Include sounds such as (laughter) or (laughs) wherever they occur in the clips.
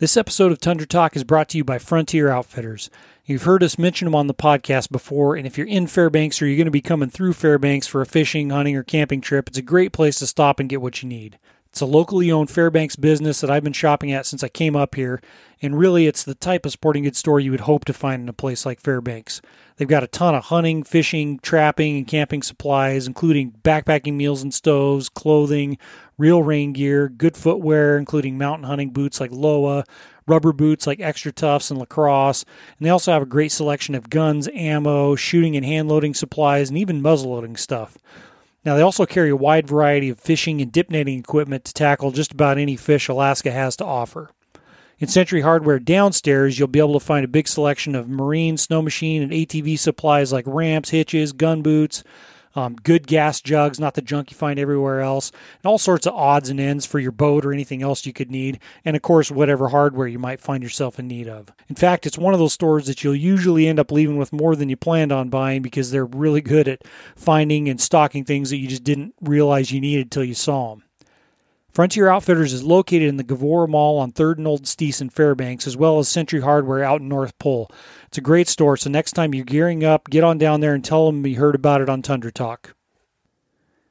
This episode of Tundra Talk is brought to you by Frontier Outfitters. You've heard us mention them on the podcast before, and if you're in Fairbanks or you're going to be coming through Fairbanks for a fishing, hunting, or camping trip, it's a great place to stop and get what you need. It's a locally owned Fairbanks business that I've been shopping at since I came up here, and really it's the type of sporting goods store you would hope to find in a place like Fairbanks. They've got a ton of hunting, fishing, trapping, and camping supplies, including backpacking meals and stoves, clothing, real rain gear, good footwear, including mountain hunting boots like Lowa, rubber boots like Xtratufs and Lacrosse, and they also have a great selection of guns, ammo, shooting and hand loading supplies, and even muzzle loading stuff. Now, they also carry a wide variety of fishing and dip netting equipment to tackle just about any fish Alaska has to offer. In Sentry Hardware downstairs, you'll be able to find a big selection of marine, snow machine, and ATV supplies like ramps, hitches, gun boots, um, good gas jugs, not the junk you find everywhere else, and all sorts of odds and ends for your boat or anything else you could need, and of course, whatever hardware you might find yourself in need of. In fact, it's one of those stores that you'll usually end up leaving with more than you planned on buying because they're really good at finding and stocking things that you just didn't realize you needed until you saw them. Frontier Outfitters is located in the Gavora Mall on 3rd and Old Steese in Fairbanks, as well as Sentry Hardware out in North Pole. It's a great store, so next time you're gearing up, get on down there and tell them you heard about it on Tundra Talk.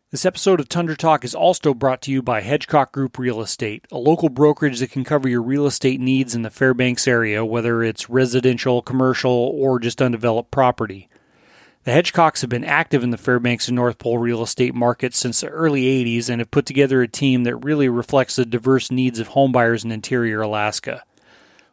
This episode of Tundra Talk is also brought to you by Hedgecock Group Real Estate, a local brokerage that can cover your real estate needs in the Fairbanks area, whether it's residential, commercial, or just undeveloped property. The Hedgecocks have been active in the Fairbanks and North Pole real estate market since the early 80s and have put together a team that really reflects the diverse needs of homebuyers in interior Alaska.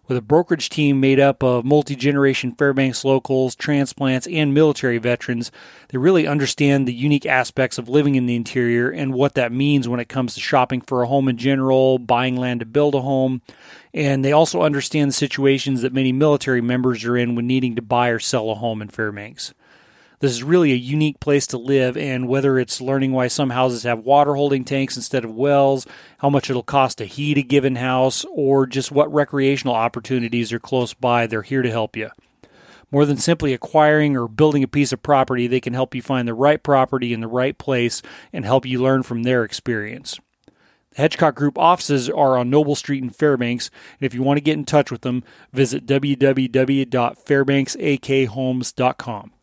With a brokerage team made up of multi generation Fairbanks locals, transplants, and military veterans, they really understand the unique aspects of living in the interior and what that means when it comes to shopping for a home in general, buying land to build a home, and they also understand the situations that many military members are in when needing to buy or sell a home in Fairbanks. This is really a unique place to live, and whether it's learning why some houses have water holding tanks instead of wells, how much it'll cost to heat a given house, or just what recreational opportunities are close by, they're here to help you. More than simply acquiring or building a piece of property, they can help you find the right property in the right place and help you learn from their experience. The Hedgecock Group offices are on Noble Street in Fairbanks, and if you want to get in touch with them, visit www.fairbanksakhomes.com.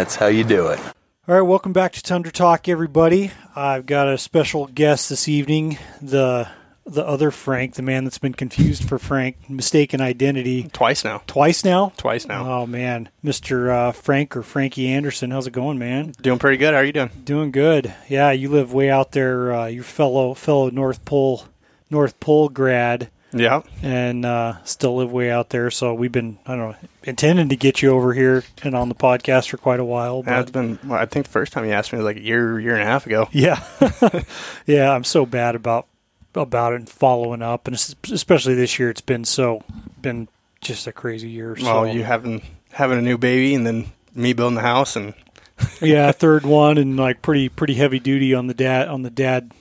That's how you do it. All right, welcome back to Tundra Talk, everybody. I've got a special guest this evening, the the other Frank, the man that's been confused for Frank, mistaken identity Twice now. twice now. Twice now. Oh man, Mister uh, Frank or Frankie Anderson, how's it going, man? Doing pretty good. How are you doing? Doing good. Yeah, you live way out there. Uh, your fellow fellow North Pole North Pole grad, Yeah. and uh, still live way out there. So we've been I don't know intending to get you over here and on the podcast for quite a while. But It's been, well, I think the first time you asked me was like a year, year and a half ago. Yeah, (laughs) yeah. I'm so bad about about it and following up, and especially this year, it's been so been just a crazy year. So Well, you having having a new baby and then me building the house and (laughs) yeah, third one and like pretty pretty heavy duty on the dad on the dad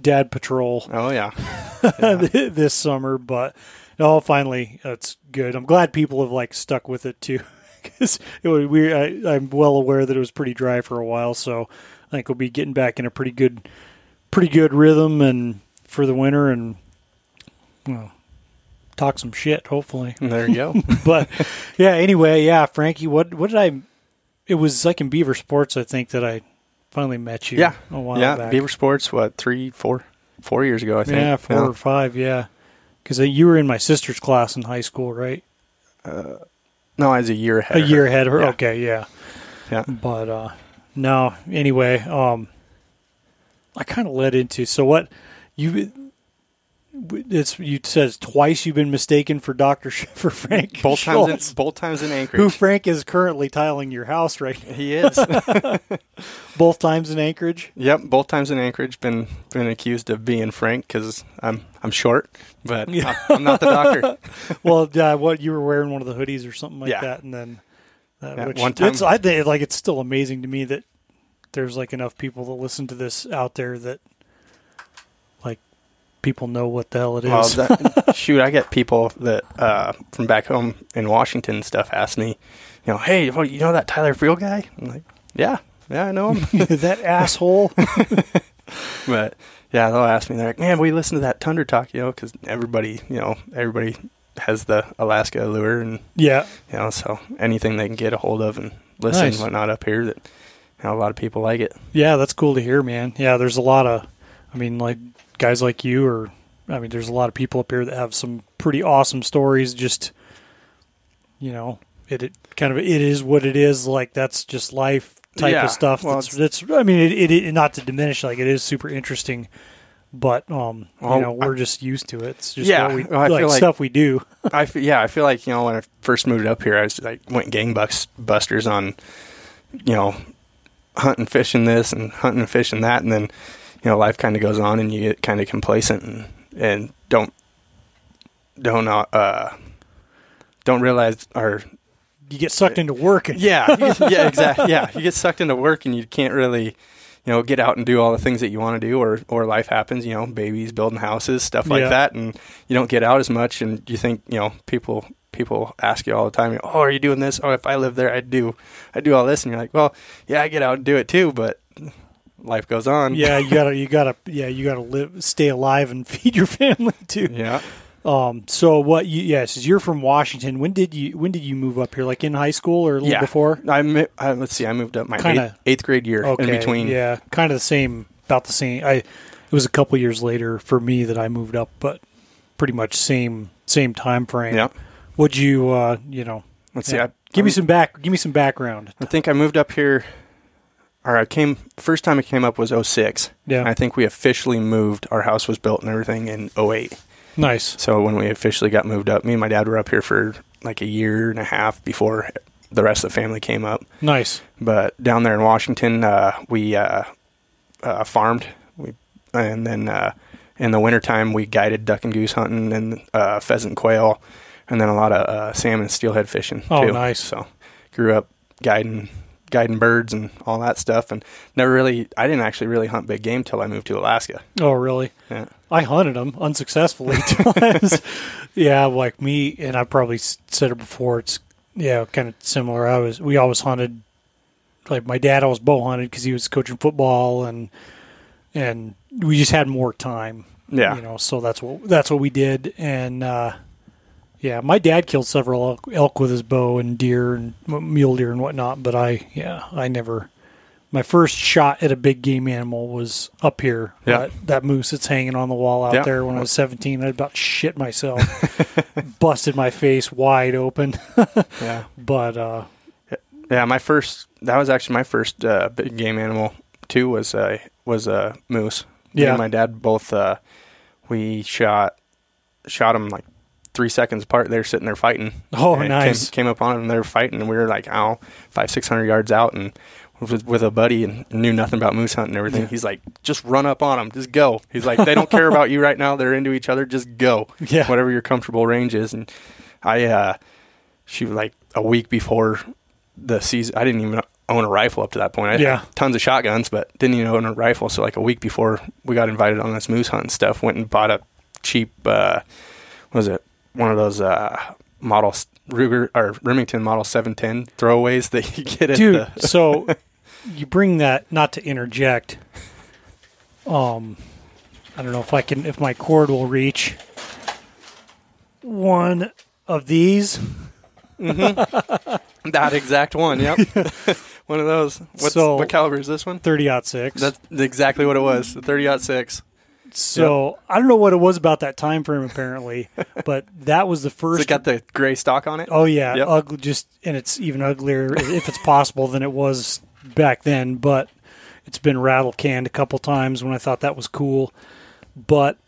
dad patrol oh yeah, (laughs) this summer, but oh, finally it's good. I'm glad people have like stuck with it too, (laughs) because it was we I, I'm well aware that it was pretty dry for a while, so I think we'll be getting back in a pretty good pretty good rhythm and for the winter and well talk some shit hopefully. There you go. (laughs) but yeah, anyway, yeah, Frankie, what what did I? It was like in Beaver Sports, I think that I finally met you. yeah, a while yeah. back. Beaver Sports, what three, four, four years ago, I think. yeah, four or five, yeah. Because you were in my sister's class in high school, right? No, I was a year ahead. A year ahead of her. Yeah. Okay, yeah. Yeah. But uh no, anyway, um I kind of led into so what you it's you said twice you've been mistaken for Doctor (laughs) for Frank Both times, in, both times in Anchorage. who Frank is currently tiling your house right now. he is. (laughs) Both times in Anchorage. yep, both times in Anchorage. Been been accused of being Frank because I'm I'm short, but Yeah. I'm, I'm not the doctor. (laughs) well, uh, what you were wearing one of the hoodies or something like Yeah. that, and then uh, Yeah, which one time- it's, I think like it's still amazing to me that there's like enough people that listen to this out there that people know what the hell it is. Well, that, (laughs) shoot, I get people that uh, from back home in Washington and stuff ask me, you know, hey, well, you know that Tyler Freel guy? I'm like, yeah, yeah, I know him. (laughs) that asshole. (laughs) but yeah, they'll ask me, they're like, man, we listen to that Tundra Talk, you know, because everybody, you know, everybody has the Alaska lure, and yeah, you know, so anything they can get a hold of and listen Nice. and whatnot up here, that you know, a lot of people like it. yeah, that's cool to hear, man. Yeah, there's a lot of, I mean, like guys like you, or I mean, there's a lot of people up here that have some pretty awesome stories. Just, you know, it, it kind of it is what it is. Like that's just life type Yeah, of stuff. well, that's, that's I mean, it, it, not to diminish, like it is super interesting. But um, Well, you know, we're just used to it. It's just Yeah, what we, well, like like- stuff we do. (laughs) I yeah, I feel like you know when I first moved up here, I was like went gangbusters on, you know, hunting, fishing this and hunting and fishing that, and then you know life kind of goes on and you get kind of complacent and and don't don't uh, uh don't realize or You get sucked into work, and yeah get- yeah (laughs) exactly yeah you get sucked into work and you can't really you know get out and do all the things that you want to do or or life happens you know babies building houses stuff like Yeah. that and you don't get out as much and you think you know people people ask you all the time oh are you doing this oh if i lived there i'd do i'd do all this and you're like well yeah i get out and do it too but life goes on yeah, you gotta, you gotta, (laughs) yeah, you gotta live, stay alive, and (laughs) feed your family too. yeah Um. So what? You, yes, you're from Washington. When did you When did you move up here? Like in high school or a little yeah before? i uh, let's see i moved up my Kinda- eighth, eighth grade year Okay. in between Yeah, kind of the same. About the same. I. It was a couple years later for me that I moved up, but pretty much same same time frame. yeah Would you? uh You know. let's yeah. see I, give me I'm- some back. Give me some background. I think I moved up here, or I came, first time it came up was 06. Yeah. I think we officially moved, our house was built and everything in 08. Nice. So when we officially got moved up, me and my dad were up here for like a year and a half before the rest of the family came up. Nice. But down there in Washington, uh, we uh, uh, farmed, we, and then uh, in the wintertime, we guided duck and goose hunting and uh, pheasant and quail, and then a lot of uh, salmon and steelhead fishing. Oh, too. nice. So grew up guiding guiding birds and all that stuff, and never really. I didn't actually really hunt big game till I moved to Alaska. Oh, really? Yeah. I hunted them unsuccessfully (laughs) yeah, like me, and I probably said it before. It's yeah, kind of similar. I was we always hunted. Like my dad always bow hunted because he was coaching football, and and we just had more time. Yeah. you know, so that's what that's what we did. And uh, yeah, my dad killed several elk, elk with his bow and deer and mule deer and whatnot. But I yeah, I never. My first shot at a big game animal was up here. Yeah. That, that moose that's hanging on the wall out Yeah. there when I was 17. I about shit myself. (laughs) Busted my face wide open. (laughs) Yeah. but uh, Yeah, my first. That was actually my first uh, big game animal too. Was uh, was a moose. Me Yeah. and my dad both. Uh, we shot shot him like three seconds apart. They're sitting there fighting. Oh, And nice. Came, came up on them. and They were fighting, and we were like, ow, five, 600 yards out, and with, with a buddy and knew nothing about moose hunting and everything. He's like, just run up on them, just go. He's like, they don't care about you right now. They're into each other. Just go. (laughs) Yeah. Whatever your comfortable range is. And I, uh, she like a week before the season. I didn't even own a rifle up to that point. I Yeah. had tons of shotguns, but didn't even own a rifle. So like a week before we got invited on this moose hunt and stuff, went and bought a cheap, uh, what was it? One of those, uh, model Ruger or Remington model 710 throwaways that you get at dude the, so (laughs) you bring that not to interject um i don't know if i can if my cord will reach one of these Mm-hmm. that exact one. Yep. (laughs) one of those. What's, So- what caliber is this one? 30 6 That's exactly what it was. The 30 six. So i don't know what it was about that time frame apparently (laughs) but that was the first it got the gray stock on it? oh yeah Yep. ugly just and it's even uglier if it's possible than it was back then but it's been rattle canned a couple times when i thought that was cool but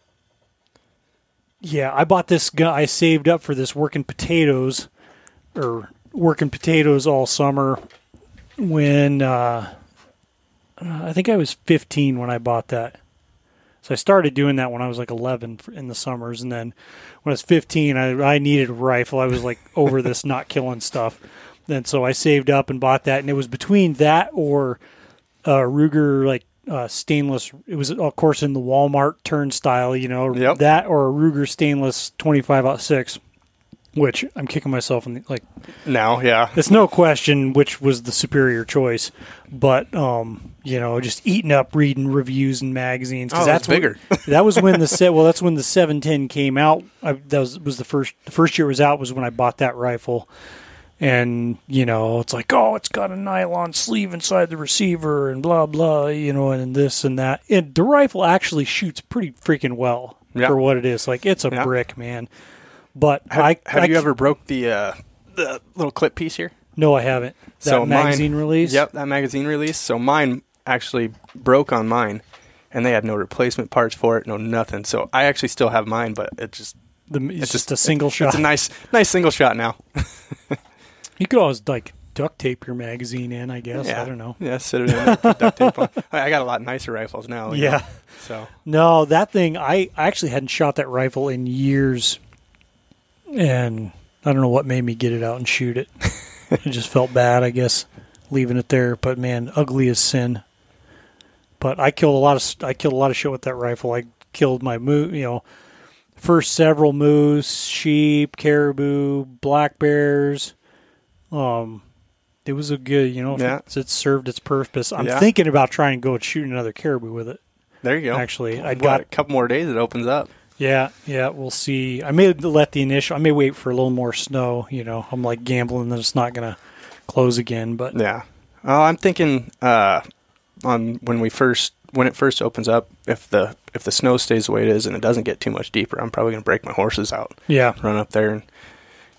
yeah i bought this gun i saved up for this working potatoes or working potatoes all summer when uh, i think i was 15 when i bought that so i started doing that when i was like 11 in the summers and then when i was 15 i, I needed a rifle i was like over this (laughs) not killing stuff and so i saved up and bought that and it was between that or uh, Ruger like uh, stainless. It was of course in the Walmart turnstile, you know, Yep. that or a Ruger stainless twenty five out six. Which I'm kicking myself in the like. Now, yeah. It's no question which was the superior choice, but um, you know, just eating up reading reviews and magazines Oh, it's that's when- bigger. (laughs) that was when the (laughs) set. Well, that's when the 710 came out. I, that was was the first. The first year it was out was when I bought that rifle, and you know, it's like, oh, it's got a nylon sleeve inside the receiver, and blah blah, you know, and this and that. And the rifle actually shoots pretty freaking well Yeah. for what it is. Like it's a Yeah. brick, man. But Have, I have I you ever broke the uh, the little clip piece here? No, I haven't. That So mine- magazine release. Yep, that magazine release. So mine actually broke on mine, and they had no replacement parts for it, no nothing. So I actually still have mine, but it just The, it's, It's just a single shot. it's a nice nice single shot now. (laughs) you could always like duct tape your magazine in. I guess yeah, I don't know. Yeah, sit it in, duct tape on. (laughs) I got a lot nicer rifles now. you know, Yeah. So No, that thing I I actually hadn't shot that rifle in years, and I don't know what made me get it out and shoot it. (laughs) it just felt bad, I guess, leaving it there. But man, ugly as sin. But I killed a lot of I killed a lot of shit with that rifle. I killed my moo, you know, first several moose, sheep, caribou, black bears. Um, it was a good, you know, Yeah. it, it served its purpose. I'm Yeah. thinking about trying to go and shoot another caribou with it. there you go. Actually, I got a couple more days. It opens up. Yeah, yeah, we'll see. I may let the initial. I may wait for a little more snow. You know, I'm like gambling that it's not going to close again. But Yeah. Oh, I'm thinking uh, on when we first when it first opens up, if the if the snow stays the way it is and it doesn't get too much deeper, I'm probably gonna break my horses out, yeah, run up there and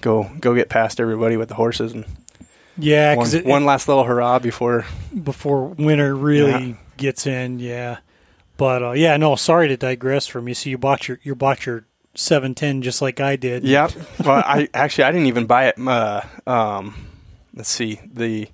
go go get past everybody with the horses and yeah, one, because one last little hurrah before. before winter really Yeah. gets in. Yeah, but uh, yeah, no. Sorry to digress from you. So you bought your you bought your 710 just like I did. Yep. well, I (laughs) actually I didn't even buy it. Uh, um, let's see the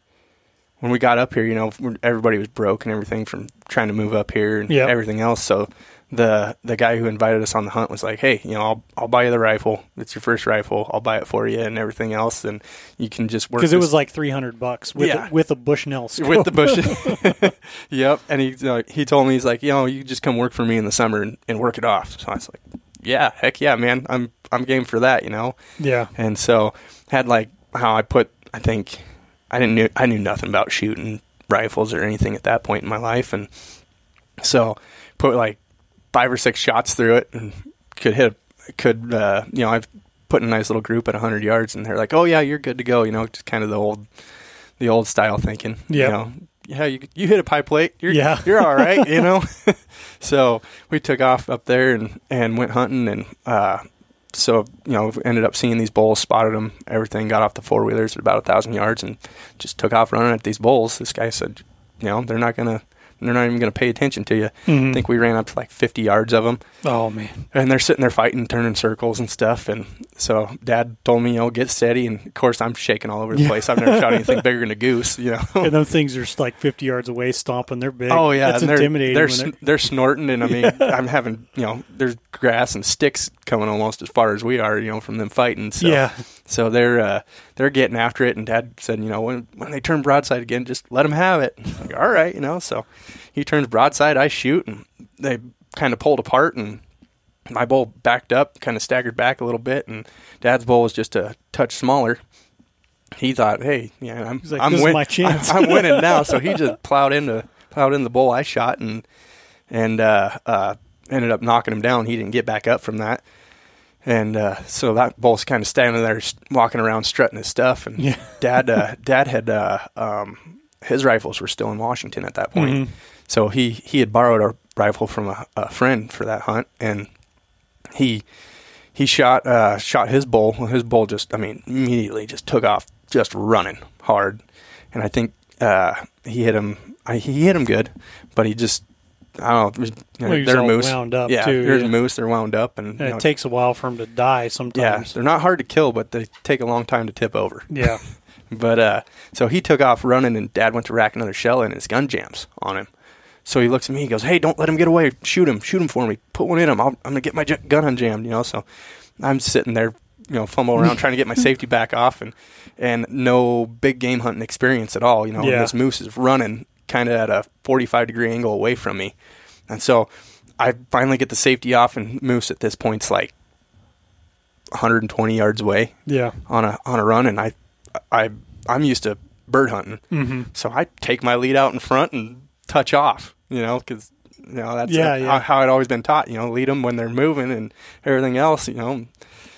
when we got up here, you know, everybody was broke and everything from trying to move up here and Yep. everything else. So the the guy who invited us on the hunt was like, "Hey, you know, I'll I'll buy you the rifle. It's your first rifle. I'll buy it for you and everything else, and you can just work Because it was like 300 bucks with Yeah. a, with a Bushnell scope. (laughs) with the bush. (laughs) yep. And he uh, he told me he's like, you know, you just come work for me in the summer and, and work it off. So I was like, yeah, heck yeah, man. I'm I'm game for that, you know. yeah, And so had like how I put I think I didn't knew I knew nothing about shooting rifles or anything at that point in my life and so put like five or six shots through it and could hit could uh you know I've put in a nice little group at 100 yards and they're like oh yeah you're good to go you know just kind of the old the old style thinking Yeah. you know yeah you you hit a pie plate you're Yeah. you're all right you know (laughs) (laughs) so we took off up there and and went hunting and uh so you know ended up seeing these bulls spotted them everything got off the four wheelers at about a thousand yards and just took off running at these bulls this guy said you know they're not gonna they're not even gonna pay attention to you Mhm. i think we ran up to like 50 yards of them oh man, and they're sitting there fighting turning circles and stuff and so dad told me you know get steady and of course i'm shaking all over the Yeah. place i've never shot anything (laughs) bigger than a goose you know and them things are like 50 yards away, stomping. They're big. Oh yeah, that's and they're, intimidating. They're when sn- they're snorting, and I mean, (laughs) I'm having you know, there's grass and sticks coming almost as far as we are, you know, from them fighting. So, yeah, so they're uh, they're getting after it, and Dad said, you know, when when they turn broadside again, just let them have it. Like, All right, you know. So he turns broadside, I shoot, and they kind of pulled apart, and my bull backed up, kind of staggered back a little bit, and Dad's bull was just a touch smaller. He thought, hey, yeah, I'm like, I'm "This win- my (laughs) chance." I'm, I'm winning (laughs) now. So he just plowed into plowed in the bull I shot, and and uh, uh, ended up knocking him down. He didn't get back up from that. And uh, so that bull's kind of standing there, walking around, strutting his stuff. And Yeah. (laughs) dad, uh, dad had uh, um, his rifles were still in Washington at that point. Mhm. So he he had borrowed a rifle from a, a friend for that hunt, and he he shot uh, shot his bull. Well, His bull just, I mean, immediately just took off, just running hard. And I think uh, he hit him. I, he hit him good, but he just. I don't know. Well, they're moose. wound up, yeah, too, there's yeah. moose. They're wound up, and, And you know, it takes a while for them to die Sometimes. yeah, they're not hard to kill, but they take a long time to tip over. Yeah. (laughs) But uh, so he took off running, and Dad went to rack another shell, and his gun jams on him. So he looks at me. He goes, "Hey, don't let him get away. Shoot him. Shoot him for me. Put one in him. I'll, I'm gonna get my j- gun unjammed." You know. So I'm sitting there, you know, fumbling around trying to get my (laughs) safety back off, and and no big game hunting experience at all. You know, Yeah. and this moose is running kind of at a 45 degree angle away from me. And so I finally get the safety off, and Moose at this point's like 120 yards away Yeah. on a on a run, and I I I'm used to bird hunting, Mm-hmm. so I take my lead out in front and touch off, you know, because you know that's Yeah, uh, yeah. How, how I'd always been taught, you know, lead them when they're moving and everything else, you know.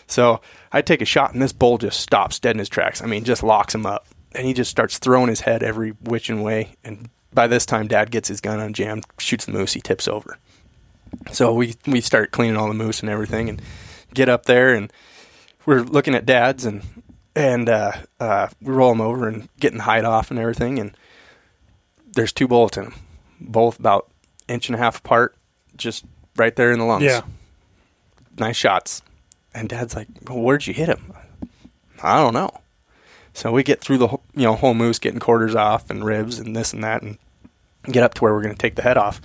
So I take a shot, and this bull just stops dead in his tracks. I mean, just locks him up, and he just starts throwing his head every which and way. And by this time, Dad gets his gun unjammed, shoots the moose, he tips over. So we we start cleaning all the moose and everything, and get up there, and we're looking at Dad's, and and uh, uh, we roll him over and getting the hide off and everything, and there's two bullets in him, both about inch and a half apart, just right there in the lungs. Yeah. nice shots. And Dad's like, well, "Where'd you hit him?" I don't know. So we get through the whole- you know whole moose, getting quarters off and ribs and this and that, and get up to where we're going to take the head off.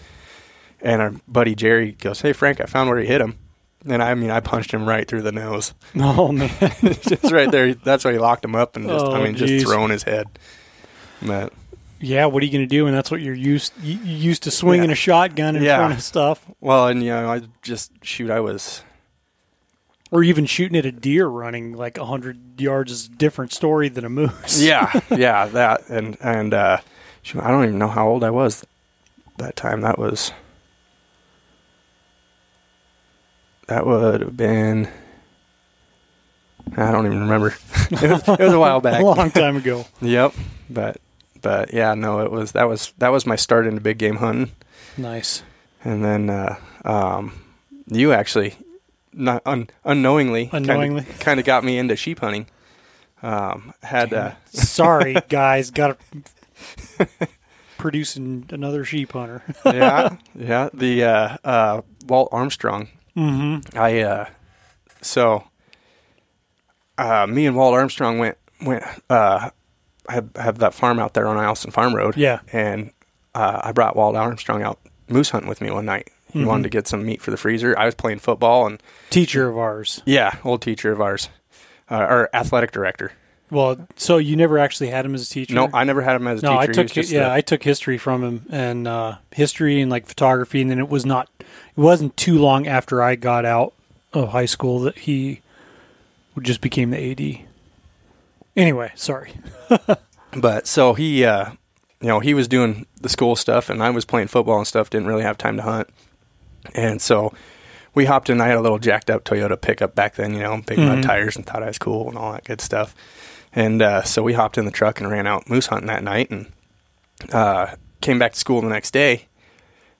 And our buddy Jerry goes, "Hey Frank, I found where he hit him." And I mean, I punched him right through the nose, (laughs) Oh man. (laughs) just right there. That's why he locked him up and just, I Oh, mean, geez. just throwing his head. But yeah. What are you going to do? And that's what you're used you you used to swinging Yeah. a shotgun in Yeah. front of stuff, well, and you know, I just shoot. I was or even shooting at a deer running like hundred yards is a different story than a moose. yeah, (laughs) yeah, that and and uh, I don't even know how old I was that time. That was that would have been. I don't even remember. (laughs) it, was, it was a while back. (laughs) a long time ago. Yep, but but yeah, no, it was that was that was my start into big game hunting, Nice. and then uh, um, you actually not un, unknowingly Unknowingly. (laughs) kind of got me into sheep hunting. Um, had uh, Sorry, (laughs) guys. Got to producing another sheep hunter. yeah, (laughs) yeah. The uh, uh, Walt Armstrong. mm-hmm. I uh, so uh, me and Walt Armstrong went went. Uh, I have, have that farm out there on Allison Farm Road. Yeah. and uh, I brought Walt Armstrong out moose hunting with me one night. He Mhm. wanted to get some meat for the freezer. I was playing football, and Teacher of ours. yeah, old teacher of ours, uh, our athletic director. Well, so you never actually had him as a teacher? No, I never had him as a no, teacher. I took yeah, a- I took history from him and uh, history and like photography, and then it was not, it wasn't too long after I got out of high school that he just became the AD. Anyway, sorry. (laughs) But so he, uh, you know, he was doing the school stuff, and I was playing football and stuff. Didn't really have time to hunt, and so we hopped in. I had a little jacked up Toyota pickup back then, you know, big mud Mhm. tires, and thought I was cool and all that good stuff. And uh, so we hopped in the truck and ran out moose hunting that night, and uh, came back to school the next day.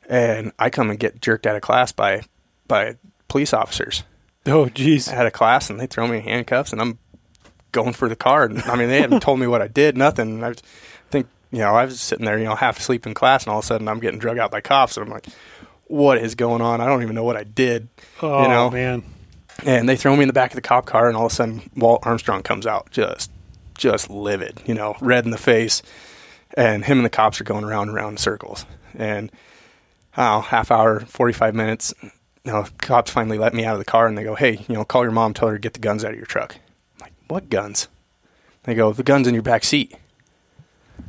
And I come and get jerked out of class by by police officers. Oh, jeez. I had a class, and they throw me in handcuffs, and I'm going for the car. And, I mean, they hadn't told me what I did, nothing. And I think, you know, I was sitting there, you know, half asleep in class, and all of a sudden I'm getting drug out by cops. And I'm like, what is going on? I don't even know what I did. Oh you know? man. And they throw me in the back of the cop car, and all of a sudden Walt Armstrong comes out, just, just livid, you know, red in the face. And him and the cops are going around and around in circles. And, oh, half hour, 45 minutes. You know, cops finally let me out of the car, and they go, hey, you know, call your mom, tell her to get the guns out of your truck. I'm like, what guns? They go, the guns in your back seat.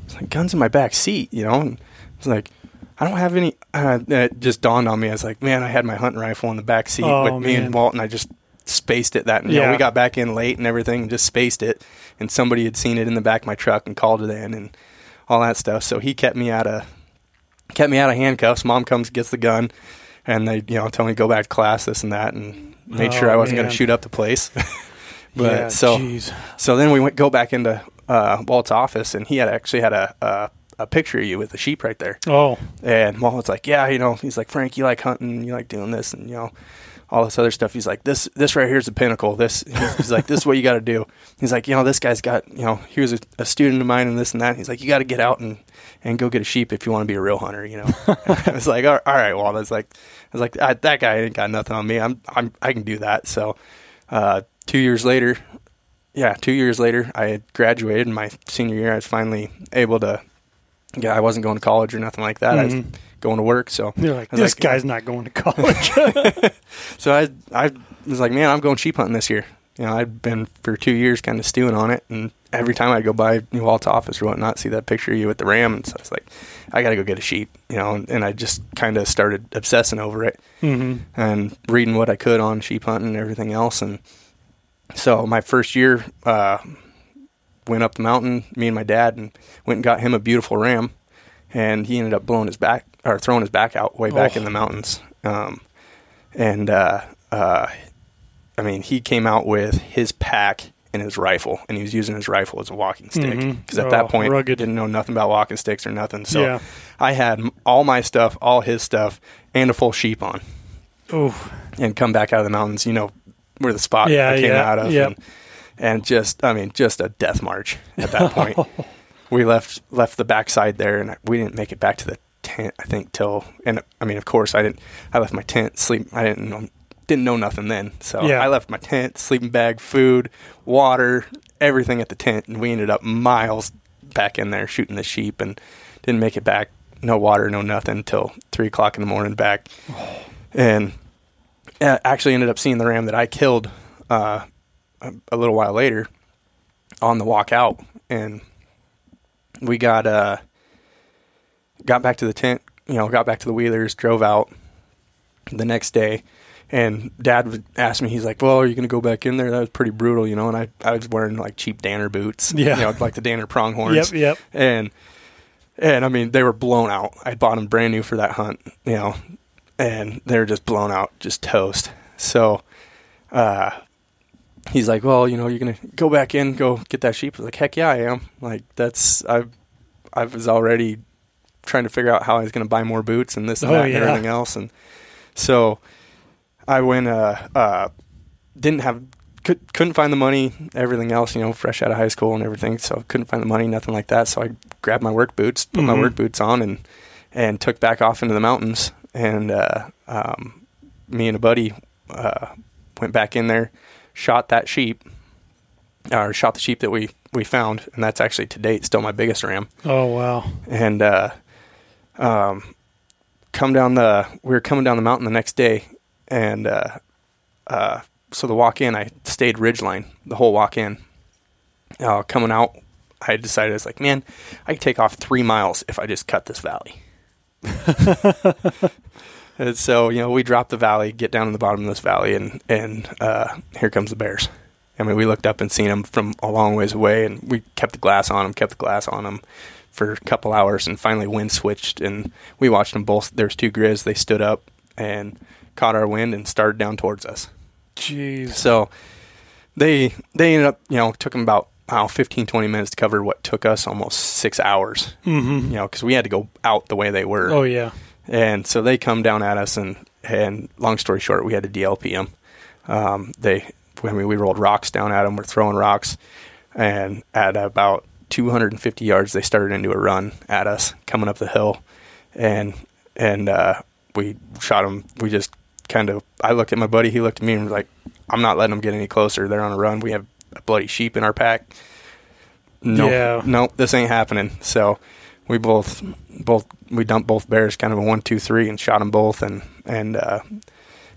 It's like, guns in my back seat, you know? And it's like, I don't have any. Uh, it just dawned on me. I was like, man, I had my hunting rifle in the back seat Oh, with me and Walt, and I just spaced it. That you know, Yeah. we got back in late and everything, and just spaced it. And somebody had seen it in the back of my truck and called it in and all that stuff. So he kept me out of kept me out of handcuffs. Mom comes, gets the gun, and they you know tell me to go back to class, this and that, and made sure Oh, I wasn't going to shoot up the place. (laughs) but yeah, so jeez. so then we went go back into uh, Walt's office, and he had actually had a, a a picture of you with the sheep right there. Oh, And was like, "Yeah, you know," he's like, "Frank, you like hunting, you like doing this, and you know." All this other stuff. He's like, this, this right here is the pinnacle. This, (laughs) he's like, this is what you got to do. He's like, you know, this guy's got, you know, he was a, a student of mine and this and that. He's like, you got to get out and, and go get a sheep if you want to be a real hunter, you know. (laughs) (laughs) I was like, all all right. I like, I was like, I, that guy ain't got nothing on me. I'm, I'm, I can do that. So, uh, two years later, yeah, two years later, I had graduated. In my senior year, I was finally able to. Yeah, I wasn't going to college or nothing like that. I was Mhm. going to work. So you're like this like, guy's not going to college. (laughs) So I, I was like, man, I'm going sheep hunting this year. you know, I'd been for two years kind of stewing on it, and every time I'd go by New Walt's office or whatnot, see that picture of you with the ram, and so I was like, I got to go get a sheep, you know, and, and I just kind of started obsessing over it Mm-hmm. and reading what I could on sheep hunting and everything else, and so my first year, uh, went up the mountain, me and my dad, and went and got him a beautiful ram, and he ended up blowing his back or throwing his back out way back Oh. in the mountains, um, and uh, uh, I mean, he came out with his pack and his rifle, and he was using his rifle as a walking stick because at Oh, that point, rugged. didn't know nothing about walking sticks or nothing. So Yeah. I had all my stuff, all his stuff, and a full sheep on, Oof. and come back out of the mountains. You know where the spot Yeah, I came yeah, out of, yep. and, and just, I mean, just a death march at that point. (laughs) we left left the backside there, and we didn't make it back to the tent. I think till, and I mean, of course, I didn't. I left my tent, sleep. I didn't know, didn't know nothing then, so Yeah. I left my tent, sleeping bag, food, water, everything at the tent, and we ended up miles back in there shooting the sheep, and didn't make it back. No water, no nothing till three o'clock in the morning back, (sighs) and uh, actually ended up seeing the ram that I killed uh, a, little while later on the walk out, and we got uh got back to the tent, you know, got back to the wheelers, drove out the next day, and Dad would ask me, he's like, "Well, are you going to go back in there? That was pretty brutal, you know." And I I was wearing like cheap Danner boots, Yeah. you know, like the Danner pronghorns, Yep, yep. and and I mean they were blown out. I bought them brand new for that hunt, you know, and they were just blown out, just toast. So, uh, he's like, "Well, you know, you're gonna go back in, go get that sheep." I was like, "Heck yeah, I am!" Like that's I, I was already trying to figure out how I was gonna buy more boots and this and Oh, that and everything else, and so I went. Uh, uh, didn't have could, couldn't find the money, everything else, you know, fresh out of high school and everything. So I couldn't find the money, nothing like that. So I grabbed my work boots, put my Mhm. work boots on, and and took back off into the mountains. And uh, um, me and a buddy uh, went back in there, shot that sheep, or shot the sheep that we we found, and that's actually to date still my biggest ram Oh wow. and uh, um, come down the we were coming down the mountain the next day, and uh, uh, so the walk in I stayed ridgeline the whole walk in. Uh, coming out, I decided I was like, man, I could take off three miles if I just cut this valley. (laughs) and so you know we dropped the valley, get down in the bottom of this valley, and and uh, here comes the bears. I mean, we looked up and seen them from a long ways away, and we kept the glass on them, kept the glass on them for a couple hours, and finally wind switched, and we watched them both. There's two grizz. They stood up and caught our wind and started down towards us. Jeez. So they they ended up, you know, took them about I don't know, 15, 20 minutes to cover what took us almost six hours. Mm-hmm. You know, because we had to go out the way they were. Oh yeah. And so they come down at us, and and long story short, we had to DLP them. Um, they, I mean, we rolled rocks down at them. We're throwing rocks, and at about 250 yards, they started into a run at us coming up the hill, and and uh, we shot them. We just kind of. I looked at my buddy. He looked at me and was like, "I'm not letting them get any closer. They're on a run. We have a bloody sheep in our pack. No, Yeah. no, this ain't happening." So we both both we dumped both bears kind of a one two three and shot them both and and uh,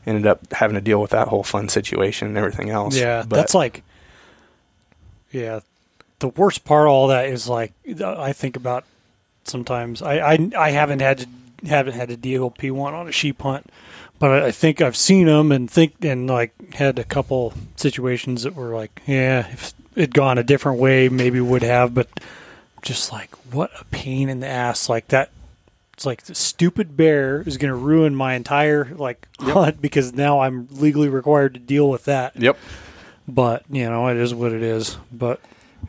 ended up having to deal with that whole fun situation and everything else. Yeah, But- that's like, yeah, the worst part of all that is like I think about sometimes. I I, I haven't had to haven't had a DLP one on a sheep hunt, but I, I think I've seen them and think and like had a couple situations that were like, yeah, if it'd gone a different way, maybe would have, but just like what a pain in the ass like that. It's like the stupid bear is going to ruin my entire like Yep. hunt because now I'm legally required to deal with that Yep. but you know it is what it is but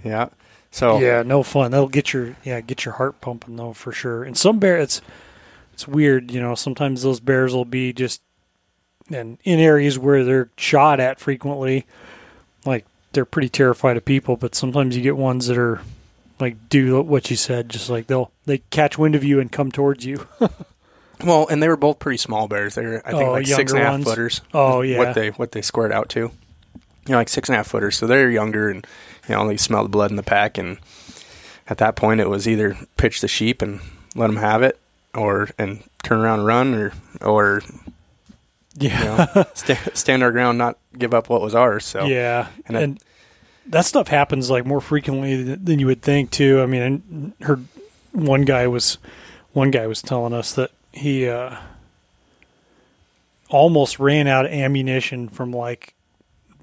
Yeah. So yeah no fun that'll get your yeah get your heart pumping though for sure and some bear it's it's weird you know sometimes those bears will be just and in areas where they're shot at frequently like they're pretty terrified of people but sometimes you get ones that are like do what you said just like they'll they catch wind of you and come towards you (laughs) Well, and they were both pretty small bears. They were, I think, Oh, like six and a half ones? footers. Oh, yeah. what they what they squared out to. You know, like six and a half footers. So they're younger, and you know, they smell the blood in the pack. And at that point, it was either pitch the sheep and let them have it, or and turn around and run, or or Yeah. You know, stand, stand our ground, not give up what was ours. So (laughs) Yeah, And and, I- that stuff happens like more frequently than you would think too. I mean, I heard one guy was one guy was telling us that he uh, almost ran out of ammunition from like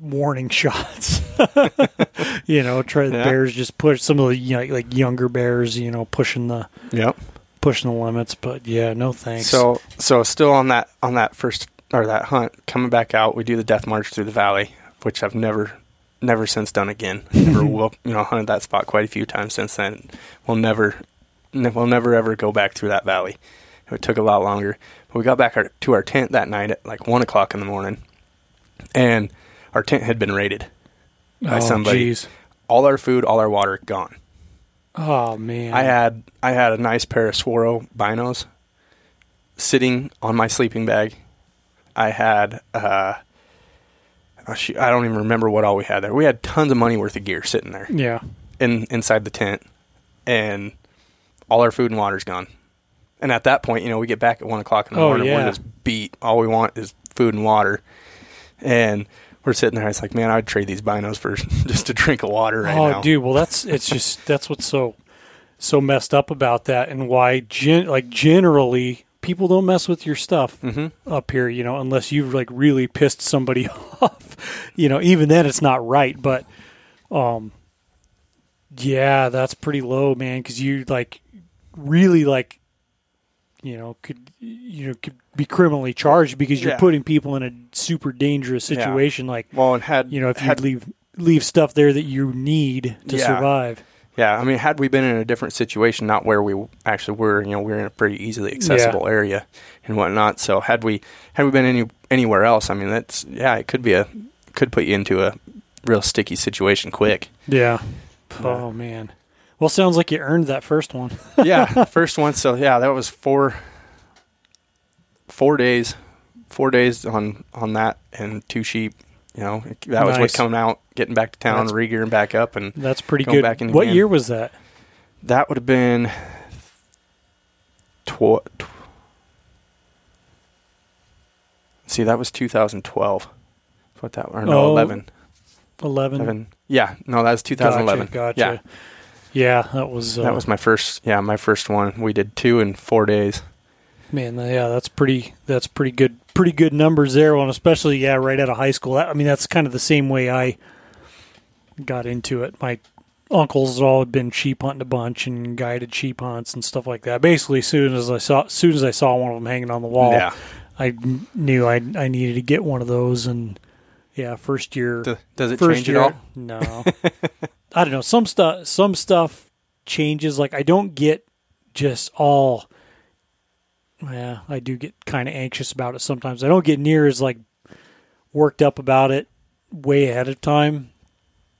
warning (laughs) shots. (laughs) you know, try the Yeah. bears just push some of the you know, like younger bears. You know, pushing the Yep. pushing the limits. But yeah, no thanks. So so still on that on that first or that hunt coming back out, we do the death march through the valley, which I've never never since done again. (laughs) Never will you know hunted that spot quite a few times since then. We'll never ne- we'll never ever go back through that valley. It took a lot longer. But we got back our, to our tent that night at like one o'clock in the morning, and our tent had been raided. by oh, somebody. jeez. All our food, all our water gone. Oh man. I had I had a nice pair of Swaro binos sitting on my sleeping bag. I had uh, oh, I don't even remember what all we had there. We had tons of money worth of gear sitting there yeah. in inside the tent, and all our food and water's gone. And at that point, you know, we get back at one o'clock in the Oh, morning. yeah. We're just beat. All we want is food and water, and we're sitting there. It's like, man, I'd trade these binos for (laughs) just a drink of water right oh, now. dude. Well, that's it's just that's what's so so messed up about that, and why gen like generally people don't mess with your stuff Mhm. up here. You know, unless you've like really pissed somebody (laughs) off. You know, even then it's not right. But, um, yeah, that's pretty low, man. Because you like really like, you know, could you know could be criminally charged because you're Yeah. putting people in a super dangerous Yeah. situation. Like, Well, and had you know, if you had, leave leave stuff there that you need to Yeah. survive. Yeah, I mean, had we been in a different situation, not where we actually were, you know, we are in a pretty easily accessible area and whatnot. So had we had we been any anywhere else, I mean, that's yeah, it could be a could put you into a real sticky situation quick. Yeah. Oh man. Well, sounds like you earned that first one. (laughs) yeah, (laughs) first one. So yeah, that was four four days, four days on on that and two sheep. You know, that was what coming out, getting back to town, That's- re-gearing back up, and That's pretty good. back in what again. year was that? That would have been tw- tw- See, that was 2012. What that or no, Oh, 11. 11. 11. Yeah, no, that was 2011. Gotcha. gotcha. Yeah, Yeah, that was uh, that was my first. Yeah, my first one. We did two in four days. Man. Uh, yeah, that's pretty. That's pretty good. Pretty good numbers there. And especially yeah, right out of high school. I mean, that's kind of the same way I got into it. My uncles all had been sheep hunting a bunch and guided sheep hunts and stuff like that. Basically, soon as I saw, as soon as I saw one of them hanging on the wall, Yeah. I knew I I needed to get one of those. And yeah, first year. Does, does it change year, at all? No, (laughs) I don't know. Some stuff, some stuff changes. Like I don't get just all. Yeah, I do get kind of anxious about it sometimes. I don't get near as like worked up about it way ahead of time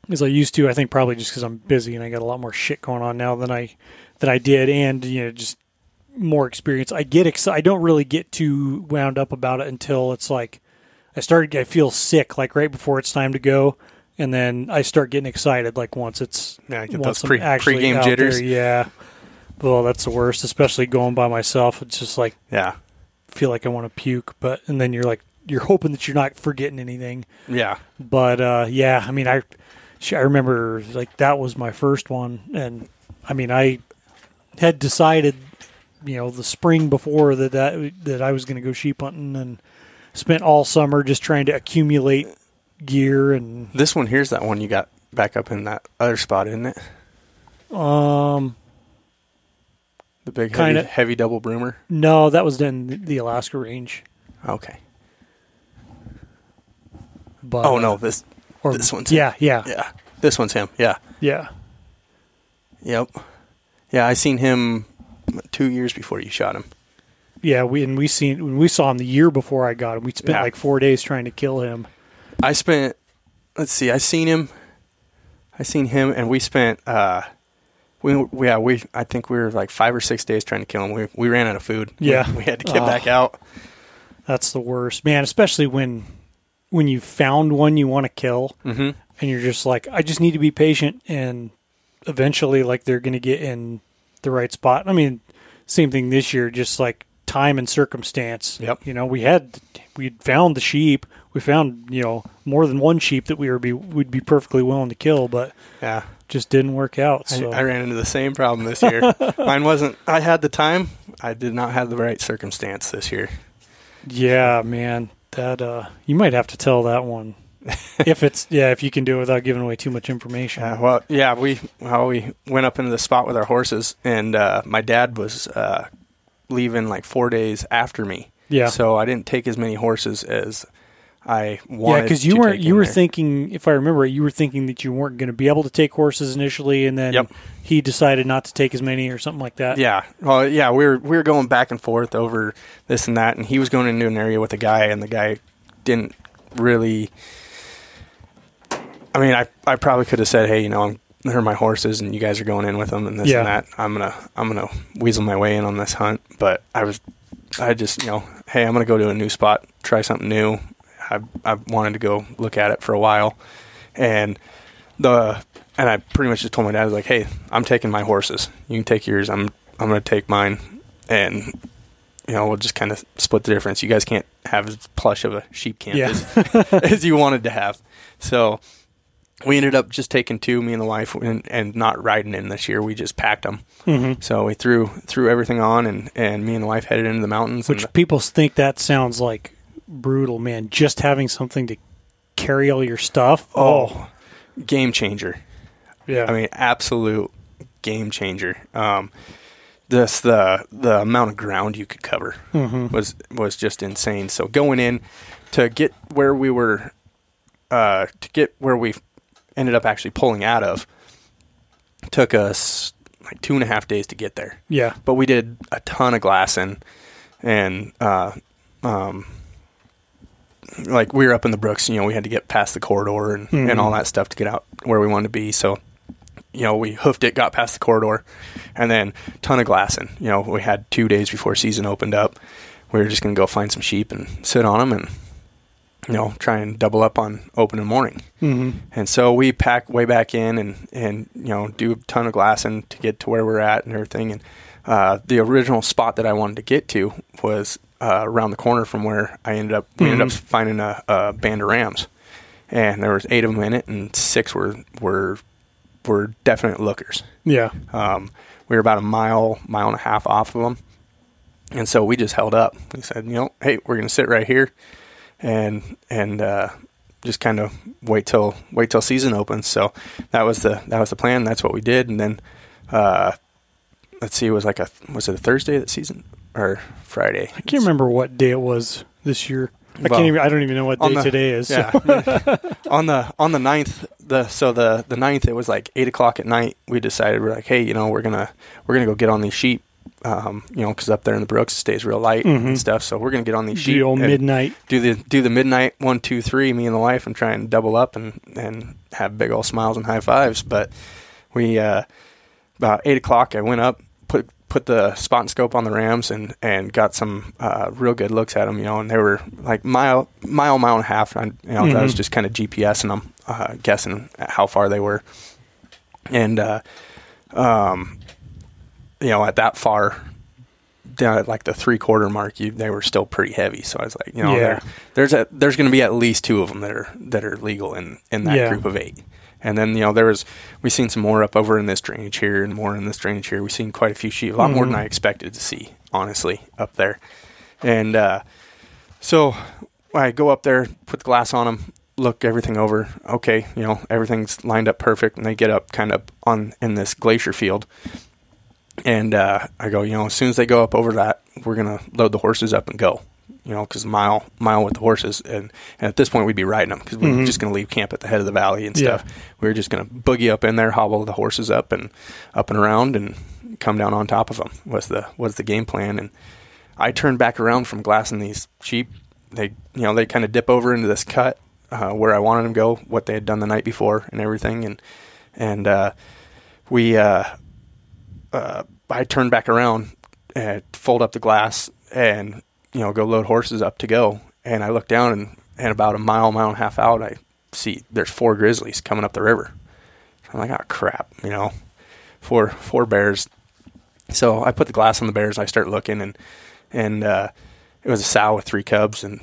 as I used to. I think probably just because I'm busy and I got a lot more shit going on now than I than I did, and you know just more experience. I get excited. I don't really get too wound up about it until it's like I started. I feel sick like right before it's time to go, and then I start getting excited like once it's Yeah, get once those pre actually pre-game jitters. there, yeah. Well, that's the worst, especially going by myself. It's just like Yeah, feel like I want to puke, but and then you're like you're hoping that you're not forgetting anything. yeah, But uh, yeah, I mean, I I remember like that was my first one, and I mean, I had decided, you know, the spring before that that, that I was going to go sheep hunting, and spent all summer just trying to accumulate gear and This one here's that one you got back up in that other spot, isn't it? um The big Kinda. heavy, heavy double broomer. no, that was in the Alaska range. Okay. But Oh uh, no, this or, this one's him. yeah, yeah, yeah, this one's him. Yeah. yeah. Yep. Yeah, I seen him two years before you shot him. Yeah, we and we seen when we saw him the year before I got him. We spent Yeah. like four days trying to kill him. I spent. Let's see. I seen him. I seen him, and we spent. uh we, we yeah we I think we were like five or six days trying to kill him. We we ran out of food. We- (laughs) Yeah. we, had to get Oh. back out. That's the worst, man. Especially when when you found one you want to kill, Mm-hmm. and you're just like, I just need to be patient, and eventually, like they're going to get in the right spot. I mean, same thing this year. Just like time and circumstance. Yep. You know, we had we found the sheep. We found you know more than one sheep that we were be would be perfectly willing to kill, but Yeah. just didn't work out. I, I ran into the same problem this year. (laughs) Mine wasn't. I had the time. I did not have the right circumstance this year. yeah, man, that uh, you might have to tell that one (laughs) if it's yeah if you can do it without giving away too much information. Uh, well, yeah, we well we went up into the spot with our horses, and uh, my dad was uh, leaving like four days after me. Yeah. So I didn't take as many horses as I wanted. Yeah, because you weren't. You were there. thinking, if I remember, you were thinking that you weren't going to be able to take horses initially, and then Yep. he decided not to take as many or something like that. Yeah. Well, yeah, we were we were going back and forth over this and that, and he was going into an area with a guy, and the guy didn't really. I mean, I I probably could have said, hey, you know, I'm they're my horses, and you guys are going in with them, and this Yeah. and that. I'm gonna I'm gonna weasel my way in on this hunt, but I was, I just you know, hey, I'm gonna go to a new spot, try something new. I I wanted to go look at it for a while, and the and I pretty much just told my dad I was like, "Hey, I'm taking my horses. You can take yours. I'm I'm going to take mine, and you know we'll just kind of split the difference. You guys can't have as plush of a sheep camp Yeah. as, (laughs) as you wanted to have." So we ended up just taking two, me and the wife, and, and not riding in this year. We just packed them. Mhm. So we threw threw everything on, and and me and the wife headed into the mountains. Which and people think that sounds like brutal, man. Just having something to carry all your stuff. oh, game changer. yeah. I mean, absolute game changer. Um, this the the amount of ground you could cover Mhm. was was just insane. So going in to get where we were, uh, to get where we ended up actually pulling out of, took us like two and a half days to get there. yeah. But we did a ton of glassing, and uh, um, like we were up in the Brooks. You know, we had to get past the corridor and, Mhm. and all that stuff to get out where we wanted to be. So, you know, we hoofed it, got past the corridor, and then ton of glassing. You know, we had two days before season opened up. We were just gonna go find some sheep and sit on them, and you know, try and double up on opening morning. hmm And so we pack way back in and, and you know do a ton of glassing to get to where we're at and everything. And uh, the original spot that I wanted to get to was uh, around the corner from where I ended up. We ended up Mhm. finding a, a band of rams, and there was eight of them in it, and six were were were definite lookers. Yeah. Um, we were about a mile mile and a half off of them, and so we just held up. We said, you know, hey, we're gonna sit right here, and and uh, just kind of wait till wait till season opens. So that was the that was the plan. That's what we did, and then uh, let's see, it was like a was it a Thursday that season or Friday? I can't remember what day it was this year. I Well, can't even. I don't even know what day the- today is. Yeah. (laughs) (laughs) on the on the ninth, the so the the ninth, it was like eight o'clock at night. We decided we're like, hey, you know, we're gonna we're gonna go get on these sheep. Um, you know, because up there in the Brooks it stays real light Mhm. and stuff. So we're gonna get on these sheep. the old midnight. do the do the midnight one two three. Me and the wife and try and double up and and have big old smiles and high fives. But we uh, about eight o'clock, I went up put put the spot and scope on the rams and and got some uh, real good looks at them. You know, and they were like mile mile mile and a half. And you know, I was just kind of GPSing them, uh, guessing at how far they were, and uh, um, you know, at that far down at like the three quarter mark, you they were still pretty heavy. So I was like, you know, Yeah. there, there's a there's going to be at least two of them that are that are legal in in that Yeah. group of eight. And then you know there was we seen some more up over in this drainage here and more in this drainage here. We've seen quite a few sheep, a lot more than Mhm. I expected to see, honestly, up there. And uh, so I go up there, put the glass on them, look everything over. Okay, you know everything's lined up perfect, and they get up kind of on in this glacier field. And uh, I go, you know, as soon as they go up over that, we're gonna load the horses up and go. You know, because mile mile with the horses, and, and at this point we'd be riding them because we were Mhm. just gonna leave camp at the head of the valley and Yeah. stuff. We were just gonna boogie up in there, hobble the horses up and up and around, and come down on top of them. Was the was the game plan? And I turned back around from glassing these sheep. They, you know, they kind of dip over into this cut uh, where I wanted them to go, what they had done the night before, and everything. And and uh, we, uh, uh, I turned back around and fold up the glass and you know go load horses up to go. And I look down and, and about a mile, mile and a half out, I see there's four grizzlies coming up the river. I'm like, oh crap, you know, four four bears. So I put the glass on the bears. and I start looking and and uh, it was a sow with three cubs, and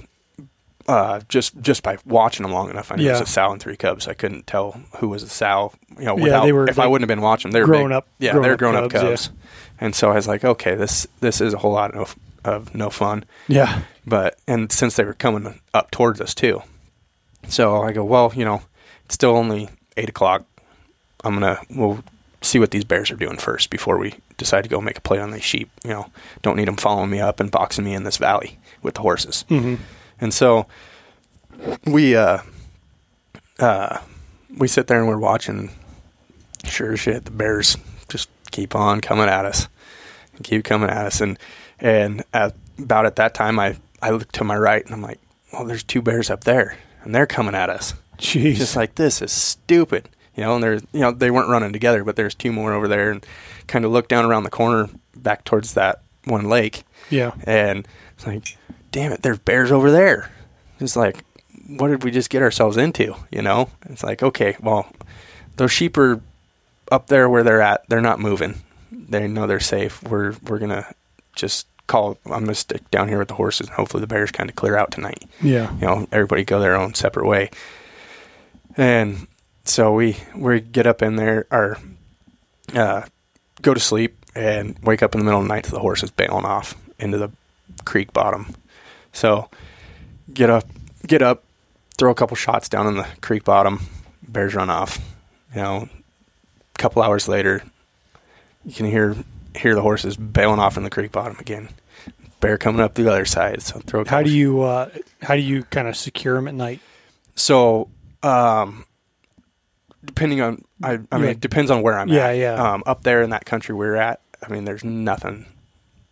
uh, just just by watching them long enough, I knew it was a sow and three cubs. I couldn't tell who was a sow. You know, Yeah, without, they were, if I wouldn't have been watching, they were grown big. up- Yeah, grown they're up grown up cubs, yeah. And so I was like, okay, this this is a whole lot of, of no fun Yeah. but and since they were coming up towards us too so i go well you know it's still only eight o'clock i'm gonna we'll see what these bears are doing first before we decide to go make a play on these sheep you know don't need them following me up and boxing me in this valley with the horses Mm-hmm. And so we uh uh we sit there and we're watching. Sure as shit the bears just keep on coming at us keep coming at us. And and at, about at that time i i look to my right and i'm like well there's two bears up there and they're coming at us. Jeez. just like this is stupid. You know and there's you know they weren't running together but there's two more over there and kind of look down around the corner back towards that one lake. Yeah. and it's like damn it there's bears over there. It's like what did we just get ourselves into you know? It's like okay well those sheep are up there where they're at. They're not moving. They know they're safe. We're we're gonna just call i'm gonna stick down here with the horses and hopefully the bears kind of clear out tonight. Yeah. you know everybody go their own separate way. And so we we get up in there or uh, go to sleep and wake up in the middle of the night to the horses bailing off into the creek bottom so get up get up throw a couple shots down in the creek bottom bears run off you know a couple hours later you can hear hear the horses bailing off in the creek bottom again bear coming up the other side so throw a How do you uh, how do you kind of secure them at night? So, um, depending on, I, I mean, Yeah. it depends on where I'm Yeah, at. yeah. Um, up there in that country we're at, I mean, there's nothing,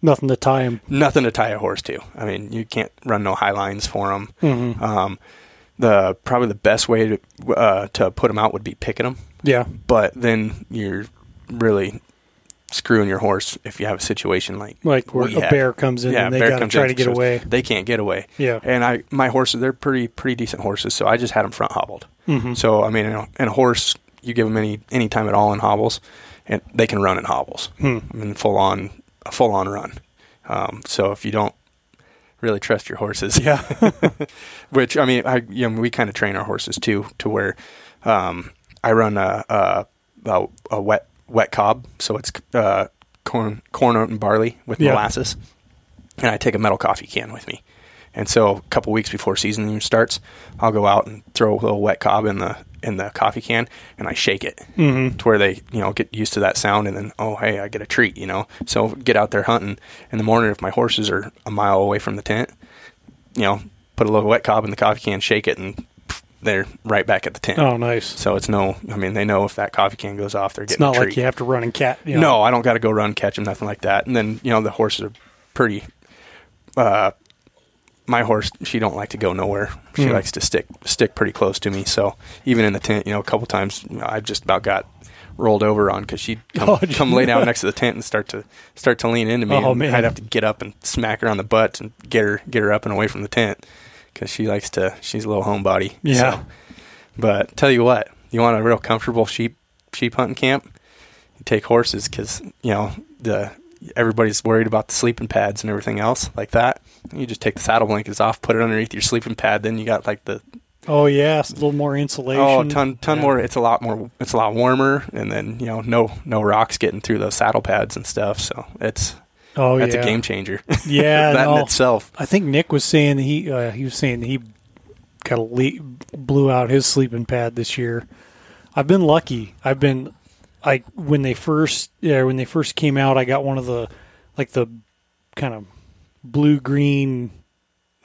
Nothing to tie them. nothing to tie a horse to. I mean, you can't run no high lines for them. Mm-hmm. Um, the probably the best way to uh, to put them out would be picking them, Yeah. but then you're really screwing your horse if you have a situation like Like where a had. bear comes in Yeah, and they got to try to get away. They can't get away. Yeah. And I, my horses, they're pretty, pretty decent horses. So I just had them front hobbled. Mhm. So I mean, in a, in a horse, you give them any any time at all in hobbles, and they can run in hobbles. Hmm. I mean, full on, a full on run. Um, so if you don't really trust your horses, Yeah. (laughs) which I mean, I you know, we kind of train our horses too to where um, I run a, a a a wet wet cob, so it's uh, corn corn oat and barley with Yeah. molasses, and I take a metal coffee can with me. And so a couple weeks before season starts, I'll go out and throw a little wet cob in the in the coffee can, and I shake it Mhm. to where they you know get used to that sound, and then oh hey I get a treat you know. So get out there hunting in the morning if my horses are a mile away from the tent, you know, put a little wet cob in the coffee can, shake it, and they're right back at the tent. Oh, nice. So it's no, I mean they know if that coffee can goes off, they're getting. It's not like you have to run and catch. You know. No, I don't got to go run, catch them, nothing like that. And then you know the horses are pretty. Uh, my horse, she don't like to go nowhere. She Hmm. likes to stick stick pretty close to me. So even in the tent, you know, a couple times I just about got rolled over on because she'd come, Oh, (laughs) come lay down next to the tent and start to start to lean into me. Oh, man. I'd have to get up and smack her on the butt and get her get her up and away from the tent because she likes to. She's a little homebody. Yeah. So. But tell you what, you want a real comfortable sheep sheep hunting camp? You take horses because you know the everybody's worried about the sleeping pads and everything else like that. You just take the saddle blankets off, put it underneath your sleeping pad. Then you got like the Oh yeah, it's a little more insulation. oh ton ton Yeah. more. It's a lot more. It's a lot warmer, and then you know no no rocks getting through those saddle pads and stuff. So it's Oh that's yeah. a game changer. (laughs) (laughs) Yeah. that no. in itself. I think Nick was saying that he uh, he was saying that he got a le- blew out his sleeping pad this year. I've been lucky. I've been like when they first yeah when they first came out, I got one of the like the kind of blue green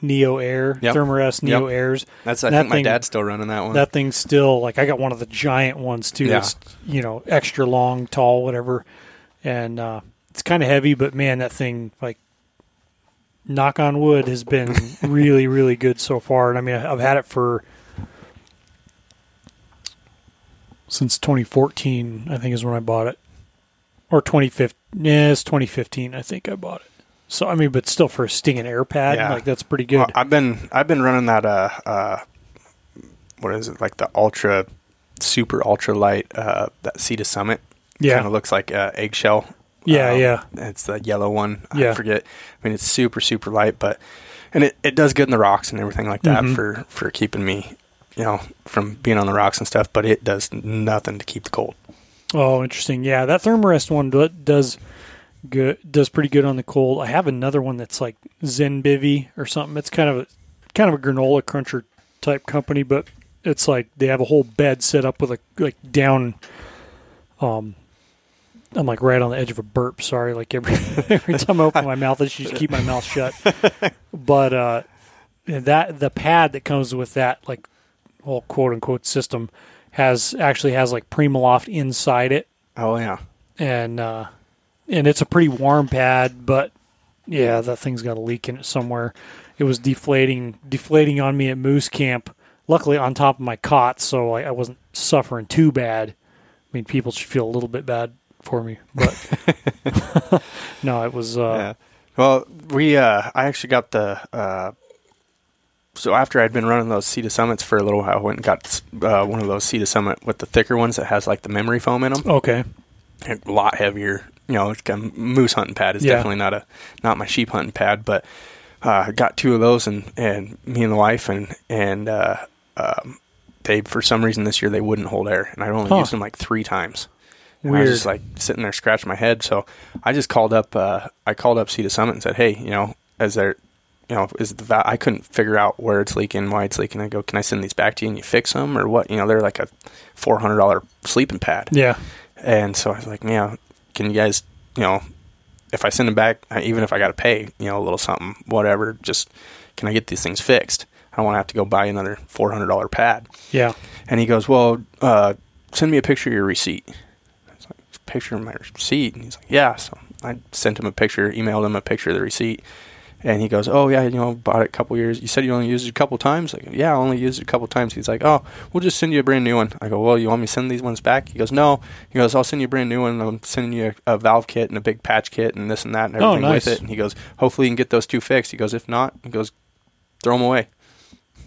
Neo Air Yep. Thermarest Neo Yep. Airs. That's I That think my thing- dad's still running that one. That thing's still like I got one of the giant ones too. Yeah. It's you know extra long, tall, whatever, and uh, it's kind of heavy. But man, that thing like knock on wood has been (laughs) really really good so far. And I mean I've had it for since 2014. I think is when I bought it, or 2015. Yeah, it's 2015. I think I bought it. So I mean, but still for a stinging air pad, Yeah. like that's pretty good. Well, I've been I've been running that uh uh what is it like the ultra super ultra light uh that Sea to Summit yeah, kind of looks like uh, eggshell Yeah, yeah. It's the yellow one. Yeah. I forget. I mean, it's super super light, but and it, it does good in the rocks and everything like that Mhm. for for keeping me, you know, from being on the rocks and stuff. But it does nothing to keep the cold. Oh, interesting. Yeah, that Thermarest one do- does good. Does pretty good on the cold. I have another one that's like Zen Bivy or something. It's kind of a kind of a granola cruncher type company, but it's like they have a whole bed set up with a like down. Um, I'm like right on the edge of a burp. Sorry, like every (laughs) every time I open my mouth, I just keep my mouth shut. (laughs) But uh, that the pad that comes with that like well quote unquote system has actually has like Primaloft inside it, Oh yeah. and uh, and it's a pretty warm pad, but yeah, that thing's got a leak in it somewhere. It was deflating deflating on me at moose camp. Luckily, on top of my cot, so I, I wasn't suffering too bad. I mean, people should feel a little bit bad for me, but (laughs) (laughs) no, it was. Uh, yeah. Well, we uh, I actually got the uh, so after I'd been running those Sea to Summits for a little while, I went and got uh, one of those Sea to Summit with the thicker ones that has like the memory foam in them. Okay, a lot heavier. You know, moose hunting pad. is Yeah. definitely not a not my sheep hunting pad, but uh, I got two of those, and and me and the wife, and and uh, um, they for some reason this year they wouldn't hold air, and I only Huh. used them like three times. And I was just like sitting there scratching my head. So I just called up. Uh, I called up Sea to Summit and said, "Hey, you know, is there, you know, is the val- I couldn't figure out where it's leaking, why it's leaking. I go, can I send these back to you and you fix them or what? You know, they're like a four hundred dollar sleeping pad. yeah, And so I was like, yeah, can you guys, you know, if I send them back, even if I got to pay, you know, a little something, whatever, just can I get these things fixed? I don't want to have to go buy another four hundred dollar pad. yeah. And he goes, well, uh, send me a picture of your receipt. I was like, picture of my receipt? And he's like, yeah. So I sent him a picture, emailed him a picture of the receipt. And he goes, oh, yeah, you know, bought it a couple years. You said you only used it a couple times? Like, yeah, I only used it a couple times. He's like, oh, we'll just send you a brand new one. I go, well, you want me to send these ones back? He goes, no. He goes, I'll send you a brand new one. I'm sending you a, a valve kit and a big patch kit and this and that and Oh, everything nice. with it. And he goes, hopefully you can get those two fixed. He goes, if not, he goes, throw them away.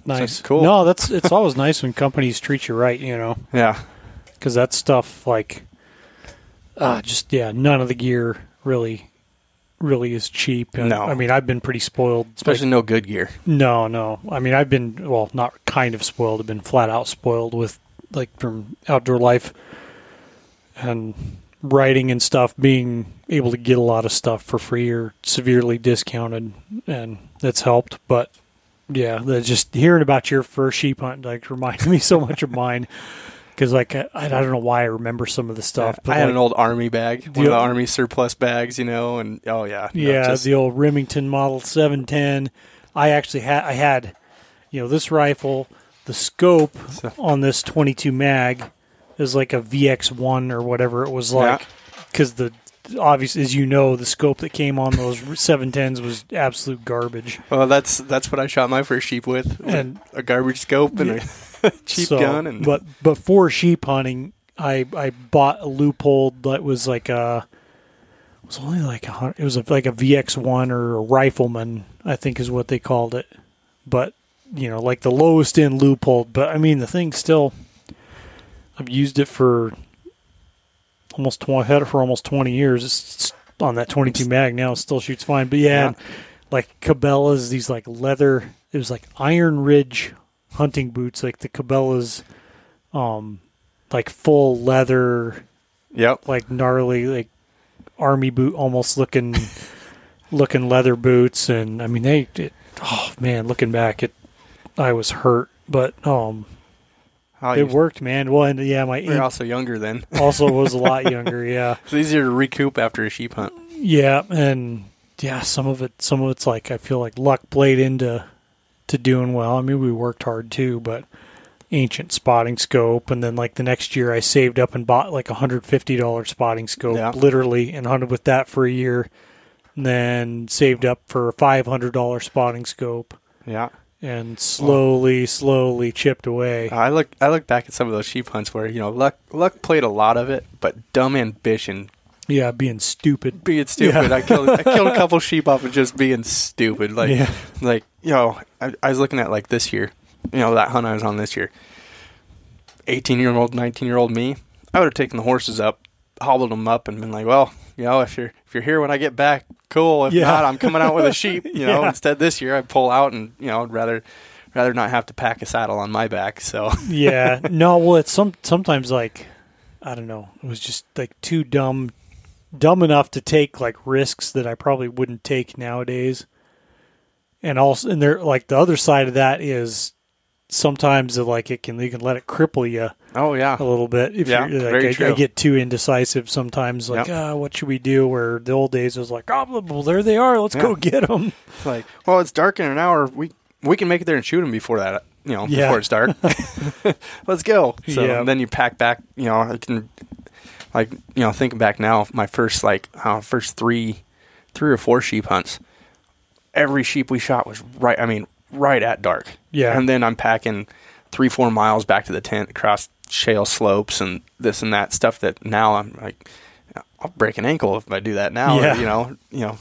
Nice, cool. No, that's it's always nice when companies treat you right, you know, Yeah. because that stuff like, uh, just yeah, none of the gear really, really is cheap. And, No. I mean I've been pretty spoiled. Especially no good gear. No, no. I mean, I've been well, not kind of spoiled. I've been flat out spoiled with like from outdoor life and writing and stuff. Being able to get a lot of stuff for free or severely discounted, and that's helped. But yeah, just hearing about your first sheep hunt like (laughs) reminded me so much of mine because like I, I don't know why I remember some of the stuff. I had like, an old army bag, one The- of the army surplus bags, you know, and oh yeah, no, Yeah, just- the old Remington Model 710. I actually had I had you know this rifle, the scope on this 22 mag is like a VX1 or whatever it was like Yeah. cuz the obviously as you know the scope that came on those 710s was absolute garbage. well, that's that's what I shot my first sheep with, And- a garbage scope and a (laughs) cheap So, gun, and but before sheep hunting, I I bought a Leupold that was like a it was only like a hun- it was a, like a VX1 or a rifleman, I think is what they called it. But you know, like the lowest end Leupold. But I mean, the thing still, I've used it for almost twenty. Had it for almost twenty years. It's, on that twenty-two mag now. It still shoots fine. But yeah, Yeah. like Cabela's, these like leather. It was like Iron Ridge hunting boots, like the Cabela's, um, like full leather, yep, like gnarly, like army boot, almost looking, (laughs) looking leather boots. And I mean, they, it, oh man, looking back, it, I was hurt, but um, oh, it worked, man. Well, and yeah, my You're also younger then. (laughs) also was a lot (laughs) younger. Yeah, It's easier to recoup after a sheep hunt. yeah, and yeah, some of it, some of it's like I feel like luck played into to doing well. I mean, we worked hard too, but ancient spotting scope, and then like the next year, I saved up and bought like a hundred fifty dollar spotting scope, Yeah. literally, and hunted with that for a year. And then saved up for a five hundred dollar spotting scope, Yeah, and slowly, slowly chipped away. I look I look back at some of those sheep hunts where you know luck luck played a lot of it, but dumb ambition, yeah, being stupid. being stupid. Yeah. I killed I killed a couple (laughs) sheep off of just being stupid. Like Yeah. like you know I, I was looking at like this year, you know that hunt I was on this year. Eighteen year old, nineteen year old me, I would have taken the horses up, hobbled them up, and been like, well, You know, if you're if you're here when I get back, cool. If Yeah. not, I'm coming out with a (laughs) sheep. You know, Yeah. instead this year I pull out and you know I'd rather rather not have to pack a saddle on my back. So yeah. No, well, (laughs) it's some sometimes like I don't know. It was just like too dumb, dumb enough to take like risks that I probably wouldn't take nowadays. And also, and there like the other side of that is sometimes like it can you can let it cripple you oh yeah, a little bit if Yeah, you're like very I, I get too indecisive sometimes like Yep. ah what should we do where the old days was like oh well there they are let's go get them It's like well it's dark in an hour. We we can make it there and shoot them before that. You know, Yeah. before it's dark. (laughs) (laughs) Let's go. So Yeah. then you pack back. You know, I can like you know thinking back now, my first like uh, first three three or four sheep hunts. Every sheep we shot was right. I mean, right at dark. Yeah. And then I'm packing three, four miles back to the tent across shale slopes and this and that stuff that now I'm like, I'll break an ankle if I do that now. or, Yeah. you know, you know,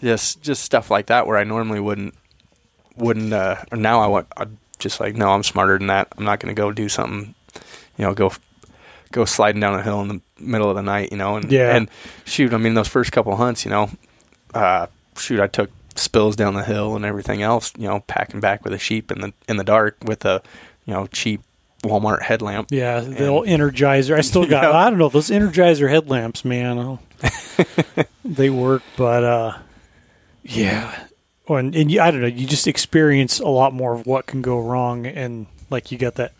just just stuff like that where I normally wouldn't wouldn't. Uh, or now I want. I just like no, I'm smarter than that. I'm not going to go do something. You know, go go sliding down a hill in the middle of the night. You know, and Yeah. and shoot. I mean, those first couple hunts, you know, uh, shoot, I took spills down the hill and everything else. You know, packing back with a sheep in the in the dark with a you know cheap Walmart headlamp. yeah the old energizer I still got (laughs) Yeah. I don't know those energizer headlamps man (laughs) they work but uh yeah and, and you, I don't know you just experience a lot more of what can go wrong and like you got that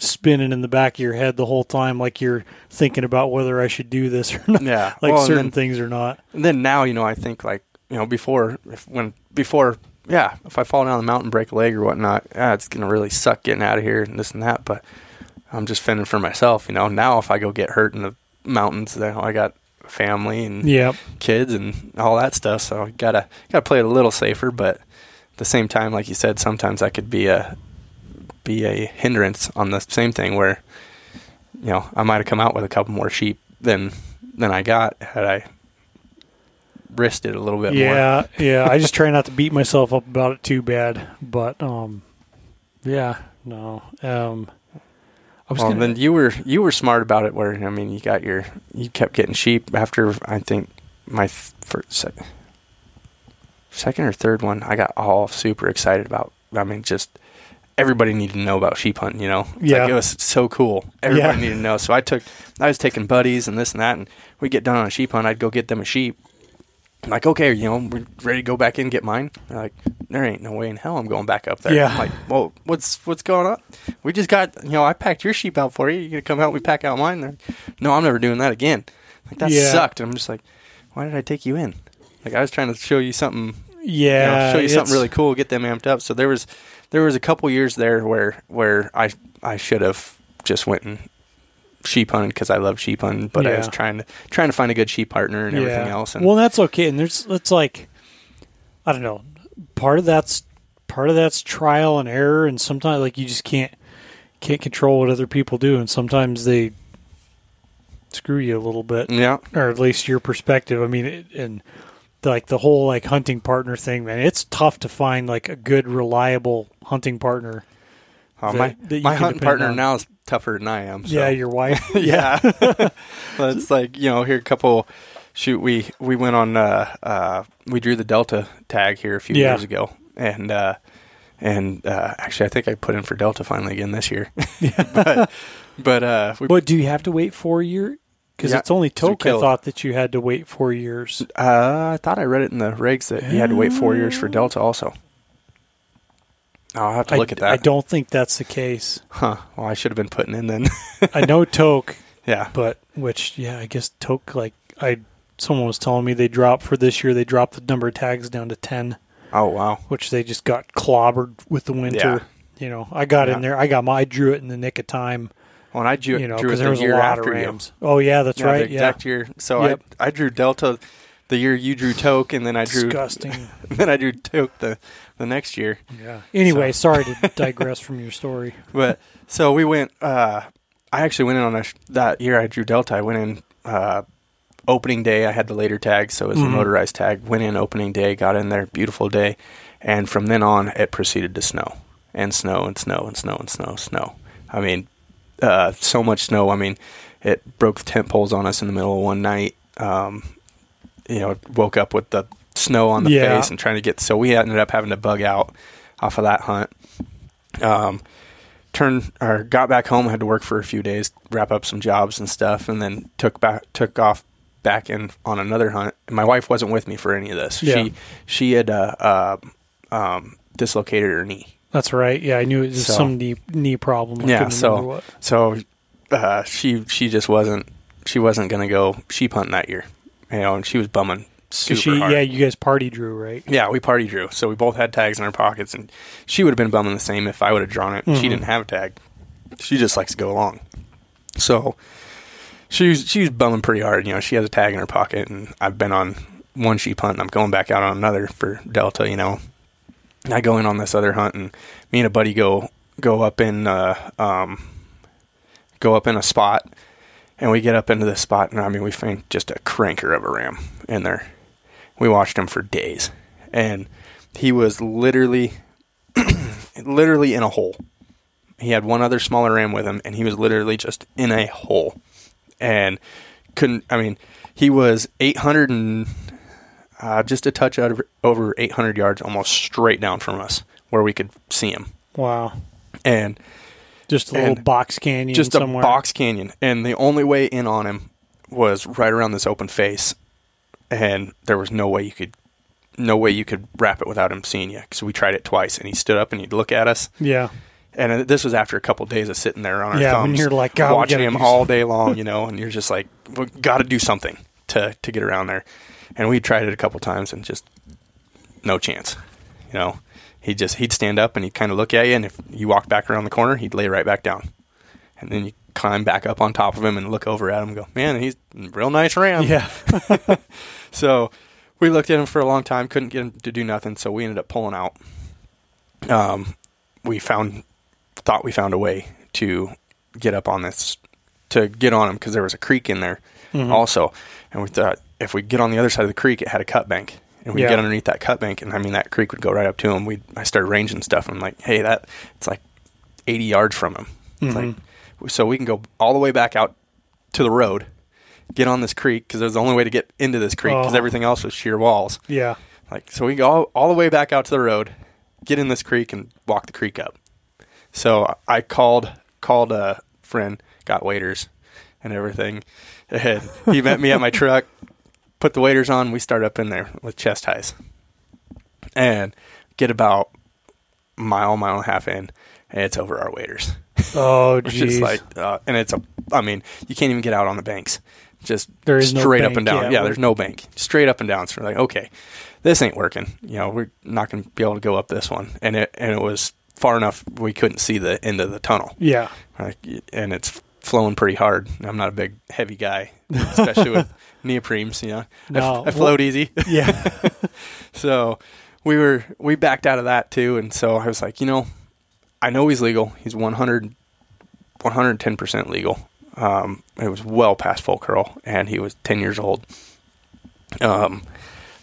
spinning in the back of your head the whole time like you're thinking about whether I should do this (laughs) or not Yeah, like well, certain then- things or not And then now, you know, I think like you know before if when before yeah, if I fall down the mountain, break a leg or whatnot, yeah, it's gonna really suck getting out of here and this and that. But I'm just fending for myself, you know. Now if I go get hurt in the mountains, then I got family and yeah kids and all that stuff, so I gotta gotta play it a little safer. But at the same time, like you said, sometimes I could be a be a hindrance on the same thing where you know I might have come out with a couple more sheep than than I got had I risked it a little bit more. Yeah, yeah. I just try not to beat myself up about it too bad. But um, yeah, no. Um, I was Well, gonna, then you were you were smart about it. Where I mean, you got your you kept getting sheep after I think my first, sec- second or third one. I got all super excited about. I mean, just everybody needed to know about sheep hunting. You know, Yeah. like, it was so cool. Everybody Yeah. needed to know. So I took I was taking buddies and this and that, and we'd get done on a sheep hunt. I'd go get them a sheep. I'm like, okay, you know, we're ready to go back in and get mine. They're like, there ain't no way in hell I'm going back up there. Yeah. I'm like, well, what's what's going on? We just got, you know, I packed your sheep out for you. You gonna come out? We pack out mine. They're, no, I'm never doing that again. Like that Yeah. sucked. And I'm just like, why did I take you in? Like I was trying to show you something, you know, yeah, show you something really cool, get them amped up. So there was there was a couple years there where where I I should have just went and sheep hunted because I love sheep hunting, but I was trying to trying to find a good sheep partner and everything else. And well, that's okay. And there's it's like I don't know. Part of that's part of that's trial and error, and sometimes like you just can't can't control what other people do, and sometimes they screw you a little bit. yeah, or at least your perspective. I mean, it, and like the whole like hunting partner thing, man, it's tough to find like a good, reliable hunting partner. Uh, that- my that my hunting partner on. now is tougher than I am. So. Yeah, your wife. (laughs) yeah. (laughs) (laughs) but it's like you know, here a couple. Shoot, we we went on. Uh, uh, we drew the Delta tag here a few Yeah. years ago, and uh, and uh, actually, I think I put in for Delta finally again this year. but but uh, we, do you have to wait four years? Because Yeah, it's only Tok. I thought that you had to wait four years. uh, I thought I read it in the regs that you had to wait four years for Delta also. I'll have to I, look at that. I don't think that's the case. Huh. Well, I should have been putting in then. (laughs) I know Tok, (laughs) yeah. but which yeah, I guess Tok like I. Someone was telling me they dropped for this year. They dropped the number of tags down to ten. Oh wow. which they just got clobbered with the winter. Yeah. You know, I got Yeah. in there. I got my. I drew it in the nick of time. When I drew, you know, drew it there was a lot of after you. Oh yeah, that's Yeah, right. The Yeah, exact year. So Yep. I I drew Delta the year you drew Tok, and then I drew disgusting. (laughs) then I drew Tok the the next year. yeah. Anyway, sorry to digress from your story. (laughs) But so we went. uh I actually went in on a, sh- that year. I drew Delta. I went in uh opening day. I had the later tag, so it was Mhm. the motorized tag. Went in opening day. Got in there. Beautiful day. And from then on, it proceeded to snow and snow and snow and snow and snow snow. I mean, uh, so much snow. I mean, it broke the tent poles on us in the middle of one night. Um, you know, woke up with the snow on the Yeah. face and trying to get. So we ended up having to bug out off of that hunt. Um, turned or got back home, had to work for a few days, wrap up some jobs and stuff, and then took back took off back in on another hunt. And my wife wasn't with me for any of this. Yeah. She she had uh, uh, um, dislocated her knee. That's right. Yeah, I knew it was So- some knee knee problem. I Yeah, so- what. So uh, she she just wasn't she wasn't gonna go sheep hunting that year, you know, and she was bumming super she, hard. yeah, you guys party drew, right? Yeah, we party drew, so we both had tags in our pockets, and she would have been bumming the same if I would have drawn it. Mhm. She didn't have a tag; she just likes to go along. So she's she's bumming pretty hard. You know, she has a tag in her pocket, and I've been on one sheep hunt, and I'm going back out on another for Delta. You know, I go in on this other hunt, and me and a buddy go go up in uh, um, go up in a spot, and we get up into this spot, and I mean, we find just a cranker of a ram in there. We watched him for days, and he was literally, (clears throat) literally in a hole. He had one other smaller ram with him, and he was literally just in a hole, and couldn't. I mean, he was 800 and uh, just a touch out of, over 800 yards, almost straight down from us, where we could see him, Wow. and Just a little box canyon just somewhere. a box canyon, and the only way in on him was right around this open face, and there was no way you could, no way you could wrap it without him seeing you. Because we tried it twice, and he stood up and he'd look at us, Yeah. and uh, this was after a couple days of sitting there on our Yeah, thumbs, you're like, God, watching him all day long, you know, and you're just like, we got to do something to to get around there, and we tried it a couple times and just no chance, you know. He just he'd stand up and he'd kind of look at you, and if you walked back around the corner, he'd lay right back down, and then you climb back up on top of him and look over at him and go, man, he's a real nice ram. Yeah. (laughs) (laughs) So we looked at him for a long time, couldn't get him to do nothing, so we ended up pulling out. Um, we found, thought we found a way to get up on this, to get on him because there was a creek in there Mhm. also, and we thought if we get on the other side of the creek, it had a cut bank, and we Yeah. get underneath that cut bank, and I mean that creek would go right up to him. We I started ranging stuff, and I'm like, hey, that it's like 80 yards from him. It's Mhm. like so we can go all the way back out to the road, get on this creek because there's the only way to get into this creek because Oh. everything else was sheer walls. Yeah. Like so, we go all, all the way back out to the road, get in this creek, and walk the creek up. So I called called a friend, got waders and everything. And he met me at my truck, put the waders on. We start up in there with chest highs, and get about mile, mile and a half in, and it's over our waders. Oh, (laughs) geez. like, uh, and it's a, I mean, you can't even get out on the banks. Just There is no straight up bank, and down. yeah. Yeah, there's no bank. Straight up and down. So we're like, okay, this ain't working. You know, we're not going to be able to go up this one. And it, and it was far enough we couldn't see the end of the tunnel. yeah. Like, and it's flowing pretty hard. I'm not a big, heavy guy, especially with (laughs) neoprenes, you know. I, No. I float easy. Yeah. (laughs) So we were we backed out of that too, and so I was like, you know, I know he's legal. He's 100, 110 percent legal. Um, it was well past full curl, and he was ten years old. Um,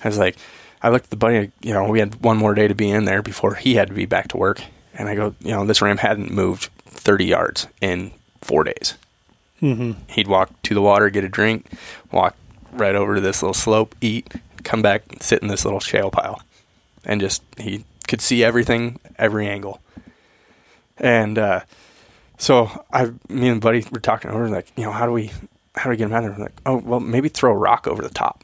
I was like, I looked at the buddy. You know, we had one more day to be in there before he had to be back to work, and I go, you know, this ram hadn't moved thirty yards in four days hmm he'd walk to the water, get a drink, walk right over to this little slope, eat, come back, sit in this little shale pile, and just he could see everything, every angle. And uh, so I, me and Buddy were talking over, like, you know, how do we, how do we get him out there? We're like, oh, well, maybe throw a rock over the top,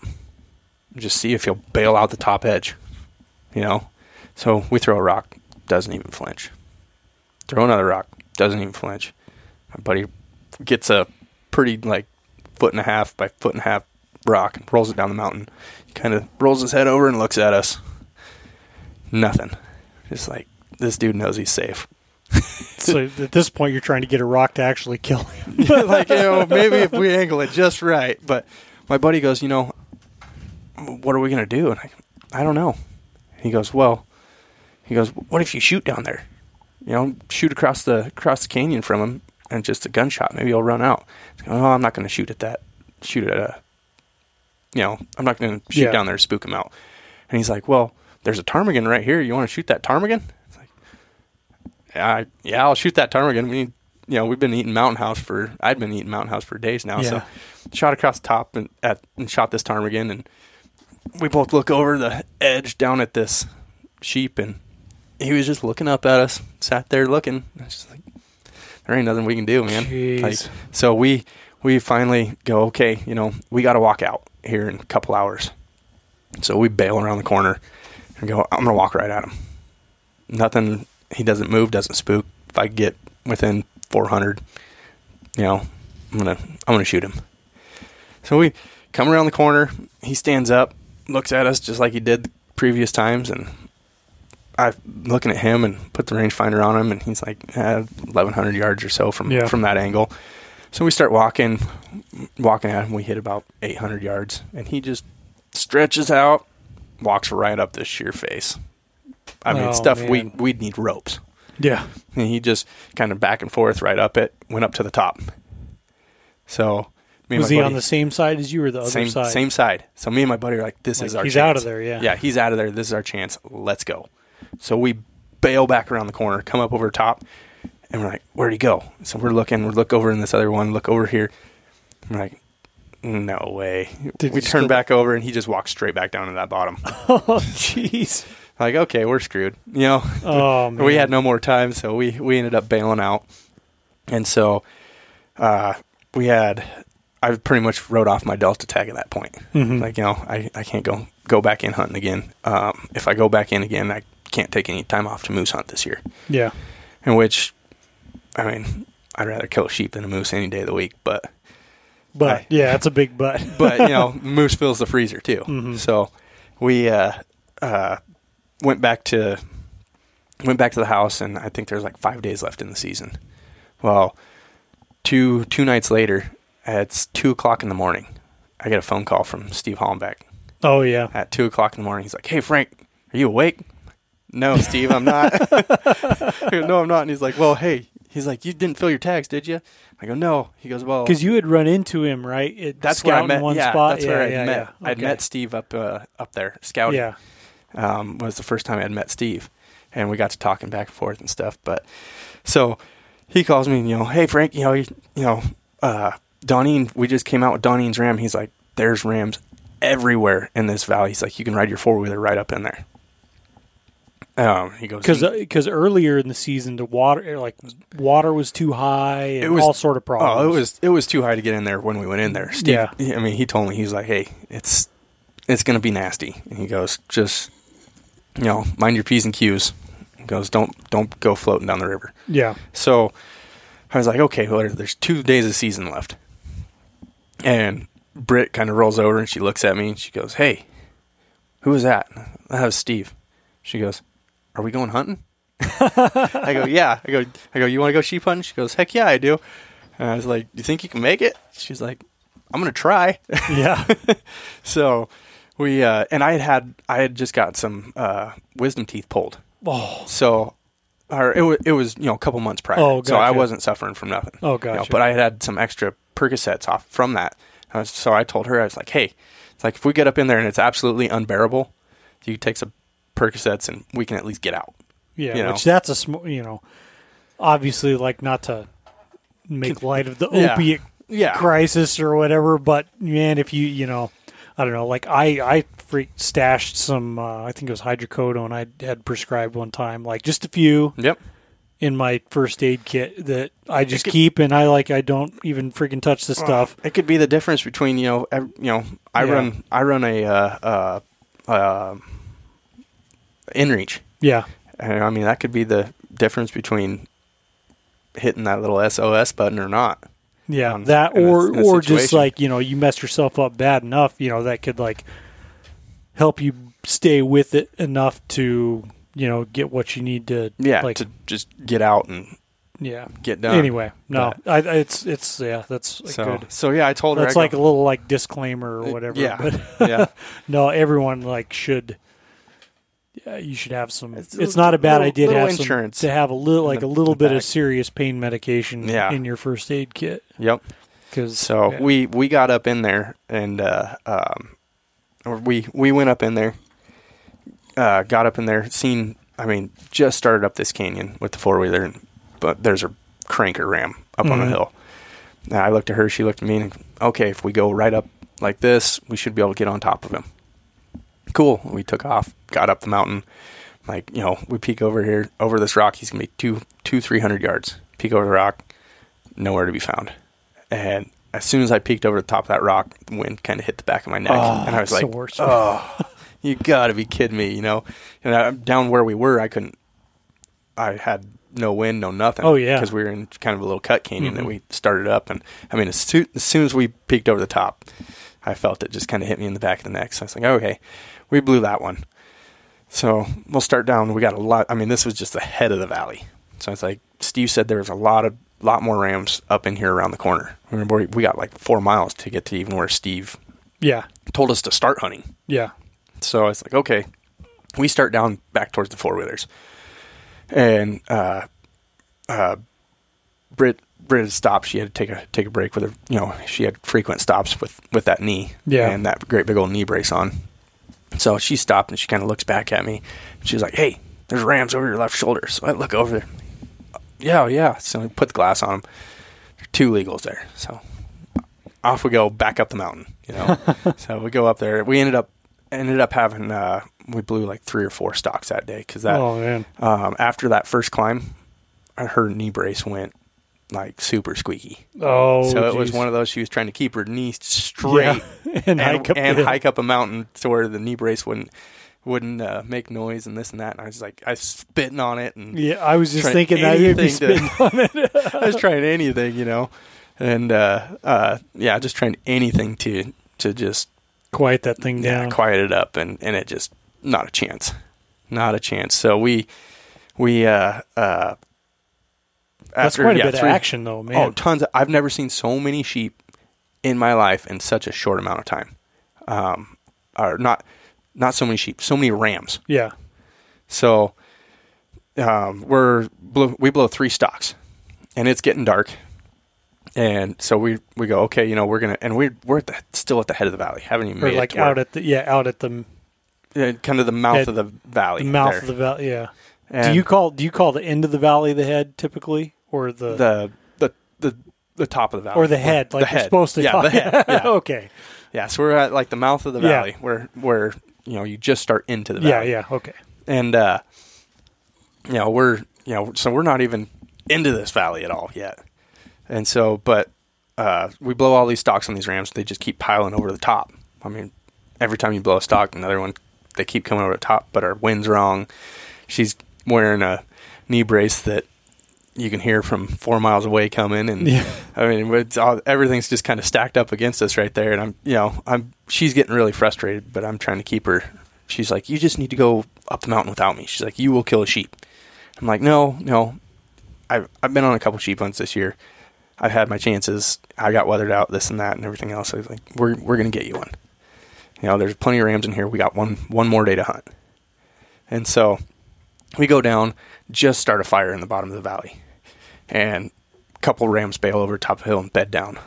just see if he'll bail out the top edge, you know. So we throw a rock, doesn't even flinch. Throw another rock, doesn't even flinch. My buddy gets a pretty like foot and a half by foot and a half rock and rolls it down the mountain. He kind of rolls his head over and looks at us. Nothing. Just like this dude knows he's safe. (laughs) So at this point, you're trying to get a rock to actually kill him. (laughs) like you know, maybe if we angle it just right. But my buddy goes, you know, what are we gonna do? And I, I don't know. He goes, well, he goes, what if you shoot down there? You know, shoot across the across the canyon from him, and just a gunshot. Maybe he'll run out. I oh, I'm not gonna shoot at that. Shoot at a. You know, I'm not gonna shoot Yeah. down there to spook him out. And he's like, well, there's a ptarmigan right here. You want to shoot that ptarmigan? It's like, yeah, yeah, I'll shoot that ptarmigan. We, you know, we've been eating Mountain House for. I'd been eating Mountain House for days now. So, shot across the top and at and shot this ptarmigan and we both look over the edge down at this sheep, and he was just looking up at us, sat there looking. I was just like, there ain't nothing we can do, man. Like, so we we finally go, okay, you know, we got to walk out here in a couple hours. So we bail around the corner and go. I'm gonna walk right at him. Nothing. He doesn't move, doesn't spook. If I get within 400, you know, I'm gonna I'm gonna shoot him. So we come around the corner. He stands up, looks at us just like he did the previous times, and I'm looking at him and put the rangefinder on him, and he's like eh, 1,100 yards or so from Yeah. from that angle. So we start walking, walking at him. We hit about 800 yards, and he just stretches out, walks right up this sheer face. I mean, Oh, stuff we man. we'd need ropes. Yeah. And he just kind of back and forth right up it, went up to the top. So Was he buddy- on the same side as you or the other same side? same side. So me and my buddy are like, "This Like, is our he's chance. out of there, yeah. yeah, he's out of there. This is our chance. Let's go." So we bail back around the corner, come up over top, and we're like, "Where'd he go?" So we're looking. We look over in this other one. Look over here. We're like, "No way." Did we turn back over, and he just walks straight back down to that bottom. (laughs) Oh, jeez. like, okay, we're screwed. You know. Oh, man. (laughs) we had no more time, so we we ended up bailing out, and so uh, we had I pretty much wrote off my Delta tag at that point. Mhm. Like you know, I, I can't go go back in hunting again. Um, if I go back in again, I can't take any time off to moose hunt this year. Yeah. In which, I mean, I'd rather kill a sheep than a moose any day of the week. But But, I- yeah, that's a big but. (laughs) but you know, (laughs) moose fills the freezer too. Mhm. So we uh, uh, went back to went back to the house, and I think there's like five days left in the season. Well, two two nights later, it's two o'clock in the morning. I get a phone call from Steve Hollenbeck oh, yeah. at two o'clock in the morning. He's like, "Hey Frank, are you awake?" No, Steve, I'm not. (laughs) No, I'm not. And he's like, "Well, hey." He's like, "You didn't fill your tags, did you?" I go, "No." He goes, "Well, Because you had run into him, right? At that's where I met. one yeah, spot. that's where yeah, I yeah, met. yeah. I'd Okay. met Steve up uh, up there scouting. Yeah. um, was the first time I'd met Steve, and we got to talking back and forth and stuff. But so he calls me, and, you know, hey Frank, you know, you, you know, uh, Donine, we just came out with Donine's ram. He's like, there's rams everywhere in this valley. He's like, you can ride your four wheeler right up in there. Um, he goes, Because because earlier in the season, the water like water was too high and It was- all sort of problems. Oh, it was it was too high to get in there when we went in there. Steve, Yeah. I mean, he told me he's like, "Hey, it's it's gonna be nasty," and he goes, "Just you know, mind your p's and q's." He goes, "Don't don't go floating down the river." yeah. So I was like, "Okay, well, there's two days of season left," and Britt kind of rolls over and she looks at me and she goes, "Hey, who was that?" That was Steve. She goes, "Are we going hunting?" (laughs) I go, yeah. I go, I go. You want to go sheep hunting? She goes, heck yeah, I do. And I was like, do you think you can make it? She's like, I'm gonna try. (laughs) Yeah. (laughs) so we uh, and I had had I had just got some uh, wisdom teeth pulled. oh. So, or it was it was you know a couple months prior. Oh, So I wasn't suffering from nothing. Oh, You know, gotcha. but I had had some extra Percocets off from that. I was, so I told her I was like, hey, it's like if we get up in there and it's absolutely unbearable, do you take some Percocets and we can at least get out. Yeah. you know. Which that's a sm- you know, obviously like not to make light of the Yeah. opiate Yeah. crisis or whatever, but man, if you you know, I don't know, like I I freak stashed some uh, I think it was hydrocodone I had prescribed one time, like just a few Yep. in my first aid kit that I just could- keep and I like I don't even freaking touch the stuff. It could be the difference between you know ev- you know I Yeah. run I run a uh, uh, uh, inReach, Yeah. and I mean that could be the difference between hitting that little SOS button or not. Yeah, um, that in a- or a or just like you know you messed yourself up bad enough, you know that could like help you stay with it enough to you know get what you need to Yeah, like to just get out and yeah get done. anyway no I, it's it's yeah that's so good so yeah, I told her that's I like go, a little like disclaimer or whatever yeah, but yeah. (laughs) no everyone like should yeah you should have some It's it's, not a bad little- idea to have some, insurance to have a little like a little bit of serious pain medication Yeah. in your first aid kit Yep. because So we we got up in there and uh, um, or we we went up in there, uh, got up in there, seen. I mean, just started up this canyon with the four wheeler, but there's a cranker ram up on the Mhm. hill. And I looked at her, she looked at me, and okay, if we go right up like this, we should be able to get on top of him. Cool. We took off, got up the mountain. Like you know, we peek over here over this rock. He's gonna be two two three hundred yards. Peek over the rock, nowhere to be found. And as soon as I peeked over the top of that rock, the wind kind of hit the back of my neck, Oh, and I was like. "Oh, (laughs) you gotta be kidding me!" You know, and I, down where we were, I couldn't. I had no wind, no nothing. Oh, yeah. because we were in kind of a little cut canyon that Mhm. we started up, and I mean, as soon, as soon as we peeked over the top, I felt it just kind of hit me in the back of the neck. So I was like, okay, we blew that one. So we'll start down. We got a lot. I mean, this was just the head of the valley. So it's like Steve said, there was a lot of lot more rams up in here around the corner. Remember, we- we got like four miles to get to even where Steve Yeah. told us to start hunting. Yeah. So it's like, okay, we start down back towards the four wheelers, and uh, uh, Brit Brit stopped. She had to take a take a break with her. You know, she had frequent stops with with that knee, Yeah. and that great big old knee brace on. So she stopped and she kind of looks back at me. She's like, "Hey, there's rams over your left shoulder." So I look over there. Yeah, yeah. So we put the glass on them. Two legals there. So off we go back up the mountain. You know. (laughs) so we go up there. We ended up ended up having uh, we blew like three or four stocks that day because that oh man. um, after that first climb, I her knee brace went like super squeaky. Oh. so it was one of those she was trying to keep her knee straight Yeah. (laughs) and, and, hike up and hike up a mountain to where the knee brace wouldn't wouldn't uh, make noise and this and that. And I was like, I was spitting on it and Yeah, I was just thinking that you'd be spitting to- on it. (laughs) I was trying anything, you know, and uh, uh, yeah, I just trying anything to to just Quiet that thing yeah, down. quiet it up, and and it just not a chance, not a chance. So we we uh uh That's after, quite a yeah, bit three- of action, though, man. Oh, tons! Of, I've never seen so many sheep in my life in such a short amount of time. Um, or not not so many sheep, so many rams. yeah. So um, we're blow, we blow three stocks, and it's getting dark. And so we we go okay, you know we're gonna and we're we're at the, still at the head of the valley, haven't even made it like out at the yeah out at the, uh, kind of the mouth of the valley, the mouth there. of the valley. Yeah. And do you call do you call the end of the valley the head typically, or the, the the the the top of the valley or the head? Like the you're head. supposed to. Yeah, call the head. (laughs) Yeah. okay. yeah. So we're at like the mouth of the Yeah. valley, where where you know you just start into the valley. Yeah. Yeah. Okay. and uh, you know we're you know so we're not even into this valley at all yet, and so but uh, we blow all these stocks on these rams, they just keep piling over the top. I mean, every time you blow a stock, another one they keep coming over the top. But our wind's wrong. She's wearing a knee brace that you can hear from four miles away coming, and Yeah. I mean all, everything's just kind of stacked up against us right there. And I'm you know I'm she's getting really frustrated, but I'm trying to keep her. She's like, you just need to go up the mountain without me. She's like, you will kill a sheep. I'm like, no, no. I've I've been on a couple sheep hunts this year. I've had my chances. I got weathered out, this and that, and everything else. I was like, we're we're gonna get you one. You know, there's plenty of rams in here. We got one one more day to hunt, and so we go down, just start a fire in the bottom of the valley, and a couple rams bail over top of the hill and bed down,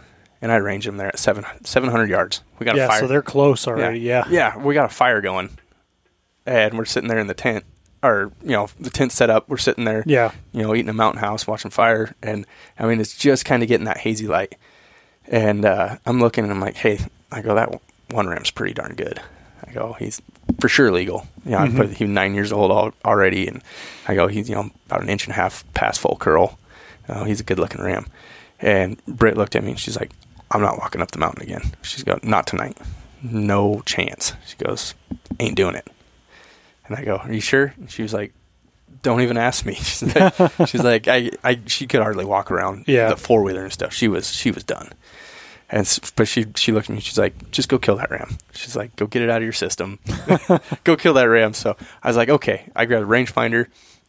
and I range them there at seven seven hundred yards. We got a Yeah. fire. So they're close already. Yeah. Yeah, we got a fire going, and we're sitting there in the tent, or you know, the tent set up. We're sitting there, Yeah. you know, eating a mountain house, watching fire, and I mean, it's just kind of getting that hazy light. And uh, I'm looking, and I'm like, hey, I go that one ram's pretty darn good. I go, he's for sure legal. You know, Mhm. I put he was nine years old al- already, and I go, he's you know about an inch and a half past full curl. Uh, he's a good looking ram. And Britt looked at me, and she's like, I'm not walking up the mountain again. She's go, not tonight, no chance. She goes, ain't doing it. And I go, are you sure? And she was like, don't even ask me. (laughs) She's like, (laughs) she's like I, I, she could hardly walk around Yeah. the four wheeler and stuff. She was, she was done. And but she, she looked at me. She's like, just go kill that ram. She's like, go get it out of your system. (laughs) go kill that ram. So I was like, okay. I grabbed a rangefinder.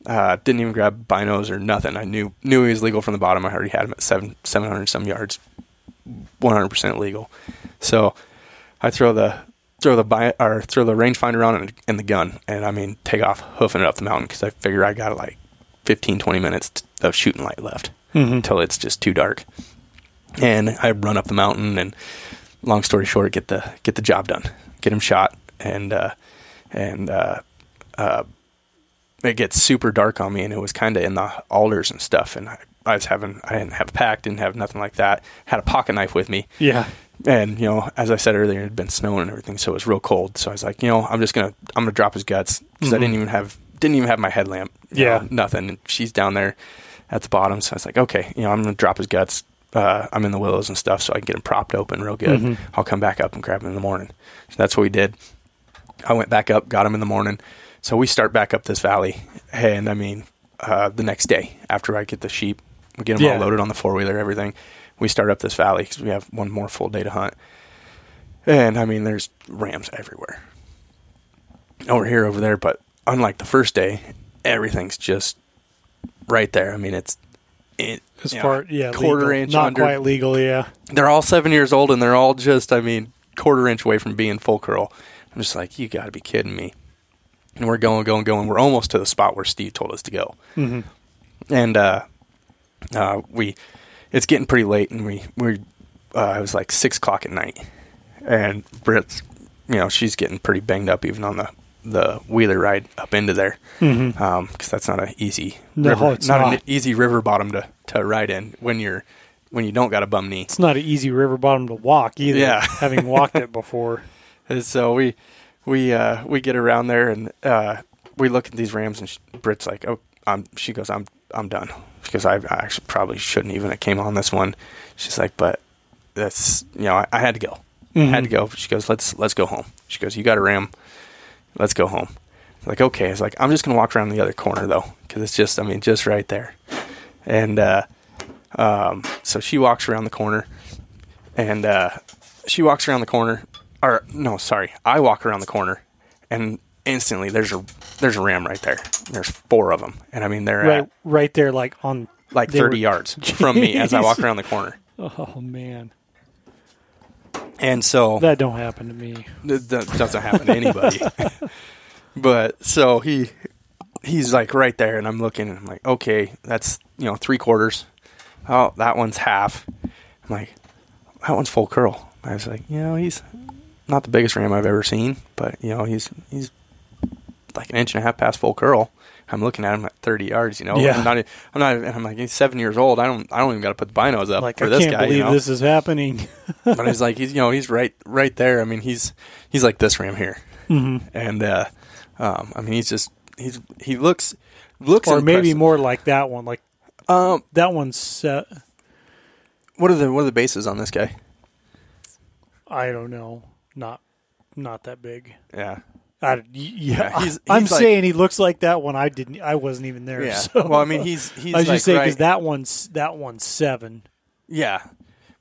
Uh, didn't even grab binos or nothing. I knew knew he was legal from the bottom. I already had him at seven seven hundred some yards, one hundred percent legal. So I throw the throw the bi- or throw the rangefinder on and, and the gun, and I mean take off hoofing it up the mountain because I figure I got like 15, 20 minutes t- of shooting light left Mhm. until it's just too dark. And I run up the mountain, and long story short, get the get the job done, get him shot, and uh, and uh, uh, it gets super dark on me, and it was kind of in the alders and stuff, and I, I was having I didn't have a pack, didn't have nothing like that, had a pocket knife with me, Yeah. and you know, as I said earlier, it had been snowing and everything, so it was real cold. So I was like, you know, I'm just gonna I'm gonna drop his guts because I Mhm. didn't even have didn't even have my headlamp. Yeah. know, nothing. And she's down there at the bottom, so I was like, okay, you know, I'm gonna drop his guts. Uh, I'm in the willows and stuff, so I can get him propped open real good. Mhm. I'll come back up and grab him in the morning. So that's what we did. I went back up, got him in the morning. So we start back up this valley, and I mean, uh, the next day after I get the sheep, we get them Yeah. all loaded on the four wheeler, everything. We start up this valley because we have one more full day to hunt, and I mean, there's rams everywhere. Over here, over there, but unlike the first day, everything's just right there. I mean, it's it, As you know, yeah, quarter legal. inch not under. quite legal. Yeah, They're all seven years old, and they're all just, I mean, quarter inch away from being full curl. I'm just like, you got to be kidding me. And we're going, going, going. We're almost to the spot where Steve told us to go. hmm And uh, uh, we, it's getting pretty late, and we we, uh, it was like six o'clock at night, and Britt's, you know, she's getting pretty banged up even on the the wheeler ride up into there, because that's not an easy No, river, it's not, an easy river bottom to to ride in when you're when you don't got a bum knee. It's not an easy river bottom to walk either. Yeah. having walked it (laughs) before. And so we we uh, we get around there and uh, we look at these rams and sh Britt's like, oh, I'm. She goes, I'm I'm done. because I, I actually probably shouldn't even have came on this one. She's like, but that's you know I, I had to go. I had to go. She goes, let's let's go home. She goes, you got a ram. Let's go home. I'm like okay. I was like, I'm just gonna walk around the other corner though, because it's just I mean just right there. And uh, um, so she walks around the corner, and uh, she walks around the corner. Or no, sorry, I walk around the corner, and instantly there's a there's a ram right there. There's four of them, and I mean they're Right, at right there, like on. like 30 were- yards (laughs) from me as I walk around the corner. Oh man, And so that don't happen to me. That that doesn't happen to anybody. (laughs) but so he he's like right there, and I'm looking, and I'm like, okay, that's you know three quarters. Oh, that one's half. I'm like, that one's full curl. I was like, you know, he's not the biggest ram I've ever seen, but you know, he's he's like an inch and a half past full curl. I'm looking at him at 30 yards. You know, Yeah. I'm not. I'm not. And I'm like, he's seven years old. I don't. I don't even got to put the binos up Like for I this can't guy. believe you know? this is happening. (laughs) but he's like, he's you know, he's right, right there. I mean, he's he's like this ram here hmm and uh, um, I mean he's just he's he looks looks Or maybe more like that one. Like Um, that one's. Uh, what are the what are the bases on this guy? I don't know. Not, not that big. Yeah, I, yeah, Yeah, he's- I'm like- saying he looks like that one. I didn't. I wasn't even there. yeah. So. Well, I mean he's he's (laughs) I was like just saying right, because that one's that one's seven. yeah.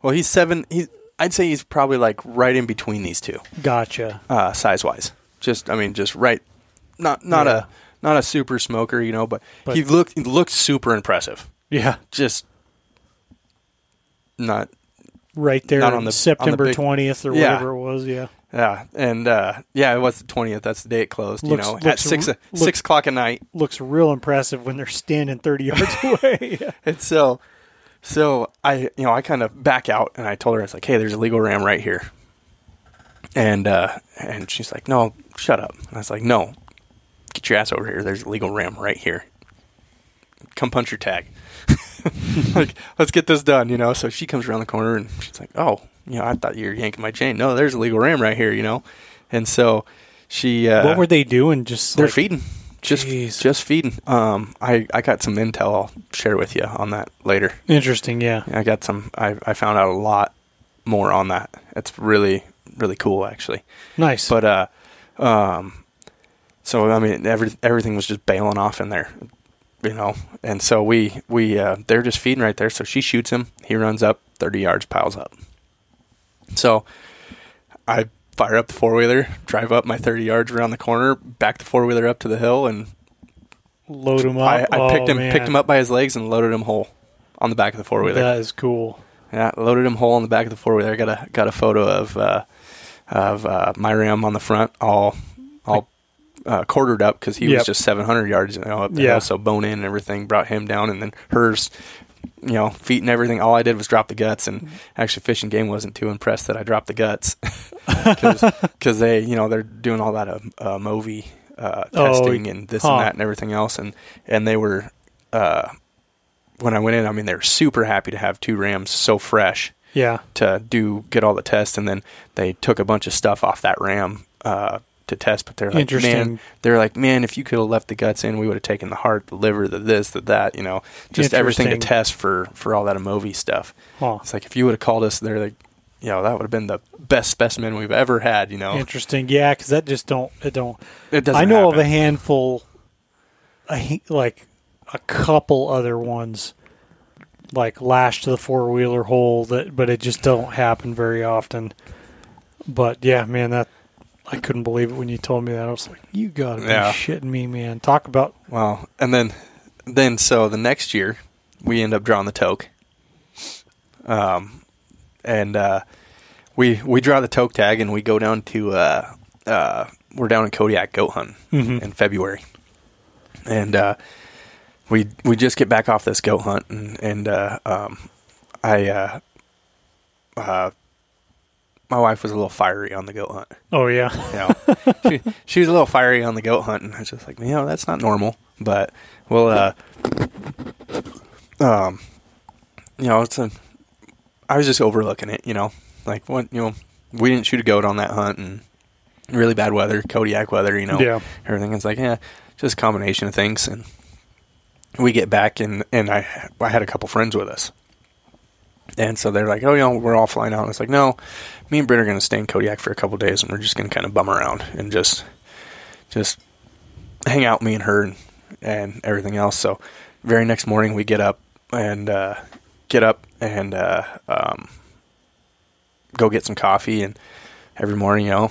Well, he's seven. He's I'd say he's probably like right in between these two, Gotcha. uh, size wise. Just I mean just right, not not Yeah. a not a super smoker, you know, but, But- he looked he looked super impressive. Yeah, Just not right there. Not on the- on the September big- twentieth or Yeah. whatever it was. Yeah. yeah, and uh, yeah, it was the twentieth. That's the day it closed. Looks- you know, at looks- six look- six o'clock at night. Looks real impressive when they're standing thirty yards (laughs) away. And so, so I, you know, I kind of back out and I told her, I was like, hey, there's a legal ram right here. And, uh, and she's like, no, shut up. And I was like, no, get your ass over here. There's a legal ram right here. Come punch your tag. (laughs) like, let's get this done, you know? So she comes around the corner and she's like, oh, you know, I thought you were yanking my chain. No, there's a legal ram right here, you know? And so she, uh, what were they doing? Just they're like, feeding. Just Jeez. just feeding. Um, I, I got some intel I'll share with you on that later. Interesting. Yeah. I got some. I, I found out a lot more on that. It's really really cool actually. Nice. But uh, um, so I mean every everything was just bailing off in there, you know. And so we we uh, they're just feeding right there. So she shoots him. He runs up thirty yards, piles up. So I fire up the four wheeler, drive up my thirty yards around the corner, back the four wheeler up to the hill, and load him up. I picked Oh, him man. picked him up by his legs and loaded him whole on the back of the four wheeler. That is cool. Yeah, loaded him whole on the back of the four wheeler. I got a got a photo of uh, of uh, my ram on the front, all all uh, quartered up because he Yep. was just 700 yards, you know, up the Yeah. hill, so bone in and everything. Brought him down, and then hers, you know, feet and everything. All I did was drop the guts, and actually, Fish and Game wasn't too impressed that I dropped the guts (laughs) because (laughs) they, you know, they're doing all that uh, uh, M. ovi uh, Oh, testing and this huh. and that and everything else, and and they were. Uh, when I went in, I mean, they were super happy to have two rams so fresh Yeah. to do get all the tests, and then they took a bunch of stuff off that ram uh, to test. But they're like, man, they're like, man, if you could have left the guts in, we would have taken the heart, the liver, the this, the that, you know, just everything to test for for all that M. ovi stuff. Huh. It's like if you would have called us, they're like, you know, that would have been the best specimen we've ever had. You know, Interesting. Yeah, because that just don't it don't. it doesn't. I know of a handful, a, like a couple other ones, like lashed to the four wheeler whole that, but it just don't happen very often. But yeah, man, that I couldn't believe it when you told me that. I was like, you gotta be Yeah. shitting me, man. Talk about Well, and then, then so the next year, we end up drawing the Tok. Um, and uh, we we draw the Tok tag, and we go down to uh, uh, we're down in Kodiak goat hunting Mhm. in February, and uh, we we just get back off this goat hunt, and and uh, um, I uh, uh, my wife was a little fiery on the goat hunt oh yeah, you know, she, (laughs) she was a little fiery on the goat hunt, and I was just like, you know, that's not normal. But well, uh, um, you know, it's a. I was just overlooking it, you know, like what you know, we didn't shoot a goat on that hunt, and really bad weather, Kodiak weather, you know, Yeah. everything. It's like, yeah, just a combination of things, and we get back, and and I I had a couple friends with us. And so they're like, oh, you know, we're all flying out. And it's like, no, me and Britt are going to stay in Kodiak for a couple days, and we're just going to kind of bum around and just, just hang out, me and her, and, and everything else. So, very next morning, we get up and uh, get up and uh, um, go get some coffee. And every morning, you know,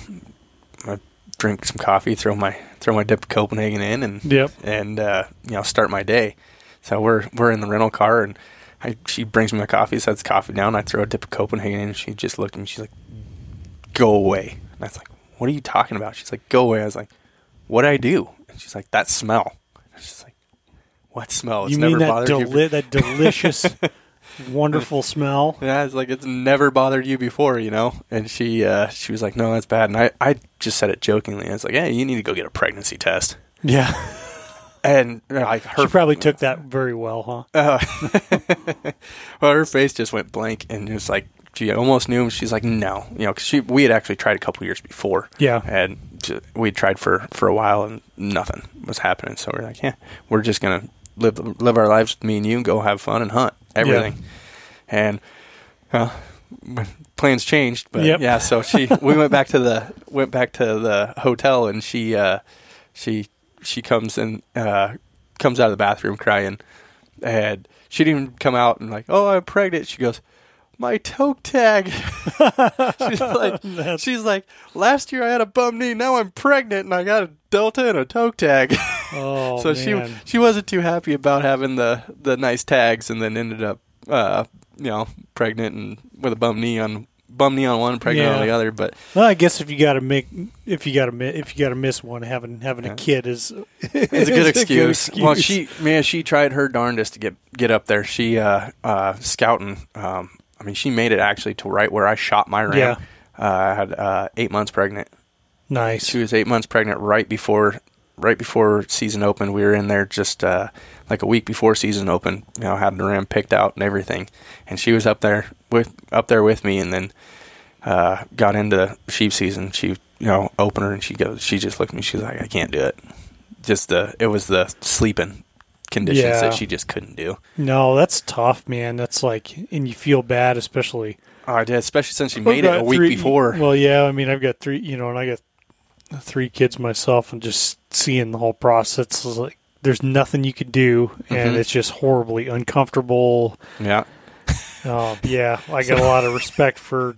I drink some coffee, throw my throw my dip of Copenhagen in, and Yep. and uh, you know, start my day. So we're we're in the rental car, and I, she brings me my coffee, sets coffee down. I throw a dip of Copenhagen in, and she just looked at me. She's like, "Go away." And I was like, "What are you talking about?" She's like, "Go away." I was like, "What would I do?" And she's like, "That smell." And she's like, "What smell?" It's you never mean that bothered you. deli- that delicious, (laughs) wonderful smell? Yeah, it's like it's never bothered you before, you know. And she uh, she was like, "No, that's bad." And I, I just said it jokingly. I was like, "Hey, you need to go get a pregnancy test." Yeah, (laughs) And like her she probably took that very well, huh? (laughs) Uh, (laughs) well, her face just went blank, and it was like she almost knew him. She's like, "No," you know, because she we had actually tried a couple years before, Yeah. and we tried for for a while, and nothing was happening. So we're like, "Yeah, we're just gonna live live our lives me and you, and go have fun and hunt everything." And uh, plans changed, but Yep. yeah. So she we went back to the went back to the hotel, and she uh, she she comes and uh, comes out of the bathroom crying, and she didn't even come out and like, oh, I'm pregnant. She goes, my Tok tag. (laughs) she's (laughs) like, she's like, last year I had a bum knee, now I'm pregnant, and I got a delta and a Tok tag. (laughs) Oh, so man. she she wasn't too happy about having the the nice tags, and then ended up, uh, you know, pregnant and with a bum knee on bum knee on one, pregnant on Yeah. the other. But Well, I guess if you got to make, if you got to, if you got to miss one, having having a kid is it's a good (laughs) excuse. Well, excuse. she man, she tried her darndest to get get up there. She uh, uh, scouting. Um, I mean, she made it actually to right where I shot my ram. Yeah. Uh, I had uh, eight months pregnant. nice. She was eight months pregnant right before right before season opened. We were in there just uh, like a week before season opened. You know, had the ram picked out and everything, and she was up there with up there with me, and then uh, got into sheep season. She you know opener, and she goes. She just looked at me. She's like, I can't do it. Just the it was the sleeping conditions Yeah. that she just couldn't do. No, that's tough, man. That's like, and you feel bad, especially Oh, I did, especially since she made it a week three- before. Well, yeah, I mean, I've got three, you know, and I got three kids myself, and just seeing the whole process is like, there's nothing you could do, and Mhm. it's just horribly uncomfortable. yeah, Oh, yeah, I got a lot of respect for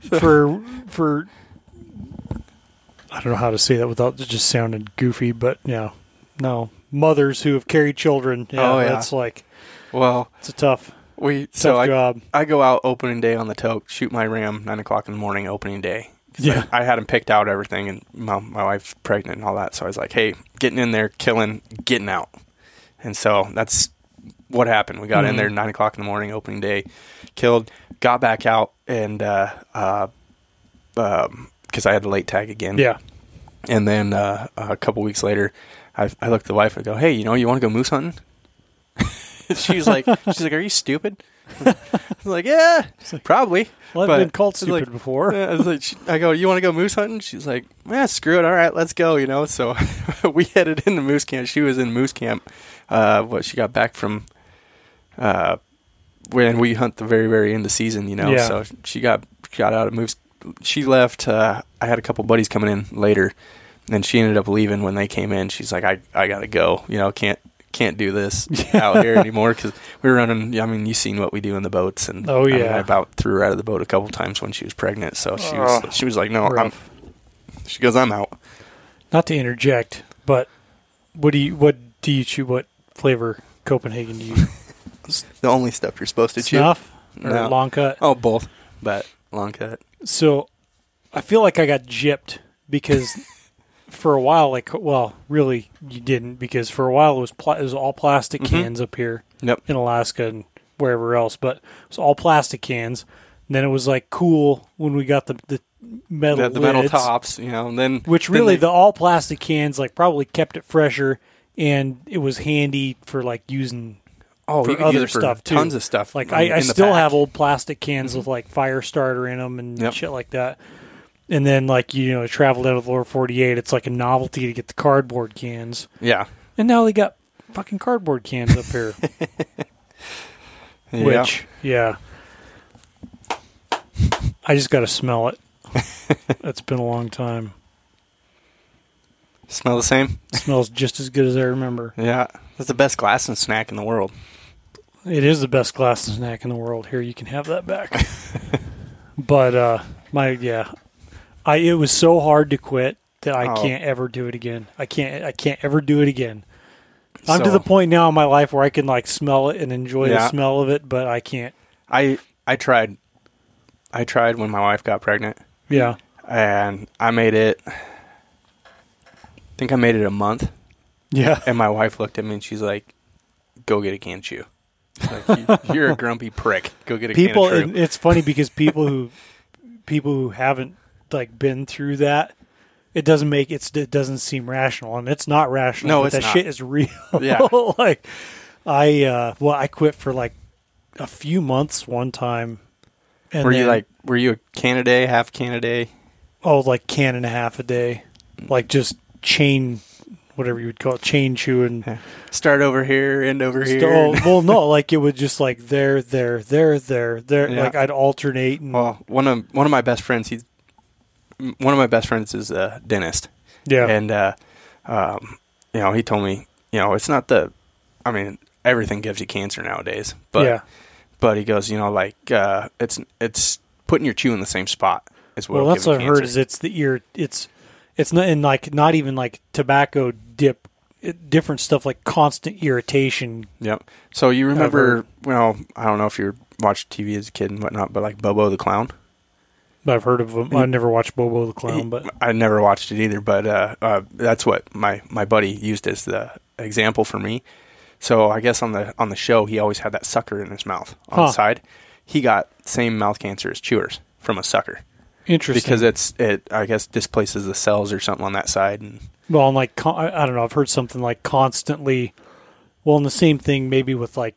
for for. I don't know how to say that without it just sounding goofy, but yeah, no mothers who have carried children. Yeah, Oh, yeah. that's like well, it's a tough, we tough so I job. I go out opening day on the Tok, shoot my ram nine o'clock in the morning, opening day. Yeah. I, I had him picked out everything, and my, my wife's pregnant and all that. So I was like, hey, getting in there, killing, getting out. And so that's what happened. We got in Mhm. there nine o'clock in the morning, opening day, killed, got back out, and uh, uh, um, because I had the late tag again. Yeah, And then uh, a couple weeks later, I, I looked at the wife and go, "Hey, you know, you want to go moose hunting?" (laughs) she's like, she's like, "Are you stupid?" (laughs) I was like, "Yeah, probably." Well, I've But been called stupid like- before. I, was like, she- I go, "You want to go moose hunting?" She's like, "Yeah, screw it. All right, let's go." You know. So (laughs) we headed into moose camp. She was in moose camp. Uh, what she got back from, uh, when we hunt the very very end of the season. You know. Yeah. So she got got out of moose. She left. Uh, I had a couple buddies coming in later, and she ended up leaving when they came in. She's like, "I I gotta go. You know, can't." Can't do this (laughs) out here anymore because we were running. I mean, you seen what we do in the boats, and Oh, I mean, yeah. I about threw her out of the boat a couple times when she was pregnant. So she was Oh, she was like, "No, I'm." She goes, "I'm out." Not to interject, but what do you what do you chew? What flavor Copenhagen do you The only stuff you're supposed to chew. snuff or No. long cut? Oh, both, but long cut. So I feel like I got gypped because (laughs) for a while, like, well, really, you didn't because for a while it was pla- it was all plastic Mhm. cans up here Yep. in Alaska and wherever else, but it was all plastic cans. And then it was like cool when we got the the metal The, the metal tops, you know, and then which then really they- the all plastic cans like probably kept it fresher and it was handy for like using oh for other use it for stuff, too. tons of stuff. like I, I still pack. have old plastic cans mm-hmm. with like fire starter in them and Yep. shit like that. And then like you know traveled out of the lower forty eight, it's like a novelty to get the cardboard cans. Yeah. And now they got fucking cardboard cans up here, (laughs) yeah. which yeah, I just got to smell it. (laughs) it's been a long time. smell the same. It smells just as good as I remember. Yeah, that's the best glass and snack in the world. It is the best glass snack in the world. Here, you can have that back. (laughs) but uh my yeah, I it was so hard to quit that I Oh. can't ever do it again. I can't I can't ever do it again. I'm to the point now in my life where I can like smell it and enjoy the smell of it, but I can't. I I tried, I tried when my wife got pregnant, Yeah. and I made it. I think I made it a month, Yeah. and my wife looked at me and she's like, "Go get a can chew." Like, you, you're a grumpy prick. Go get a People can of it's funny because people who people who haven't like been through that it doesn't make it's, it doesn't seem rational and it's not rational No, but it's that not. shit is real Yeah. (laughs) like i uh well i quit for like a few months one time and Were you like, were you a can a day, half can a day? oh like can and a half a day like just chain whatever you would call it chain chewing Start over here, end over here. Well no (laughs) like it would just like there there there there there Yeah. like i'd alternate and Well, one of one of my best friends, he's one of my best friends is a dentist, yeah and uh, um, you know, he told me, you know, it's not the, I mean, everything gives you cancer nowadays, but yeah but he goes, you know, like uh, it's it's putting your chew in the same spot is what. well that's what i've heard is it's the ear it's it's not in like not even like tobacco dip different stuff like constant irritation Yep. So you remember? Well, I don't know if you watched TV as a kid and whatnot, but like Bobo the Clown. i've heard of him. i've never watched bobo the clown but I never watched it either, but uh, uh, that's what my, my buddy used as the example for me. So I guess on the on the show, he always had that sucker in his mouth on Huh. the side. He got same mouth cancer as chewers from a sucker interesting because it's it I guess displaces the cells or something on that side. And Well, and like I don't know, I've heard something like constantly. Well, and the same thing maybe with like.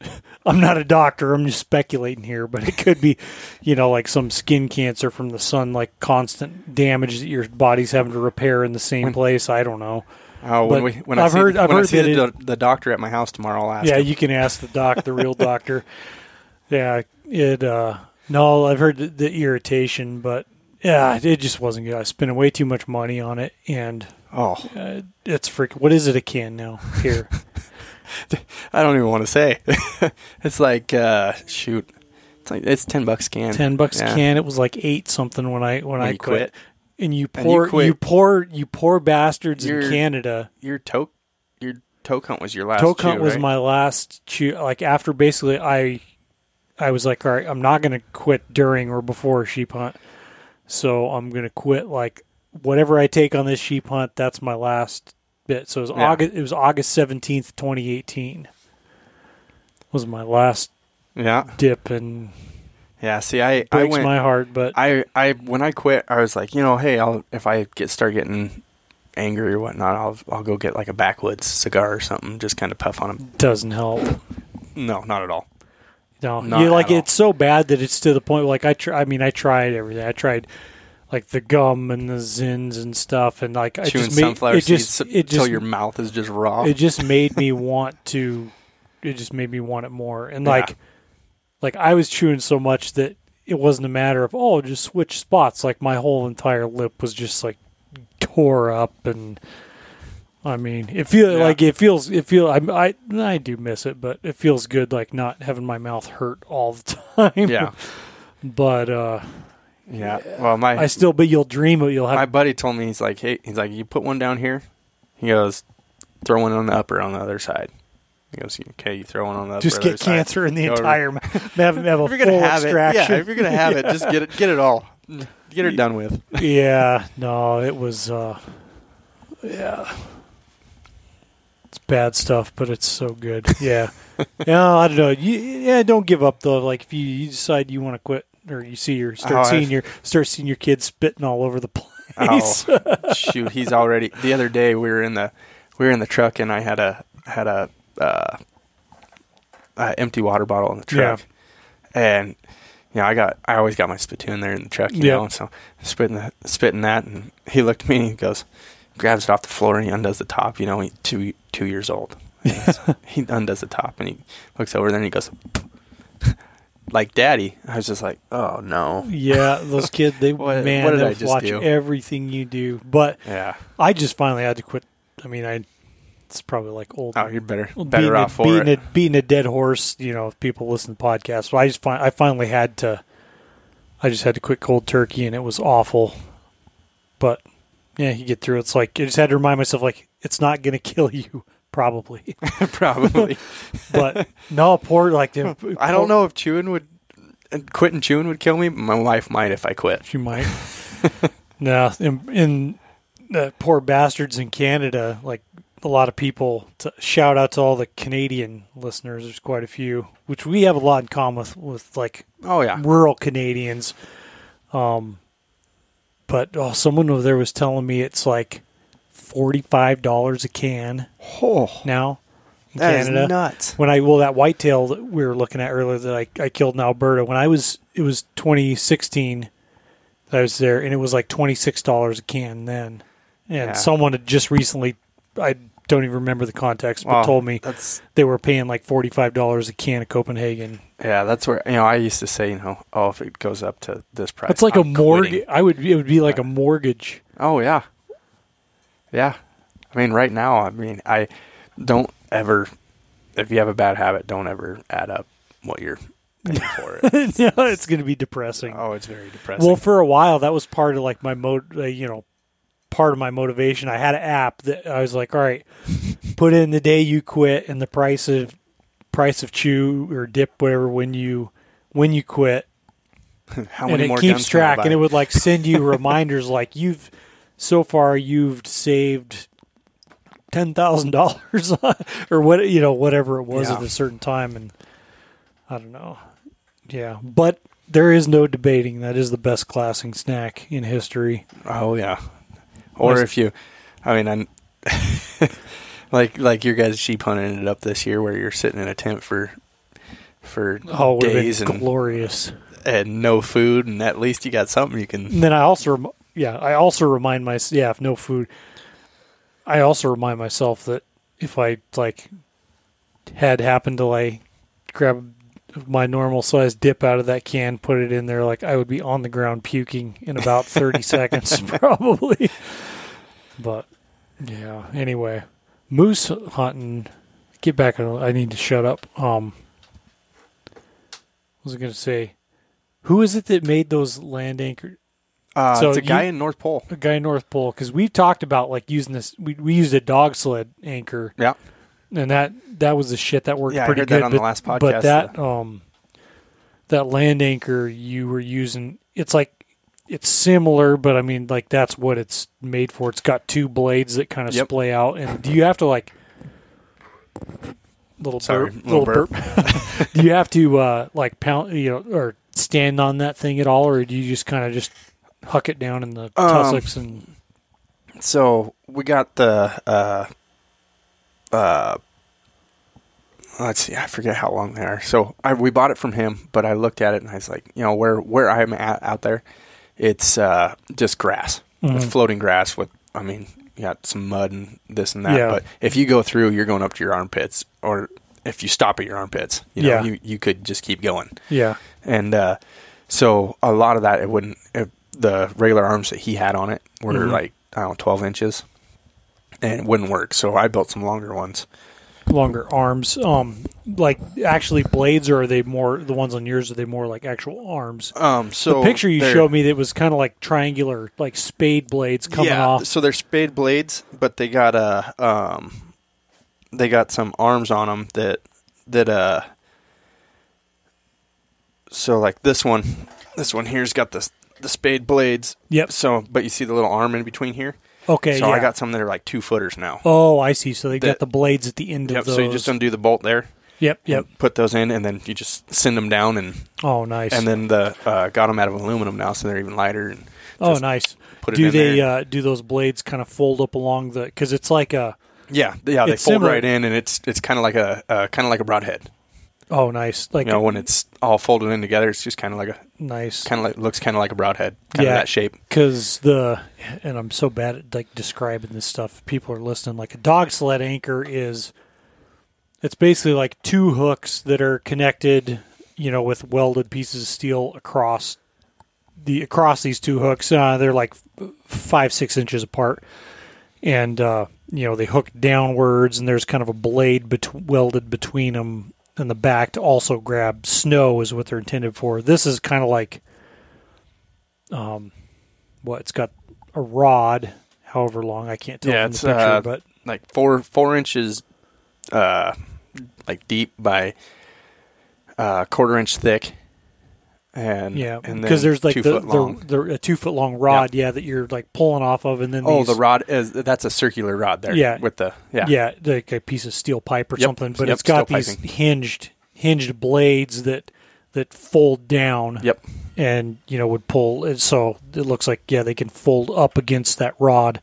(laughs) I'm not a doctor. I'm just speculating here, but it could be, you know, like some skin cancer from the sun, like constant damage that your body's having to repair in the same place. I don't know. oh, when But we when I've I see, heard- I've when I heard see the, do- the doctor at my house tomorrow, I'll ask yeah, him. you can ask the doc, the real doctor. (laughs) Yeah, it. uh No, I've heard the, the irritation, but yeah, it just wasn't good. I was spending way too much money on it, and Oh, uh, it's freak. What is it a can now here? (laughs) I don't even want to say. (laughs) it's like uh, shoot, it's like it's ten bucks can. ten bucks Yeah. can. It was like eight something when I when, When I quit. quit. And you And you poor you, quit. poor you poor bastards in Canada. Your toe, your toe hunt was your last. Toe chew, hunt was right? my last chew. Like after basically I, I was like, all right, I'm not gonna quit during or before sheep hunt. So I'm gonna quit like whatever I take on this sheep hunt. That's my last bit. So it was Yeah. August. It was August seventeenth, 2018. Was my last Yeah, dip and yeah. See, I I breaks went. my heart, but I I when I quit, I was like, you know, hey, I'll if I get start getting angry or whatnot, I'll I'll go get like a backwoods cigar or something, just kind of puff on them. Doesn't help. No, not at all. No, Not you like it's so bad that it's to the point. Like I, tr- I mean, I tried everything. I tried like the gum and the Zyns and stuff, and like I Chewing just made sunflower it just seeds it until just your mouth is just raw. it just made me want to. It just made me want it more, and Yeah. like like I was chewing so much that it wasn't a matter of oh just switch spots. Like my whole entire lip was just like tore up and. I mean, it feel Yeah. like it feels. It feel. I, I I do miss it, but it feels good, like not having my mouth hurt all the (laughs) time. yeah, but uh, yeah. Well, my I still. But you'll dream it. You'll have. my buddy told me he's like, hey, he's like, you put one down here. He goes, throw one on the upper on the other side. He goes, okay, you throw one on the upper. just other get side. cancer in the Go entire. Have, have (laughs) a If you're gonna have it, extraction. yeah. If you're gonna have it, just get it, get it all, get it (laughs) done with. yeah, no, it was. uh Yeah, bad stuff, but it's so good. Yeah, (laughs) yeah. I don't know. You, yeah, don't give up though. Like if you, you decide you want to quit, or you see your start Oh, seeing I've- your start seeing your kids spitting all over the place. Oh, shoot, he's already. The other day we were in the we were in the truck and I had a had a uh, uh, empty water bottle in the truck, and you know I got I always got my spittoon there in the truck, you Yeah. know, and so spitting the, spitting that, and he looked at me and he goes, grabs it off the floor and he undoes the top, you know, he's two two years old, (laughs) so he undoes the top and he looks over there and he goes. (laughs) Like daddy, I was just like, "Oh no!" Yeah, those kids, they (laughs) What- man, what did they'll I just watch do? everything you do. But Yeah. I just finally had to quit. I mean, I it's probably like old. Oh, you're better, beating better a, off for beating it. A, beating a dead horse. You know, if people listen to podcasts. So I just find I finally had to. I just had to quit cold turkey, and it was awful. But yeah, you get through. it. It's like I just had to remind myself, like it's not going to kill you, (laughs) probably. (laughs) Probably. But no, poor like the, I don't know if chewing would, quitting chewing would kill me. but My wife might if I quit. She might. (laughs) no, in, in the poor bastards in Canada, like a lot of people. To, shout out to all the Canadian listeners. There's quite a few, which we have a lot in common with, with like Oh yeah. rural Canadians. Um, but oh, someone over there was telling me it's like forty five dollars a can Oh, now in that is Canada. nuts. when I well that whitetail that we were looking at earlier that I, I killed in Alberta when I was it was 2016 that I was there and it was like twenty six dollars a can then and Yeah. someone had just recently I don't even remember the context but Wow, told me That's they were paying like forty five dollars a can of Copenhagen. yeah. That's where you know I used to say you know oh if it goes up to this price It's like I'm a mortgage. I would it would be like a mortgage. Oh yeah. Yeah. I mean right now I mean I don't ever if you have a bad habit don't ever add up what you're paying for it. (laughs) no, it's going to be depressing. oh, it's very depressing. Well, for a while, that was part of like my mode. Uh, you know, part of my motivation. I had an app that I was like, all right, put in the day you quit and the price of price of chew or dip, whatever, when you when you quit, (laughs) How and many it more keeps track, and it would like send you (laughs) reminders like you've so far you've saved ten thousand dollars (laughs) or what you know whatever it was Yeah. at a certain time, and I don't know, yeah, but. There is no debating that is the best classing snack in history. Oh yeah. Or Nice. if you, I mean, I'm (laughs) like like your guys' sheep hunting ended up this year, where you're sitting in a tent for for Oh, days and glorious. and no food, and at least you got something you can. And then I also, yeah, I also remind myself, yeah, if no food, I also remind myself that if I like had happened to like grab my normal size dip out of that can, put it in there, like I would be on the ground puking in about thirty (laughs) seconds, (laughs) probably. But yeah, anyway, moose hunting. Get back. I need to shut up. Um, what was I going to say? Who is it that made those land anchor? Uh, So it's a guy you- in North Pole. a guy in North Pole because we've talked about like using this. We, we used a dog sled anchor, Yeah, and that that was the shit that worked Yeah, I pretty good. on the but, last but podcast, that um, that land anchor you were using, it's like it's similar, but I mean like that's what it's made for. It's got two blades that kind of Yep. splay out, and do you have to like little Sorry, burp, little little burp? (laughs) do you have to uh, like pound, you know, or stand on that thing at all, or do you just kind of just huck it down in the Um, tussocks and So we got the uh, uh, let's see, I forget how long they are. So I we bought it from him, but I looked at it and I was like, you know, where where I'm at out there, it's uh, just grass, Mhm. it's floating grass with, I mean, you got some mud and this and that. Yeah. But if you go through, you're going up to your armpits, or if you stop at your armpits, you know, Yeah. you you could just keep going. Yeah. And uh, so a lot of that, it wouldn't, it, the regular arms that he had on it were Mhm. like, I don't know, 12 inches. And it wouldn't work. So I built some longer ones. Longer arms. Um, like actually blades, or are they more the ones on yours? Are they more like actual arms? Um, so the picture you showed me that was kind of like triangular, like spade blades coming yeah, off. So they're spade blades, but they got a, um, they got some arms on them that, that, uh, so like this one, this one here's got the, the spade blades. Yep. So, but you see the little arm in between here? Okay. so yeah. I got some that are like two footers now. Oh, I see. So they got the blades at the end Yep. of those. So you just undo the bolt there. yep. Yep. Put those in, and then you just send them down, and Oh, nice. and then the uh, got them out of aluminum now, so they're even lighter. And oh, nice. Put it do they uh, do those blades kind of fold up along the? Because it's like a. yeah, yeah, they fold similar- right in, and it's it's kind of like a uh, kind of like a broadhead. Oh, nice. Like You know, when it's all folded in together, it's just kind of like a nice. kind of like looks kind of like a broadhead, kind Yeah. of that shape. because the and I'm so bad at like describing this stuff. People are listening. Like a dog sled anchor is, it's basically like two hooks that are connected, you know, with welded pieces of steel across the across these two hooks. Uh, they're like five six inches apart, and uh, you know they hook downwards, and there's kind of a blade bet- welded between them in the back to also grab snow is what they're intended for. This is kind of like um, what it's got a rod, however long I can't tell Yeah, from the it's, picture, uh, but Like four four inches, uh, like deep by uh, quarter inch thick, and yeah, and because there's like the, the the a two foot long rod, yeah. that you're like pulling off of, and then Oh, these, the rod is that's a circular rod there. Yeah. with the yeah. yeah, like a piece of steel pipe or Yep, something, but yep, it's got these piping. hinged hinged blades that that fold down. Yep. and you know would pull it so it looks like yeah they can fold up against that rod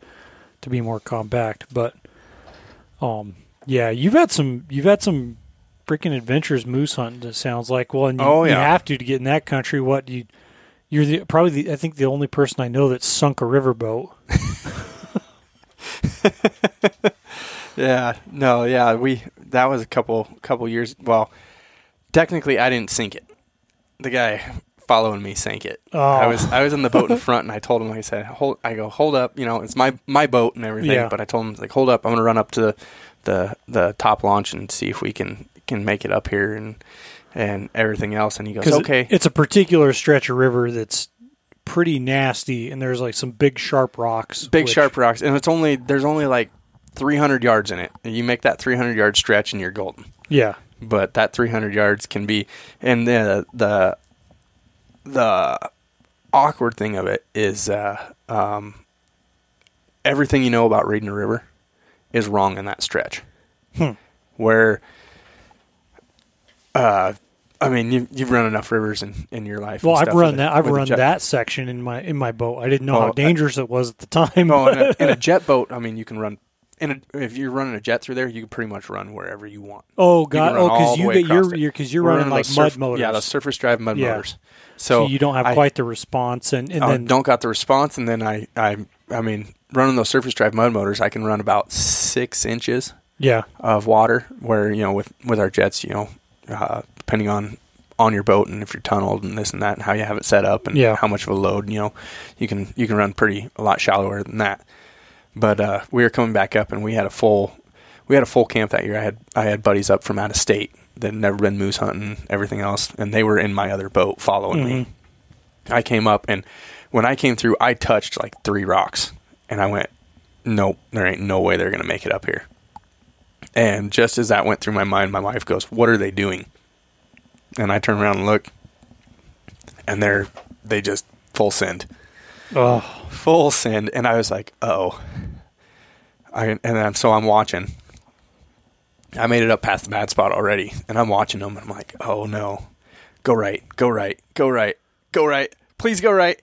to be more compact but um yeah you've had some you've had some freaking adventures moose hunting it sounds like well and you, Oh, you have to to get in that country what you you're the probably the, I think the only person I know that sunk a riverboat (laughs) Yeah, no, yeah, we that was a couple couple years. Well, technically, I didn't sink it. The guy following me sank it. Oh. I was oh. I was in the boat in (laughs) front, and I told him, like I said, "Hold," I go, "Hold up," you know, it's my my boat and everything. Yeah. But I told him, like, "Hold up, I'm gonna run up to the the top launch and see if we can can make it up here and and everything else." And he goes, "Okay." it's a particular stretch of river that's pretty nasty and there's like some big sharp rocks big which- sharp rocks, and it's only there's only like 300 yards in it. And You make that 300 yard stretch, and you're golden. yeah but that 300 yards can be and the the the awkward thing of it is uh, um, everything you know about reading a river is wrong in that stretch Hmm. where uh, I mean you, you've run enough rivers in, in your life Well, I've run that. I've run that section in my in my boat. I didn't know Well, how I- dangerous it was at the time. oh in a, (laughs) in a jet boat I mean you can run in a, if you're running a jet through there you can pretty much run wherever you want oh god! Oh, because you get your you're because you're We're running like those mud motors. yeah those surface drive mud Yeah. motors so so you don't have I- quite the response, and and I then don't got the response, and then I, I, I mean, running those surface drive mud motors, I can run about six inches yeah, of water. Where you know, with with our jets, you know, uh, depending on on your boat and if you're tunneled and this and that, and how you have it set up, and Yeah. how much of a load, you know, you can you can run pretty a lot shallower than that. But uh, we were coming back up, and we had a full we had a full camp that year. I had I had buddies up from out of state that had never been moose hunting, everything else, and they were in my other boat following me. I came up and when I came through, I touched like three rocks and I went, nope, there ain't no way they're going to make it up here. And just as that went through my mind, my wife goes, what are they doing? And I turn around and look and they're, they just full send, oh full send. And I was like, oh, I, and then so I'm watching. I made it up past the bad spot already and I'm watching them. And I'm like, oh no, go right, go right, go right, go right, please go right.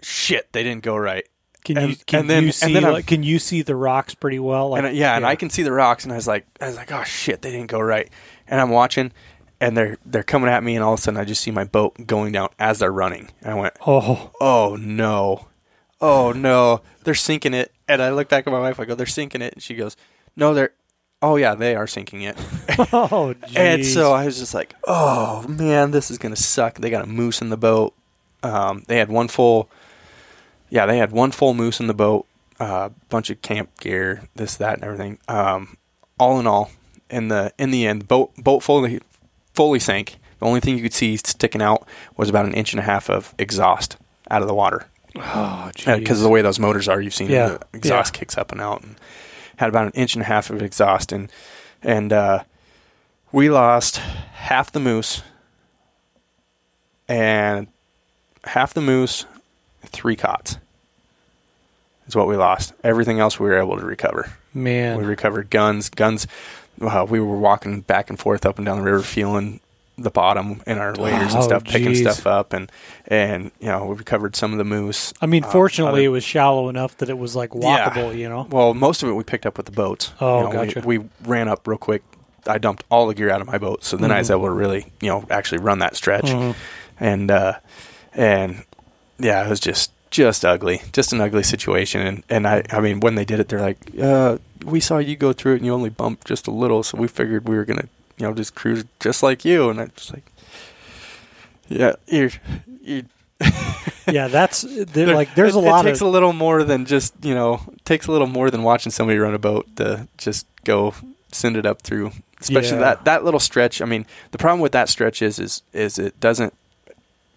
Shit, they didn't go right. Can And- you can and then- you see then like, can you see the rocks pretty well? Like, and I- yeah, and I can see the rocks, and I was like, I was like, oh shit, they didn't go right. And I'm watching, and they're they're coming at me, and all of a sudden I just see my boat going down as they're running, and I went, Oh, oh no, oh no, they're sinking it. And I look back at my wife, I go, they're sinking it, and she goes, no, they're, oh yeah, they are sinking it. (laughs) oh, (laughs) And so I was just like, oh man, this is gonna suck. They got a moose in the boat. Um, they had one full, yeah, they had one full moose in the boat. A uh, bunch of camp gear, this, that, and everything. Um, all in all, in the in the end, boat boat fully fully sank. The only thing you could see sticking out was about an inch and a half of exhaust out of the water oh, because of the way those motors are. You've seen Yeah, the exhaust yeah. kicks up and out, and had about an inch and a half of exhaust, and and uh, we lost half the moose and half the moose, three cots is what we lost. Everything else we were able to recover. man. We recovered guns, guns. Uh, we were walking back and forth up and down the river, feeling the bottom in our waders Oh, and stuff, picking stuff up, and and you know we recovered some of the moose. I mean, Uh, fortunately, it was shallow enough that it was like Yeah. walkable. You know. Well, most of it we picked up with the boats. Oh, You know, gotcha. We, we ran up real quick. I dumped all the gear out of my boat, so then I was Mhm. able to really, you know, actually run that stretch. Mhm. And uh, and yeah, it was just just ugly, just an ugly situation. And and I, I mean, when they did it, they're like, uh, "We saw you go through it, and you only bumped just a little, so we figured we were gonna, you know, just cruise just like you." And I just like, "Yeah, you're." you (laughs) Yeah, that's there- like there's it, a lot It takes of a little more than just you know takes a little more than watching somebody run a boat to just go send it up through. Especially Yeah. that that little stretch. I mean, the problem with that stretch is is is it doesn't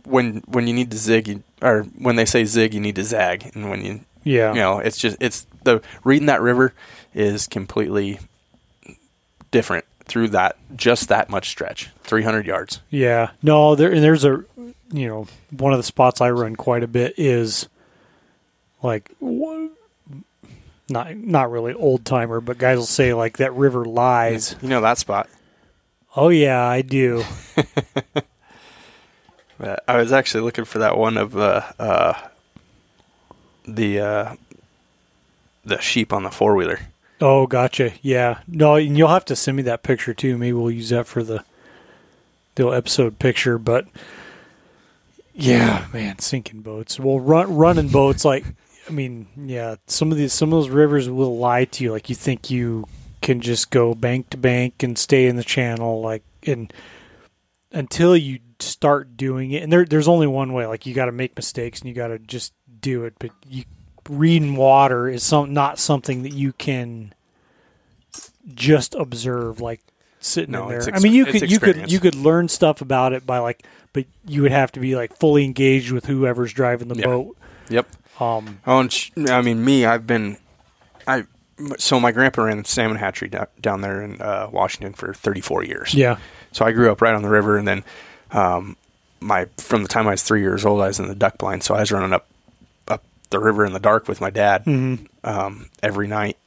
when when you need to zig you, or when they say zig you need to zag, and when you yeah. you know it's just it's the reading that river is completely different through that just that much stretch, three hundred yards. Yeah. No, there and there's a you know, one of the spots I run quite a bit is like not not really old timer, but guys will say like that river lies. You know that spot. Oh yeah, I do. (laughs) But I was actually looking for that one of uh, uh, the uh, the sheep on the four wheeler. Oh, gotcha. Yeah. No, and you'll have to send me that picture too. Maybe we'll use that for the the episode picture. But yeah, man, sinking boats. Well, run running boats. Like, I mean, yeah, some of these some of those rivers will lie to you. Like, you think you can just go bank to bank and stay in the channel. Like, and until you start doing it, and there there's only one way. Like, you got to make mistakes and you got to just do it. But you reading water is some not something that you can just observe like sitting No, in there. I mean, you could you could you could learn stuff about it by like, but you would have to be like fully engaged with whoever's driving the Yeah. boat. Yep. Um, Oh, and sh- I mean, me, I've been, I, so my grandpa ran salmon hatchery down there in uh, Washington for 34 years. yeah, So I grew up right on the river, and then, um, my from the time I was three years old, I was in the duck blind, so I was running up up the river in the dark with my dad Mhm. um, every night,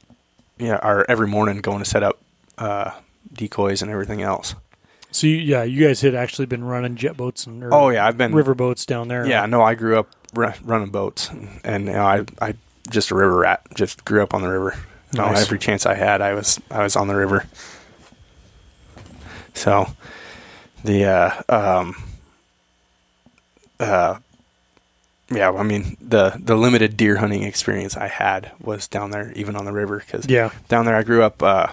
yeah, or every morning, going to set up uh, decoys and everything else. So you, yeah, you guys had actually been running jet boats and Oh yeah, I've been river boats down there. Yeah, no, I grew up ru- running boats, and, and you know, I I just a river rat. Just grew up on the river. Nice. every chance I had, I was I was on the river. So, the uh, um, uh, yeah, I mean the the limited deer hunting experience I had was down there, even on the river, because yeah. down there I grew up. Uh,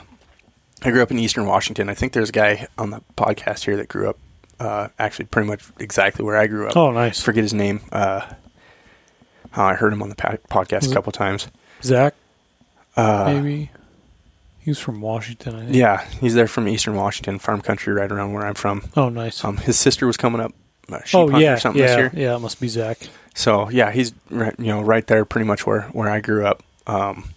I grew up in Eastern Washington. I think there's a guy on the podcast here that grew up. Uh, actually, pretty much exactly where I grew up Oh, nice. forget his name. Uh, oh, I heard him on the pa- podcast a couple times. Zach, Uh, maybe he was from Washington. I think. Yeah, he's there from Eastern Washington, farm country, right around where I'm from. Oh, nice. Um, his sister was coming up, uh, oh yeah, or something yeah, this year. yeah. It must be Zach. So yeah, he's right, you know right there, pretty much where where I grew up. Um,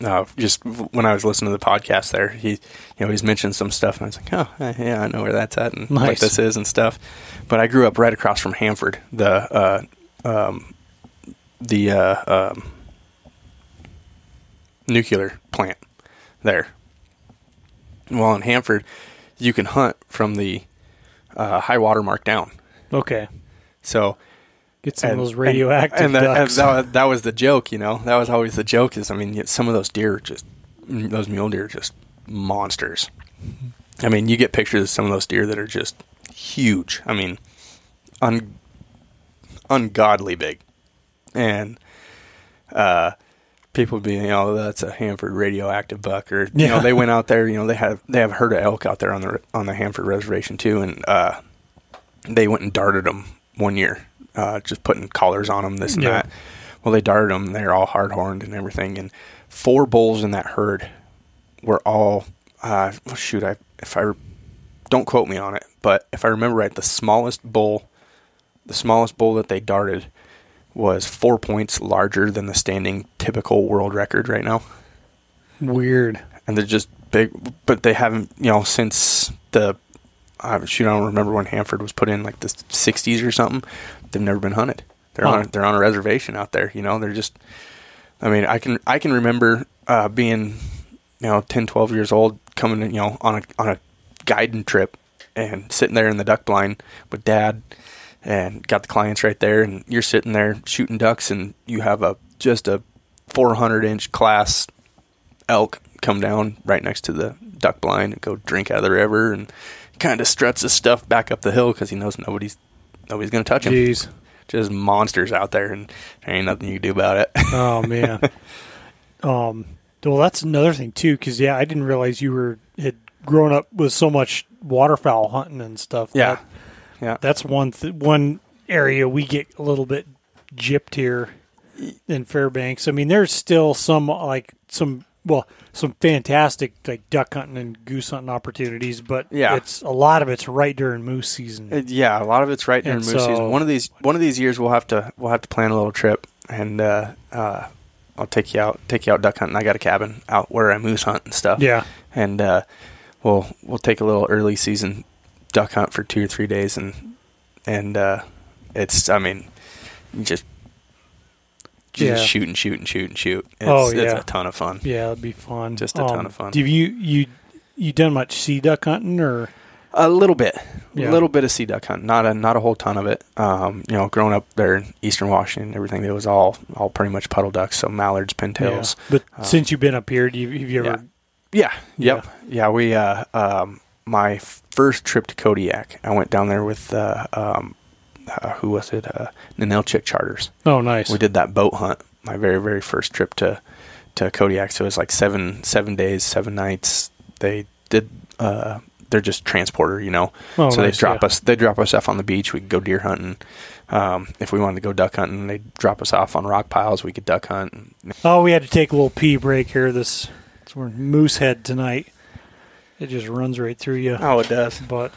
uh, just when I was listening to the podcast, there he you know he's mentioned some stuff, and I was like, oh yeah, I know where that's at and what this is and stuff. But I grew up right across from Hanford, the uh, um, the uh, um, nuclear plant there. Well, in Hanford, you can hunt from the uh, high water mark down. Okay. So Get some And- of those radioactive and, that, and that, was- that was the joke, you know. That was always the joke. Is I mean, some of those deer, are just those mule deer, are just monsters. I mean, you get pictures of some of those deer that are just huge. I mean, un, ungodly big, and uh, people be, you know, that's a Hanford radioactive buck, or you Yeah. know, they went out there. You know, they have they have a herd of elk out there on the on the Hanford reservation too, and uh, they went and darted them one year, uh, just putting collars on them, this and Yeah. that. Well, they darted them. They're all hard horned and everything, and four bulls in that herd were all. Uh, well, shoot, I if I don't quote me on it, but if I remember right, the smallest bull, the smallest bull that they darted was four points larger than the standing typical world record right now Weird. and they're just big. But they haven't, you know, since the uh, shoot, I don't remember when Hanford was put in, like the '60s or something. They've never been hunted. They're Huh. on they're on a reservation out there. You know, they're just. I mean, I can I can remember uh, being, you know, 10, 12 years old, coming, in, you know, on a on a guiding trip, and sitting there in the duck blind with dad, and got the clients right there, and you're sitting there shooting ducks, and you have a just a 400 inch class elk come down right next to the duck blind and go drink out of the river and kind of struts his stuff back up the hill because he knows nobody's nobody's gonna touch him. Jeez. Just monsters out there, and there ain't nothing you can do about it. Oh man. (laughs) um. Well, that's another thing too, because yeah, I didn't realize you were had grown up with so much waterfowl hunting and stuff. Yeah. That- yeah, that's one th- one area we get a little bit gypped here in Fairbanks. I mean, there's still some like some well, some fantastic like duck hunting and goose hunting opportunities, but Yeah. it's a lot of it's right during moose season. Uh, yeah. A lot of it's right during And moose so- season. One of these one of these years we'll have to we'll have to plan a little trip, and uh, uh, I'll take you out take you out duck hunting. I got a cabin out where I moose hunt and stuff. yeah, and uh, we'll we'll take a little early season duck hunt for two or three days, and and uh, it's I mean, you just Yeah. just shoot and shoot and shoot and shoot. It's, Oh, it's a ton of fun. yeah, it'd be fun. Just a ton of fun. Do you you you done much sea duck hunting or? A little bit, Yeah. a little bit of sea duck hunt, not a not a whole ton of it. Um, you know, growing up there in Eastern Washington, everything it was all all pretty much puddle ducks, so mallards, pintails. Yeah. But Um, since you've been up here, do you, have you ever? Yeah. Yep. Yeah. we uh um my first trip to Kodiak, I went down there with uh um uh, who was it? Uh Ninilchik Charters. Oh, nice. We did that boat hunt. My very very first trip to to Kodiak. So it was like seven seven days, seven nights. They did uh they're just transporter, you know. Oh, so they nice, drop yeah. us they drop us off on the beach, we could go deer hunting. Um, if we wanted to go duck hunting, they drop us off on rock piles. We could duck hunt. Oh, we had to take a little pee break here. This we're in Moosehead tonight. It just runs right through you. Oh, it does. But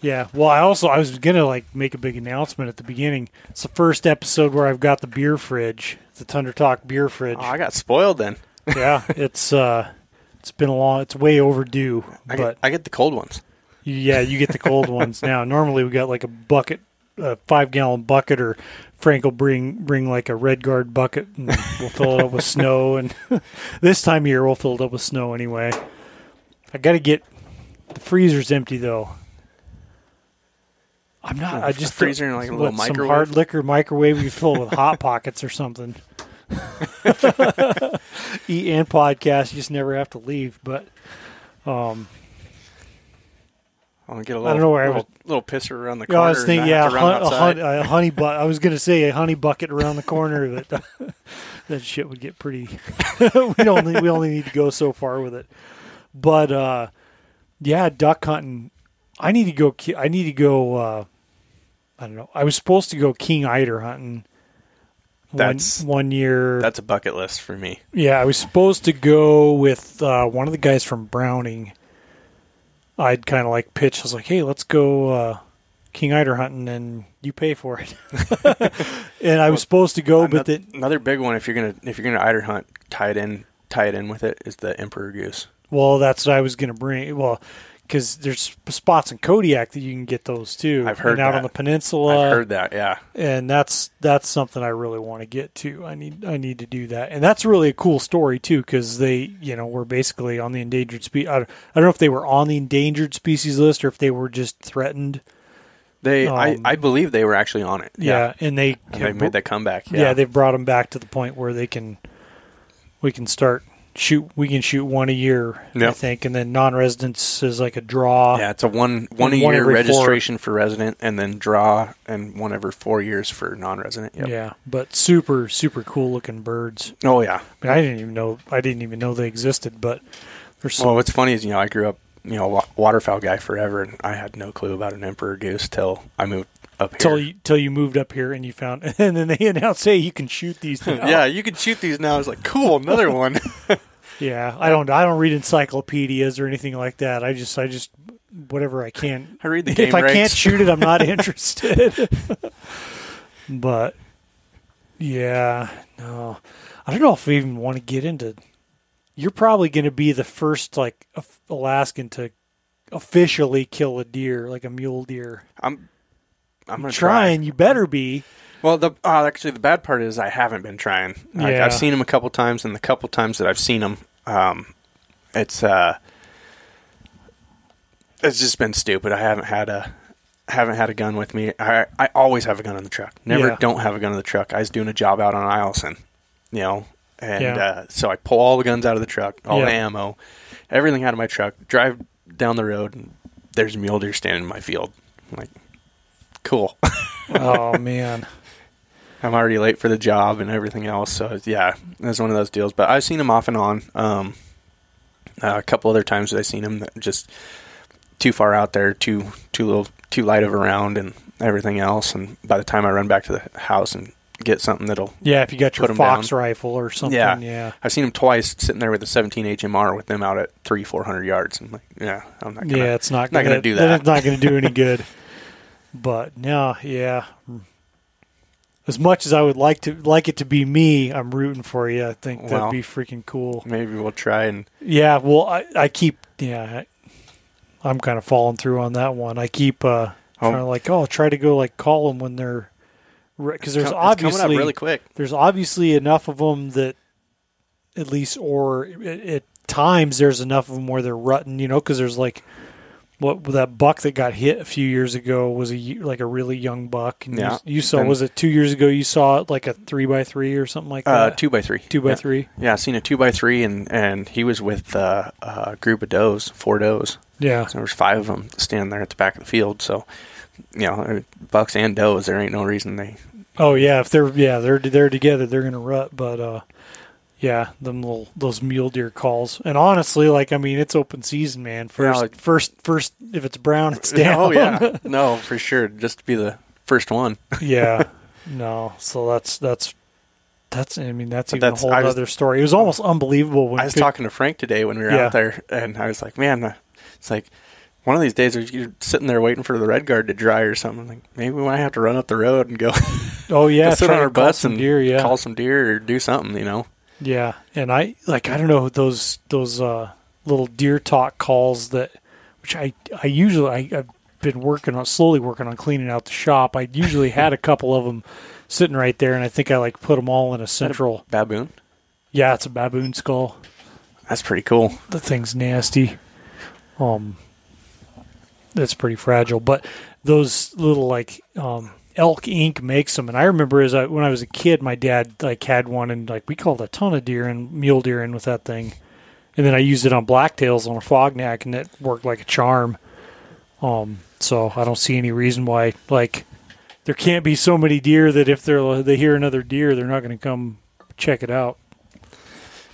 yeah, well, I also I was gonna like make a big announcement at the beginning. It's the first episode where I've got the beer fridge, the Tundra Talk beer fridge. Oh, I got spoiled then. (laughs) yeah, it's uh, it's been a long, it's way overdue. I but get, I get the cold ones. yeah, you get the cold (laughs) ones now. Normally we got like a bucket, a five gallon bucket, or Frank will bring bring like a RedGard bucket, and we'll fill it up with snow. And (laughs) this time of year we'll fill it up with snow anyway. I got to get the freezer's empty though. I'm not. I just freezer and, like, a little some hard liquor microwave you fill with hot (laughs) pockets or something. (laughs) Eat and podcast, you just never have to leave. But um, I want to get a little, I don't know where I little, little pisser around the corner. I was thinking, yeah, to hun- a, hun- a honey bu- I was gonna say a honey bucket around the corner, but (laughs) that shit would get pretty. we only we only need to go so far with it, but uh, yeah, duck hunting. I need to go. I need to go. Uh, I don't know. I was supposed to go king eider hunting. That's- one year. That's a bucket list for me. Yeah, I was supposed to go with uh, one of the guys from Browning. I'd kind of like pitch. I was like, "Hey, let's go uh, king eider hunting, and you pay for it." (laughs) and I was supposed to go, but Ano- then another big one if you're gonna if you're gonna eider hunt, tie it in tie it in with it is the emperor goose. Well, that's what I was going to bring. Well, because there's spots in Kodiak that you can get those too. I've heard and out that. on the peninsula. I've heard that. Yeah, and that's that's something I really want to get to. I need I need to do that, and that's really a cool story too, because they you know were basically on the endangered species. I, don't- I don't know if they were on the endangered species list or if they were just threatened. They, I, Um, I believe they were actually on it. Yeah, and they And they made that comeback. yeah. Yeah. they've brought them back to the point where they can we can start shoot we can shoot one a year I think and then non-residents is like a draw yeah, it's a one one a year every four. registration for resident, and then draw, and one every four years for non-resident. Yep. yeah but super super cool looking birds Oh yeah. I mean I didn't even know I didn't even know they existed but there's some Well, what's funny is you know I grew up you know wa- waterfowl guy forever, and I had no clue about an emperor goose till I moved up till you till you moved up here and you found (laughs) and then they (laughs) announced hey you can shoot these now. yeah, you can shoot these now. I was like, cool, another one. (laughs) yeah I don't I don't read encyclopedias or anything like that I just I just whatever I can I read the game if I can't shoot it, I'm not interested. but yeah, no, I don't know if we even want to get into. You're probably going to be the first like Alaskan to officially kill a deer, like a mule deer. I'm I'm Trying, you better be. Well, the uh, actually the bad part is I haven't been trying. Like, Yeah. I've seen them a couple times, and the couple times that I've seen them, um, it's uh, it's just been stupid. I haven't had a haven't had a gun with me. I I always have a gun in the truck. Never Yeah. don't have a gun in the truck. I was doing a job out on Eielson, you know, and Yeah. uh, so I pull all the guns out of the truck, all the ammo, everything out of my truck. Drive down the road, and there's a mule deer standing in my field. I'm like, cool. (laughs) Oh man, I'm already late for the job and everything else. So yeah, it's one of those deals. But I've seen him off and on. Um, uh, a couple other times that I've seen him just too far out there, too too little, too light of a round and everything else. And by the time I run back to the house and get something that'll, yeah. If you got your fox down. rifle or something, Yeah. yeah, I've seen him twice sitting there with a 17 HMR with them out at three four hundred yards. I'm like, yeah, I'm not gonna. yeah, it's not not gonna, gonna do (laughs) that. It's not going to do any good. (laughs) But no, yeah. As much as I would like to like it to be me, I'm rooting for you. I think that'd Well. be freaking cool. Maybe we'll try and Yeah, well, I, I keep yeah, I, I'm kind of falling through on that one. I keep uh Oh. trying to like oh try to go like call them when they're because there's it's coming obviously up really quick. there's obviously enough of them that at least or at, at times there's enough of them where they're rutting, you know, because there's like what that buck that got hit a few years ago was a like a really young buck. And Yeah. you, you saw And- was it two years ago? You saw it like a three by three or something like Uh, that. two by three. two by Yeah. three. Yeah, I seen a two by three, and and he was with uh, a group of does, four does. Yeah, So there was five of them standing there at the back of the field. So, you know, uh, bucks and does. There ain't no reason they. Oh yeah, if they're yeah they're they're together, they're gonna rut. But uh, yeah, them little those mule deer calls. And honestly, like I mean, it's open season, man. First, like- first, first. If it's brown, it's (laughs) down. Oh yeah, (laughs) no, for sure. Just to be the first one. (laughs) yeah. No, so that's that's that's. I mean, that's But even that's- a whole was- other story. It was almost unbelievable when I was talking to Frank today when we were Yeah. out there, and I was like, man, uh, it's like one of these days you're sitting there waiting for the RedGard to dry or something. Like maybe we might have to run up the road and go, Oh yeah, go sit on our bus and deer. Yeah, call some deer or do something. You know. Yeah, and I like I don't know those those uh, little deer talk calls that, which I I usually I, I've been working on slowly working on cleaning out the shop. I usually had a (laughs) couple of them sitting right there, and I think I like put them all in a central. Baboon. Yeah, it's a baboon skull. That's pretty cool. The thing's nasty. Um, that's pretty fragile, but those little like um Elk Inc. makes them, and I remember as I when I was a kid, my dad like had one, and like we called a ton of deer and mule deer in with that thing, and then I used it on blacktails on Afognak, and it worked like a charm. Um, so I don't see any reason why like there can't be so many deer that if they're they hear another deer, they're not going to come check it out.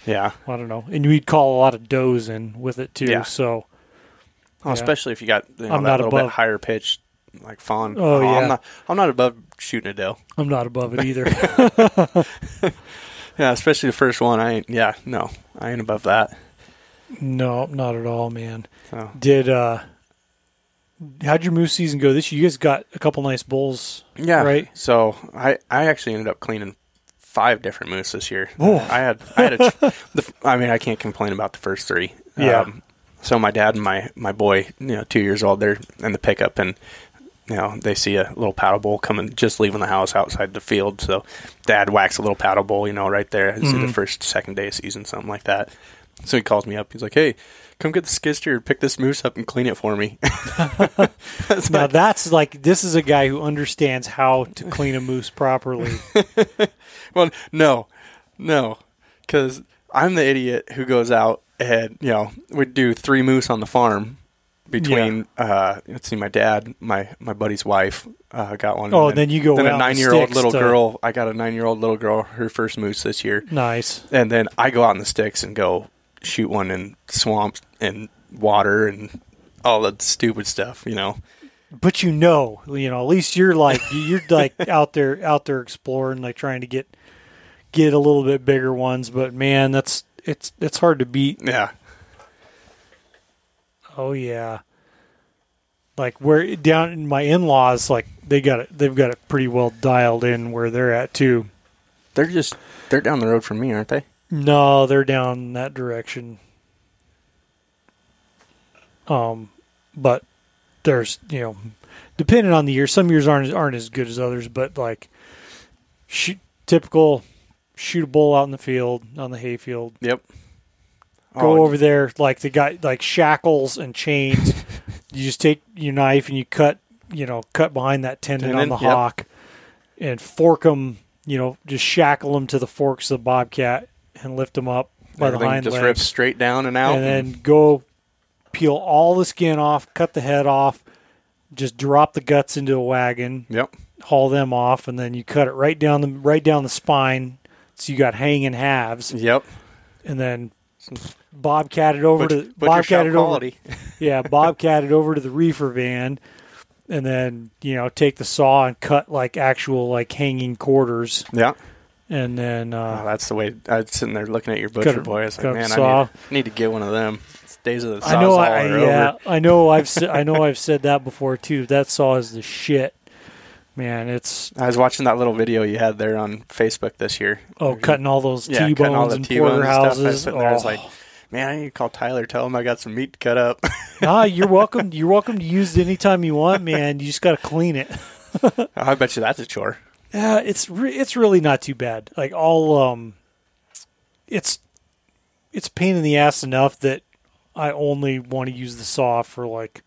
Yeah. I don't know, and we'd call a lot of does in with it too. Yeah. So Well, Yeah. especially if you got you know, I'm that not little bit higher pitch, like fawn. Oh, yeah. I'm not. I'm not above shooting a doe. I'm not above it either. (laughs) Yeah, especially the first one. I ain't. Yeah, no, I ain't above that. no, not at all, man. So Did uh how'd your moose season go this year? You guys got a couple nice bulls. yeah, Right. So I I actually ended up cleaning five different moose this year. Oh. I had I had a. (laughs) the, I mean, I can't complain about the first three. Um, Yeah. so my dad and my my boy, you know, two years old, they're in the pickup and. You know, they see a little paddle bowl coming, just leaving the house outside the field. So, dad whacks a little paddle bowl, you know, right there. It's Mhm. the first, second day of season, something like that. So he calls me up. He's like, "Hey, come get the skid steer, pick this moose up, and clean it for me." (laughs) That's Now like- that's like this is a guy who understands how to clean a moose properly. (laughs) well, no, no, because I'm the idiot who goes out and you know would do three moose on the farm between uh let's see my dad my my buddy's wife uh, got one Oh, and then you go then a nine year old little to- girl i got a nine year old little girl her first moose this year nice. and then i go out in the sticks and go shoot one in swamps and water and all that stupid stuff you know But you know, you know, at least you're like you're (laughs) like out there out there exploring, like trying to get get a little bit bigger ones. But man, that's it's it's hard to beat. yeah Oh yeah. Like where down in my in laws, like they got it they've got it pretty well dialed in where they're at too. they're just they're down the road from me aren't they No, they're down that direction. Um, but there's you know, depending on the year, some years aren't aren't as good as others. But like, shoot, typical shoot a bull out in the field on the hayfield. yep Oh, go Oh, over there like the guy like shackles and chains. (laughs) you just take your knife and you cut you know cut behind that tendon, on the yep. hock and fork them. You know, just shackle them to the forks of the bobcat and lift them up by the hind just legs rips straight down and out and then go peel all the skin off, cut the head off, just drop the guts into a wagon, yep haul them off, and then you cut it right down the right down the spine, so you got hanging halves, yep and then bobcat it over Butcher, to butcher bobcat shop it over, (laughs) yeah, bobcat it over to the reefer van, and then you know take the saw and cut like actual like hanging quarters, Yeah, and then oh, uh, that's the way. I was sitting there looking at your butcher a- boy. I was like, man, I saw. need, need to get one of them. It's days of the I know, I, yeah, over. I know. (laughs) I've se- I know I've said that before too. That saw is the shit, man. It's I was watching that little video you had there on Facebook this year. oh, cutting all those yeah, t bones the and T-bones and. I was porterhouses. sitting there, I was Oh. like, man, I need to call Tyler, tell him I got some meat to cut up. (laughs) ah, you're welcome. You're welcome to use it anytime you want, man. You just got to clean it. (laughs) I bet you that's a chore. Yeah, it's re- it's really not too bad. Like all um, it's it's pain in the ass enough that I only want to use the saw for like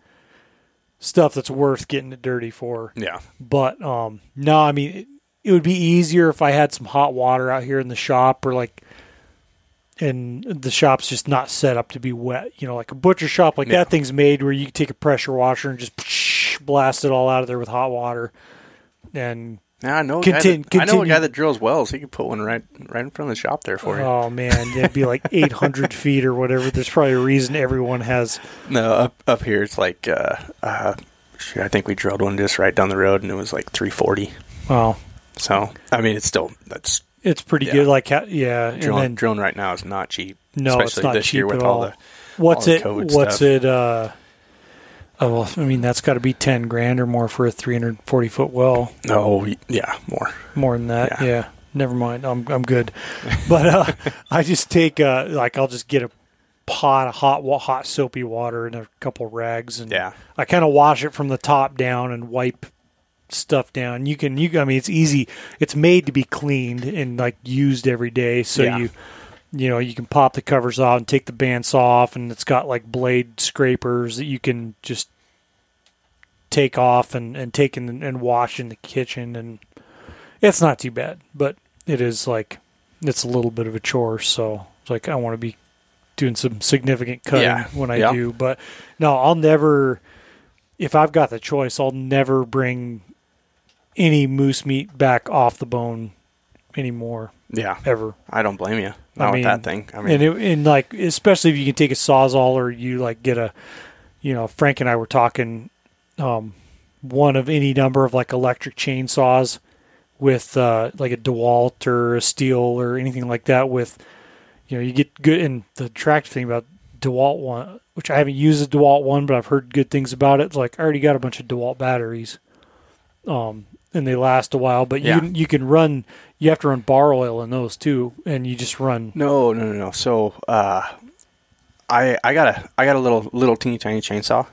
stuff that's worth getting it dirty for. Yeah, But um, no, I mean it, it would be easier if I had some hot water out here in the shop or like. And the shop's just not set up to be wet, you know, like a butcher shop. Like that thing's made where you can take a pressure washer and just blast it all out of there with hot water, and yeah. I know. A Contin- guy that, I know a guy that drills wells. He could put one right right in front of the shop there for you. Oh man, it'd be like (laughs) 800 feet or whatever. There's probably a reason everyone has. No, up up here it's like, uh, uh, shoot, I think we drilled one just right down the road, and it was like 340. Well, So I mean, it's still that's it's pretty Yeah. good. Like yeah, and then drilling right now is not cheap. no, especially it's not this cheap year with at all all. the what's all it? What's stuff. it? Uh, oh well, I mean that's got to be 10 grand or more for a 340 foot well. no, yeah, more. More than that, Yeah. yeah. Never mind. I'm I'm good. but uh, (laughs) I just take uh, like I'll just get a pot of hot hot soapy water and a couple rags and Yeah, I kind of wash it from the top down and wipe stuff down. You can you I mean it's easy. It's made to be cleaned and like used every day. So Yeah. you you know, you can pop the covers off and take the bandsaw off and it's got like blade scrapers that you can just take off and, and take in and wash in the kitchen and it's not too bad. But it is like it's a little bit of a chore, so it's like I want to be doing some significant cutting Yeah. when I Yeah. do. But no, I'll never if I've got the choice, I'll never bring any moose meat back off the bone anymore, yeah. ever. I don't blame you. Not I with mean, that thing. I mean, and it, and like especially if you can take a sawzall or you like get a, you know, Frank and I were talking, um, one of any number of like electric chainsaws with uh, like a DeWalt or a Stihl or anything like that. With, you know, you get good. And the attractive thing about DeWalt one, which I haven't used a DeWalt one, but I've heard good things about it. Like I already got a bunch of DeWalt batteries, um, and they last a while. But Yeah. you can, you can run. You have to run bar oil in those too, and you just run no, no, no, no. So, uh, I I got a I got a little little teeny tiny chainsaw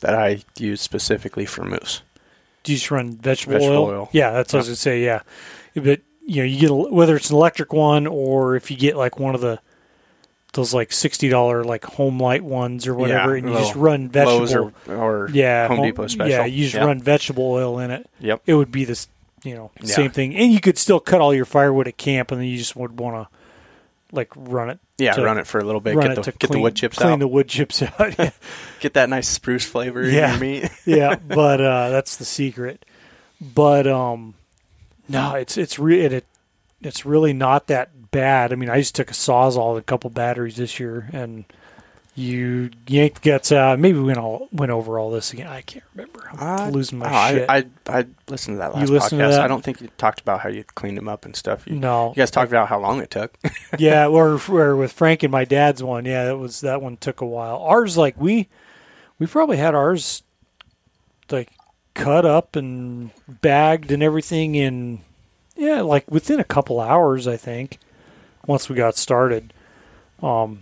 that I use specifically for moose. Do you just run vegetable, Vegetable oil? oil. Yeah, that's what I was gonna say. Yeah, but you know, you get a, whether it's an electric one or if you get like one of the those like sixty dollar like Homelite ones or whatever, Yeah, and you just run vegetable. or, or yeah, Home Depot special. Yeah, you just Yep. run vegetable oil in it. Yep. It would be this, you know, Yeah. same thing, and you could still cut all your firewood at camp, and then you just would want to like run it. Yeah, to- run it for a little bit. run Get it the to get clean, the wood chips clean out. the wood chips out. (laughs) yeah. get that nice spruce flavor Yeah. in your meat. (laughs) yeah, (laughs) but uh, that's the secret. But um, no, it's it's re- it, it it's really not that bad. I mean, I just took a sawzall and a couple batteries this year, and you yank the guts out. Maybe we went all went over all this again. I can't remember. I'm losing my oh, shit. I, I I listened to that last listened to podcast. that? I don't think you talked about how you cleaned them up and stuff. You, no, you guys talked about how long it took. (laughs) yeah, (laughs) or, or with Frank and my dad's one. Yeah, that was that one took a while. Ours, like we, we probably had ours like cut up and bagged and everything in, yeah, like within a couple hours, I think. Once we got started, um,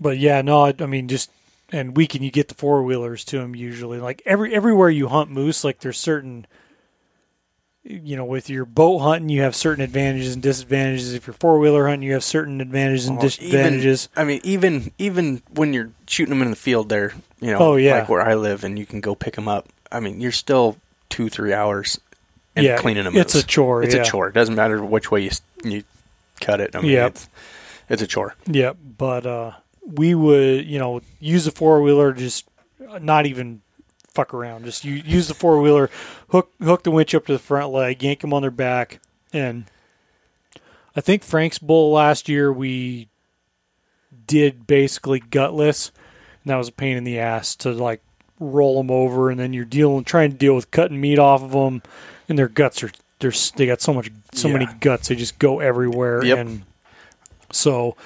but yeah, no, I, I mean just and we can you get the four wheelers to them usually. Like every everywhere you hunt moose, like there's certain you know, with your boat hunting, you have certain advantages and disadvantages. If you're four wheeler hunting, you have certain advantages and Well, disadvantages. Even, I mean, even even when you're shooting them in the field, there, you know, Oh, yeah. like where I live, and you can go pick them up. I mean, you're still two three hours and yeah, cleaning them. Up. It's a chore. It's yeah. a chore. It doesn't matter which way you you cut it. I mean, Yep. it's it's a chore. Yeah, but uh, we would, you know, use a four wheeler, just not even fuck around. Just you use the four wheeler, hook hook the winch up to the front leg, yank them on their back, and I think Frank's bull last year we did basically gutless, and that was a pain in the ass to like roll them over, and then you're dealing trying to deal with cutting meat off of them, and their guts are there's they got so much so many guts they just go everywhere, Yep. and so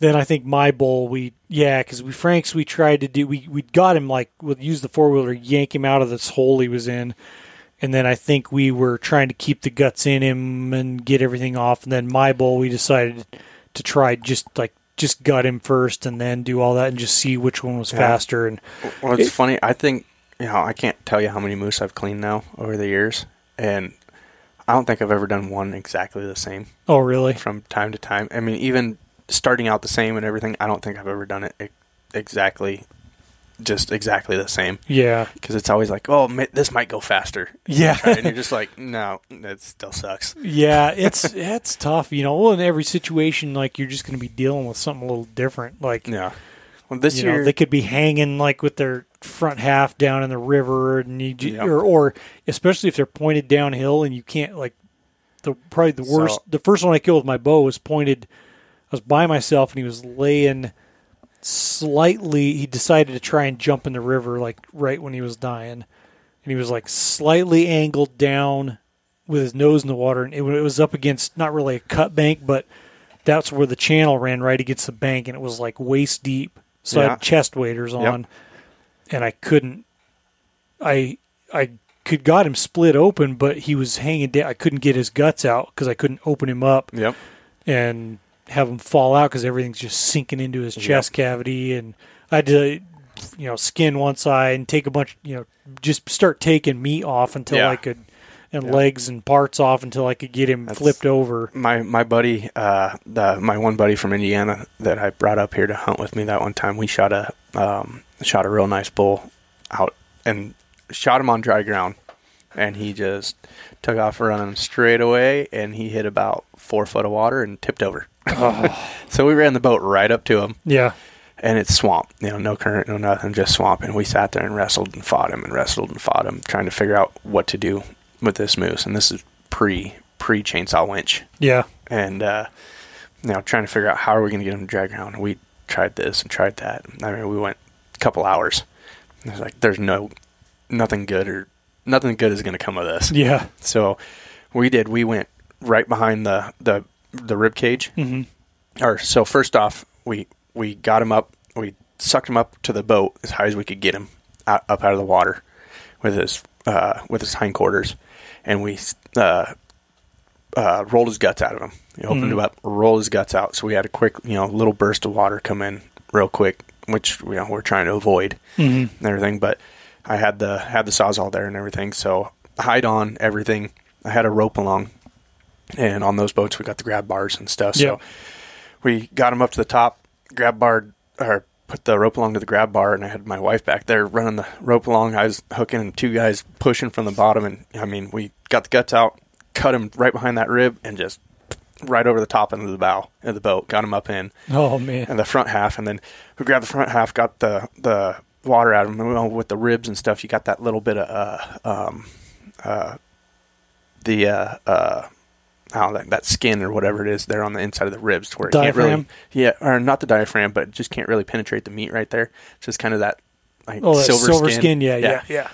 then I think my bull we yeah because we Franks we tried to do we we got him like we'll use the four wheeler yank him out of this hole he was in, and then I think we were trying to keep the guts in him and get everything off, and then my bull we decided to try just like just gut him first and then do all that and just see which one was Yeah. faster and Well, it's It- funny. I think you know I can't tell you how many moose I've cleaned now over the years, and I don't think I've ever done one exactly the same oh really from time to time. I mean, even starting out the same and everything, I don't think I've ever done it exactly, just exactly the same. yeah Because it's always like, oh, this might go faster. (laughs) yeah and you're just like, no, it still sucks. Yeah, it's (laughs) it's tough, you know. Well, in every situation, like you're just going to be dealing with something a little different. Like Yeah. Well, this you know, year, they could be hanging like with their front half down in the river, and you Yep. or or especially if they're pointed downhill and you can't like the probably the worst. So- the first one I killed with my bow was pointed. I was by myself and he was laying slightly. He decided to try and jump in the river like right when he was dying, and he was like slightly angled down with his nose in the water, and it, it was up against not really a cut bank, but that's where the channel ran right against the bank, and it was like waist deep. So I had chest waders on, and I couldn't. I I could got him split open, but he was hanging down. I couldn't get his guts out because I couldn't open him up yep. and have him fall out because everything's just sinking into his chest cavity. And I had to, you know, skin one side and take a bunch, you know, just start taking meat off until Yeah. I could, and Yeah. legs and parts off until I could get him That's- flipped over. my my buddy, uh, the my one buddy from Indiana that I brought up here to hunt with me that one time, we shot a um, shot a real nice bull out and shot him on dry ground, and he just took off running straight away, and he hit about four foot of water and tipped over. (laughs) so we ran the boat right up to him, Yeah. and it's swamp, you know, no current, no nothing, just swamp. And we sat there and wrestled and fought him and wrestled and fought him, trying to figure out what to do with this moose. And this is pre pre chainsaw winch Yeah. and uh, you know trying to figure out how are we going to get him to drag around. We tried this and tried that. I mean, we went couple hours. Like there's no nothing good or nothing good is going to come of this. Yeah. So we did. We went right behind the the the rib cage. hmm Or so first off, we we got him up. We sucked him up to the boat as high as we could get him out, up out of the water with his uh, with his hindquarters, and we uh, uh, rolled his guts out of him. We opened Mhm. him up, rolled his guts out. So we had a quick, you know, little burst of water come in real quick, which you know we're trying to avoid hmm and everything. But I had the had the sawzall there and everything, so hide on everything. I had a rope along, and on those boats we got the grab bars and stuff. So we got him up to the top, grab bar or put the rope along to the grab bar, and I had my wife back there running the rope along. I was hooking, and two guys pushing from the bottom, and I mean, we got the guts out, cut him right behind that rib, and just right over the top into the bow of the boat, got him up in, Oh man. and the front half, and then we grabbed the front half, got the the water out of him, and, with the ribs and stuff. You got that little bit of uh, um, uh, the uh, uh, oh, that, that skin or whatever it is there on the inside of the ribs, to where it can't really, Diaphragm? yeah, or not the diaphragm, but it just can't really penetrate the meat right there. It's just kind of that like Oh, that silver, silver, skin. skin. Yeah, yeah, yeah.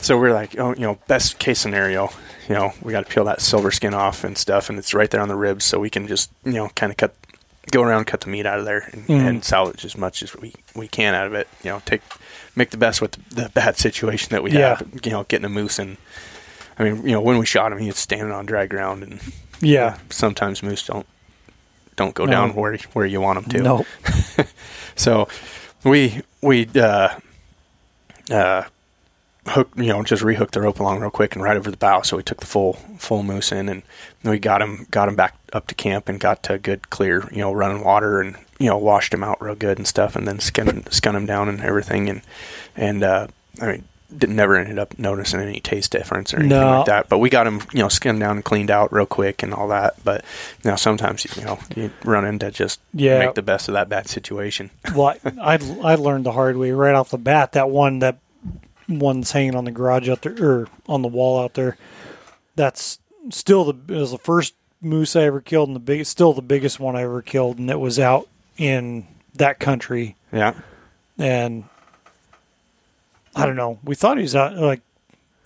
So we're like, oh, you know, best case scenario, you know, we got to peel that silver skin off and stuff, and it's right there on the ribs, so we can just, you know, kind of cut, go around, cut the meat out of there, and, Mhm. and salvage as much as we we can out of it. You know, take make the best with the, the bad (laughs) situation that we Yeah. have. You know, getting a moose and, I mean, you know, when we shot him, he was standing on dry ground, and Yeah. sometimes moose don't don't go No. down where where you want them to. No. (laughs) So we we uh, uh, hook you know just rehooked the rope along real quick and right over the bow. So we took the full full moose in and we got him got him back up to camp and got to good clear you know running water and you know washed him out real good and stuff and then skin skun him down and everything and and uh, I mean. Didn't never ended up noticing any taste difference or anything No. like that. But we got him, you know, skinned down and cleaned out real quick and all that. But you know, sometimes you know you run into just Yeah. make the best of that bad situation. well, I I learned the hard way right off the bat. That one that one's hanging on the garage out there or on the wall out there. That's still the it was the first moose I ever killed and the biggest still the biggest one I ever killed and it was out in that country Yeah. and I don't know. We thought he was out like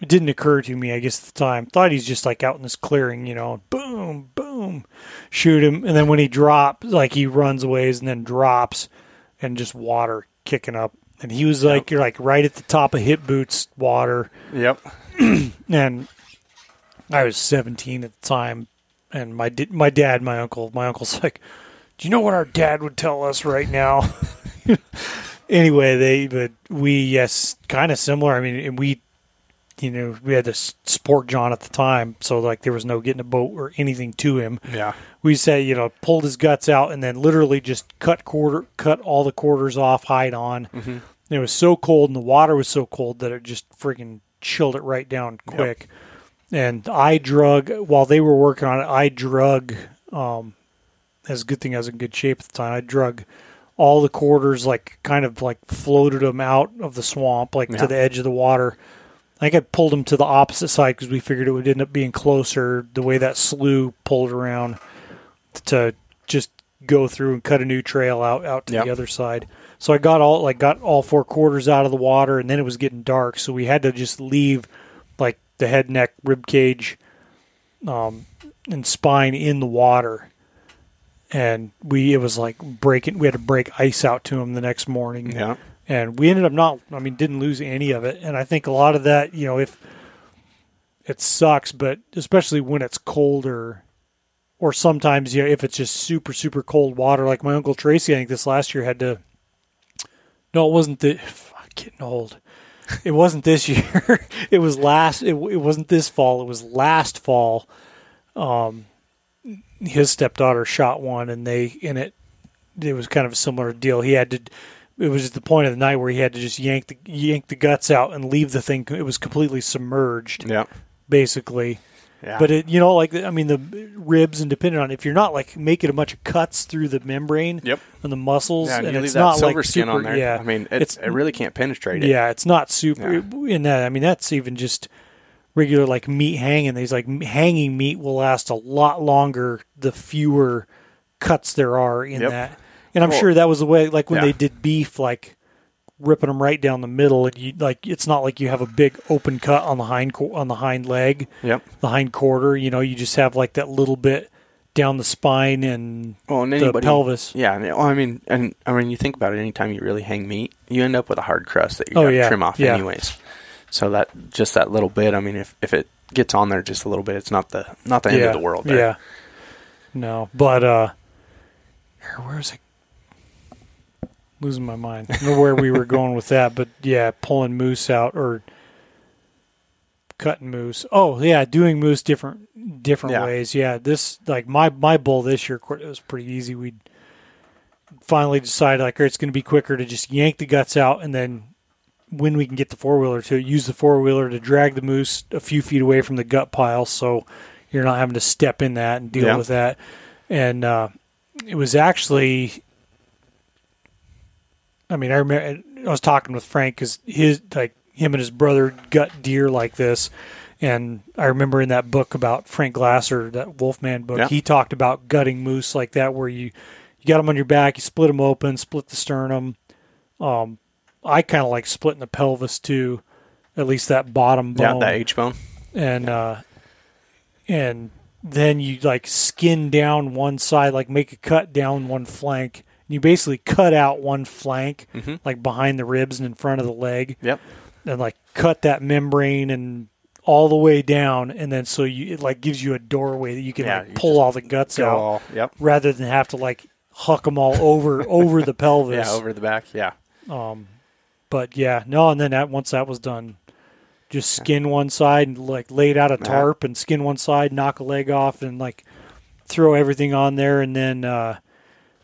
it didn't occur to me, I guess, at the time. Thought he's just like out in this clearing, you know, boom, boom, shoot him, and then when he drops, like he runs away and then drops, and just water kicking up, and he was like, you're like right at the top of hip boots water, Yep. (clears throat) and I was 17 at the time, and my di- my dad, my uncle, my uncle's like, do you know what our dad would tell us right now? (laughs) anyway, they but we yes, kind of similar. I mean, and we, you know, we had this sport John at the time, so like there was no getting a boat or anything to him. Yeah. We say you know pulled his guts out and then literally just cut quarter cut all the quarters off, hide on. Mm-hmm. And it was so cold and the water was so cold that it just freaking chilled it right down quick. And I drug while they were working on it. I drug. Um, as a good thing I was in good shape at the time. I drug all the quarters, like kind of like floated them out of the swamp, like Yeah. to the edge of the water. I think I pulled them to the opposite side because we figured it would end up being closer. The way that slough pulled around to just go through and cut a new trail out out to Yep. the other side. So I got all like got all four quarters out of the water, and then it was getting dark, so we had to just leave like the head, neck, rib cage, um, and spine in the water. And we it was like breaking. We had to break ice out to him the next morning Yeah. and we ended up not i mean didn't lose any of it and i think a lot of that you know if it sucks but especially when it's colder or sometimes you know, if it's just super super cold water like my uncle tracy i think this last year had to no it wasn't the getting old it wasn't this (laughs) year it was last it, it wasn't this fall it was last fall um his stepdaughter shot one and they in it it was kind of a similar deal he had to it was at the point of the night where he had to just yank the yank the guts out and leave the thing. It was completely submerged, Yeah. basically. Yeah. But it, you know, like I mean, the ribs and depending on if you're not like making a bunch of cuts through the membrane Yep. and the muscles, Yeah, and, and it's not silver like skin super, on there. Yeah, I mean, it, it's it really can't penetrate it. yeah, it's not super. Yeah. In that, I mean, that's even just regular like meat hanging. These like hanging meat will last a lot longer the fewer cuts there are in Yep. that. And I'm Well, sure that was the way, like when yeah. they did beef, like ripping them right down the middle. And you like, it's not like you have a big open cut on the hind on the hind leg, Yep. the hind quarter. You know, you just have like that little bit down the spine and Well, and the pelvis. Yeah. Well, I mean, and I mean, you think about it. Anytime you really hang meat, you end up with a hard crust that you Oh, got to yeah, trim off yeah. anyways. So that just that little bit. I mean, if if it gets on there just a little bit, it's not the not the end of the world. There. Yeah. No, but uh, where's it? Losing my mind. I don't know where we were going with that, but yeah, pulling moose out or cutting moose. Oh yeah, doing moose different different Yeah. ways. Yeah, this like my my bull this year it was pretty easy. We finally decided like, it's going to be quicker to just yank the guts out and then when we can get the four wheeler to use the four wheeler to drag the moose a few feet away from the gut pile, so you're not having to step in that and deal Yeah. with that. And uh, it was actually, I mean, I remember I was talking with Frank because his like him and his brother gut deer like this. And I remember in that book about Frank Glaser, that Wolfman book, Yeah. he talked about gutting moose like that, where you you got them on your back, you split them open, split the sternum. Um, I kind of like splitting the pelvis too, at least that bottom Yeah, bone, that H bone. and uh, and then you like skin down one side, like make a cut down one flank. You basically cut out one flank, Mhm. like behind the ribs and in front of the leg, Yep. and like cut that membrane and all the way down, and then so you it like gives you a doorway that you can Yeah, like you pull all the guts out all, yep. rather than have to like huck them all over (laughs) over the pelvis. Yeah, over the back. Yeah. Um, but yeah, no, and then that once that was done, just skin one side and like laid out a tarp and skin one side, knock a leg off, and like throw everything on there, and then uh,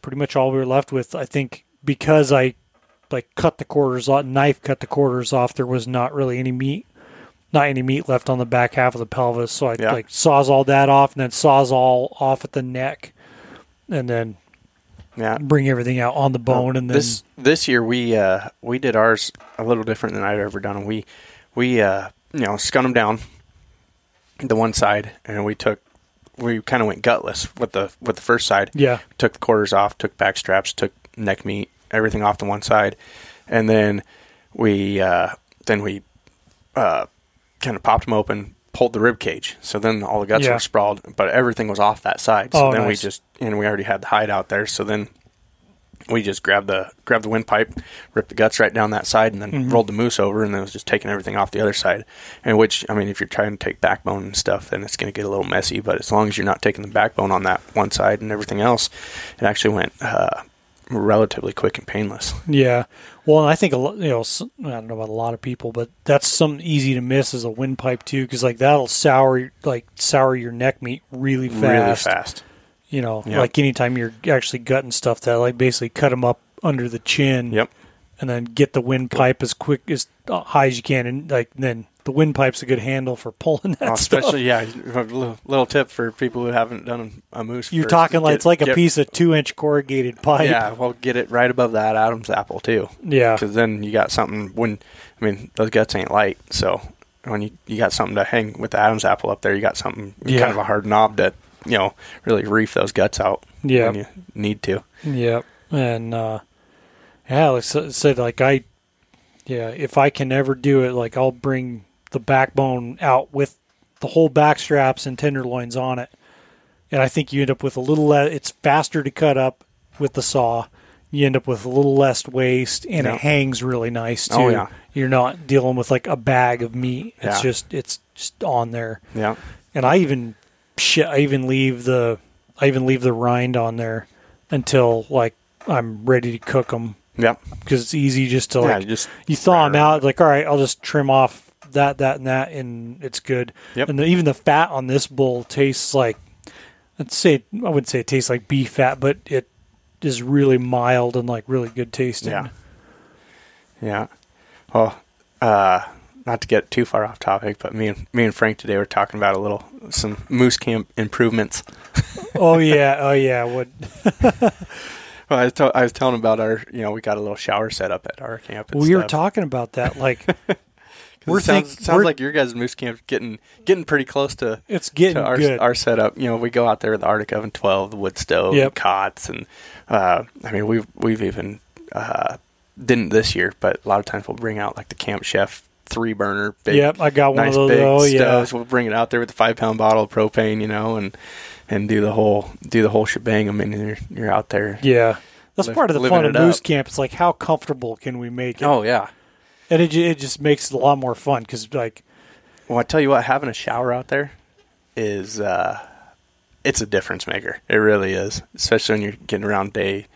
pretty much all we were left with, I think, because I like cut the quarters off, knife cut the quarters off, there was not really any meat. Not any meat left on the back half of the pelvis, so I Yeah. like saws all that off, and then saws all off at the neck, and then Yeah. bring everything out on the bone, and then this this year we uh, we did ours a little different than I've ever done. And We we uh, you know scun them down the one side, and we took we kind of went gutless with the with the first side. yeah, Took the quarters off, took back straps, took neck meat, everything off the one side, and then we uh, then we uh, kind of popped them open. Pulled the rib cage, so then all the guts Yeah. were sprawled, but everything was off that side. So Oh, then we just and we already had the hide out there. So then we just grabbed the grabbed the windpipe, ripped the guts right down that side, and then Mhm. rolled the moose over, and then it was just taking everything off the other side. And which I mean, if you're trying to take backbone and stuff, then it's going to get a little messy. But as long as you're not taking the backbone on that one side and everything else, it actually went uh, relatively quick and painless. Yeah. Well, I think a lot, you know, I don't know about a lot of people, but that's something easy to miss as a windpipe too, because like that'll sour, like sour your neck meat really fast. Really fast. You know, Yeah. like anytime you're actually gutting stuff, that like basically cut them up under the chin. Yep. And then get the windpipe as quick as uh, high as you can, and like then the windpipe's a good handle for (laughs) pulling that Oh, stuff. especially yeah, a little, little tip for people who haven't done a moose. You're first. talking like Get- it's like a piece of two inch corrugated pipe. Yeah, well, get it right above that Adam's apple too. Yeah. because then you got something when I mean those guts ain't light, so when you you got something to hang with the Adam's apple up there, you got something Yeah. kind of a hard knob to you know really reef those guts out Yeah. when you need to. Yep. And uh yeah, like I said, like I yeah, if I can ever do it, like I'll bring the backbone out with the whole back straps and tenderloins on it. And I think you end up with a little le- it's faster to cut up with the saw. You end up with a little less waste and Yeah. it hangs really nice too. Oh, yeah. You're not dealing with like a bag of meat. It's Yeah. just it's just on there Yeah, and I even shit, I even leave the I even leave the rind on there until like I'm ready to cook them yep, because it's easy just to yeah. like You just you thaw them out like all right I'll just trim off that that and that and it's good Yep. and the, even the fat on this bull tastes like let's say I wouldn't say it tastes like beef fat but it is really mild and like really good tasting Yeah. Yeah. Well, uh, not to get too far off topic, but me and me and Frank today were talking about a little some moose camp improvements. (laughs) oh yeah oh yeah what (laughs) Well, I was, tell I was telling about our, you know, we got a little shower set up at our camp. We were talking about that like. (laughs) we're it sounds, think- sounds we're- like your guys' moose camp getting getting pretty close to, it's getting to our good our setup. You know, we go out there with the Arctic Oven 12, the wood stove, Yep. cots, and uh, I mean we've we've even uh, didn't this year, but a lot of times we'll bring out like the Camp Chef three burner. Big, yep I got one nice of those big oh yeah stoves. We'll bring it out there with the five pound bottle of propane, you know, and and do the whole do the whole shebang. I mean, you're you're out there. Yeah. That's Liv- part of the fun of Moose up. Camp. It's like, how comfortable can we make it? Oh yeah. And it, it just makes it a lot more fun because, like, Well, I tell you what, having a shower out there is uh, it's a difference maker. It really is, especially when you're getting around day.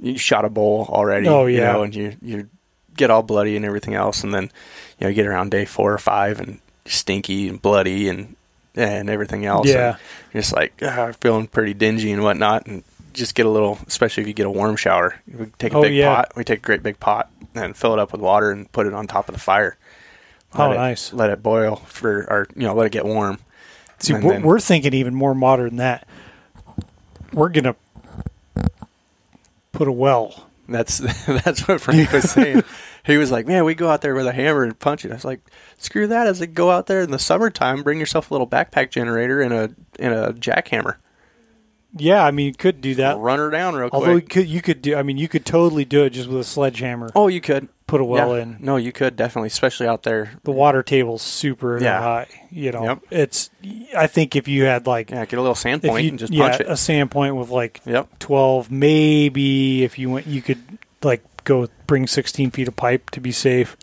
You shot a bowl already, Oh, you yeah. know, and you you get all bloody and everything else, and then you know get around day four or five and stinky and bloody and and everything else. Yeah. just like ah, feeling pretty dingy and whatnot, and just get a little, especially if you get a warm shower. We take a Oh, big yeah. pot. We take a great big pot and fill it up with water and put it on top of the fire. Oh, it- nice. Let it boil for, or you know, let it get warm. See, we're, then- we're thinking even more modern than that. We're gonna put a well. That's (laughs) that's what Frank was saying. (laughs) He was like, "Man, we go out there with a hammer and punch it." I was like, "Screw that! As like go out there in the summertime, bring yourself a little backpack generator and a and a jackhammer, Yeah, I mean, you could do that. run her down real Although you quick." could, you could do. I mean, you could totally do it just with a sledgehammer. oh, you could Put a well Yeah. in. No, you could definitely, especially out there. The water table's super Yeah. high. You know, Yep. it's. I think if you had like, Yeah, get a little sand if point you and just yeah, punch it. a sand point with like Yep. twelve, maybe if you went, you could like go bring sixteen feet of pipe to be safe.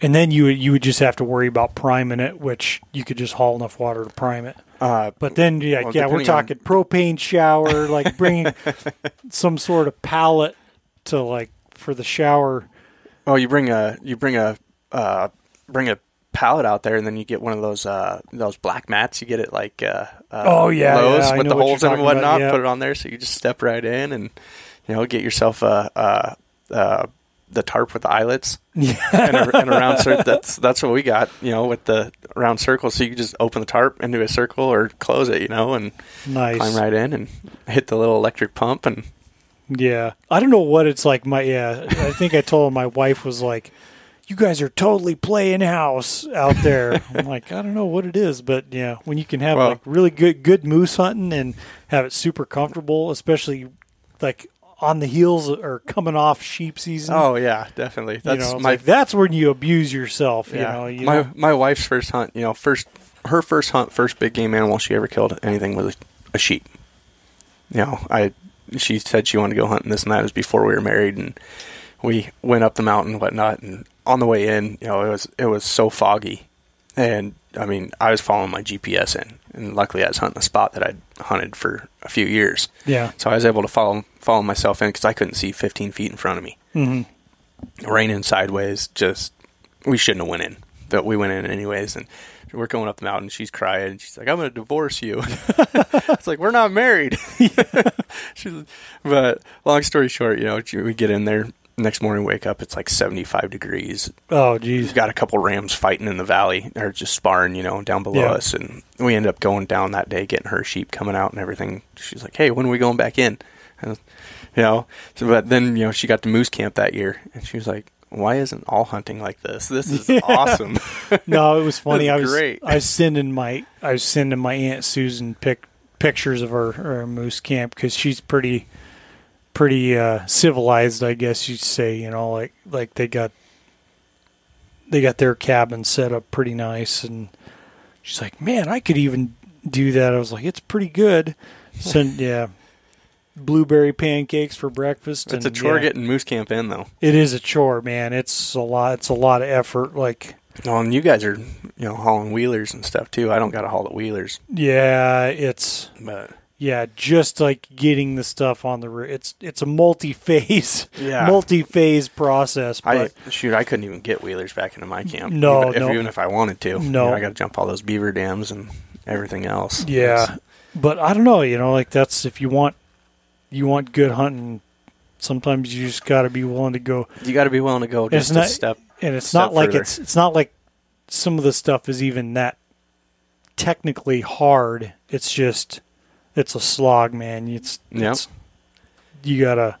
And then you would you would just have to worry about priming it, which you could just haul enough water to prime it. Uh, But then, yeah, Well, yeah, we're depending on- talking propane shower, like bringing (laughs) some sort of pallet to like for the shower. oh, you bring a you bring a uh, bring a pallet out there, and then you get one of those uh, those black mats. You get it like uh, uh, Oh, yeah, Lowe's yeah, with the holes in it and talking about, whatnot. yeah. Put it on there, so you just step right in and you know get yourself a. Uh, uh, the tarp with the eyelets Yeah, and a, and a round circle. (laughs) That's that's what we got, you know, with the round circle. So you just open the tarp into a circle or close it, you know, and nice. climb right in and hit the little electric pump. And Yeah, I don't know what it's like. My yeah, I think I told my wife was like, "You guys are totally playing house out there." (laughs) I'm like, I don't know what it is, but yeah, when you can have Well- like really good good moose hunting and have it super comfortable, especially like on the heels or coming off sheep season. oh yeah, definitely. you That's know, my like that's when you abuse yourself. You yeah. know, you my know? my wife's first hunt, you know, first her first hunt, first big game animal she ever killed anything was a, a sheep. You know, I she said she wanted to go hunting this and that. It was before we were married, and we went up the mountain and whatnot. And on the way in, you know, it was it was so foggy, and I mean, I was following my GPS in, and luckily I was hunting a spot that I'd hunted for a few years, yeah, so I was able to follow follow myself in because I couldn't see 15 feet in front of me hmm raining sideways. Just we shouldn't have went in, but we went in anyways. And we're going up the mountain. She's crying. And she's like, "I'm going to divorce you." (laughs) it's like we're not married. (laughs) she's, but long story short, you know, we get in there. Next morning, wake up. It's like 75 degrees. Oh, geez. We've got a couple rams fighting in the valley, or just sparring, you know, down below Yeah. us. And we end up going down that day, getting her sheep coming out and everything. She's like, "Hey, when are we going back in?" And, you know, so, but then you know she got to moose camp that year, and she was like, "Why isn't all hunting like this? This is (laughs) Yeah. awesome." (laughs) no, it was (laughs) funny. I was great. I was sending my I was sending my aunt Susan pic, pictures of her, her moose camp because she's pretty pretty uh, civilized, I guess you'd say. You know, like like they got they got their cabin set up pretty nice, and she's like, "Man, I could even do that." I was like, "It's pretty good." Send (laughs) yeah. Blueberry pancakes for breakfast. it's a chore yeah, getting moose camp in, though. It is a chore, man. It's a lot. It's a lot of effort. Like, Oh, and you guys are, you know, hauling wheelers and stuff too. I don't got to haul the wheelers, yeah, it's but Yeah, just like getting the stuff on the ri- it's it's a multi-phase Yeah. (laughs) multi-phase process. But I shoot, I couldn't even get wheelers back into my camp. No, even if, no. even if I wanted to. You No. know, I got to jump all those beaver dams and everything else. yeah, but I don't know. You know, like that's if you want you want good hunting. Sometimes you just got to be willing to go, you got to be willing to go It's just not- a step. and it's Step not like further. it's it's not like some of the stuff is even that technically hard. It's just it's a slog, man. It's, Yep. it's you gotta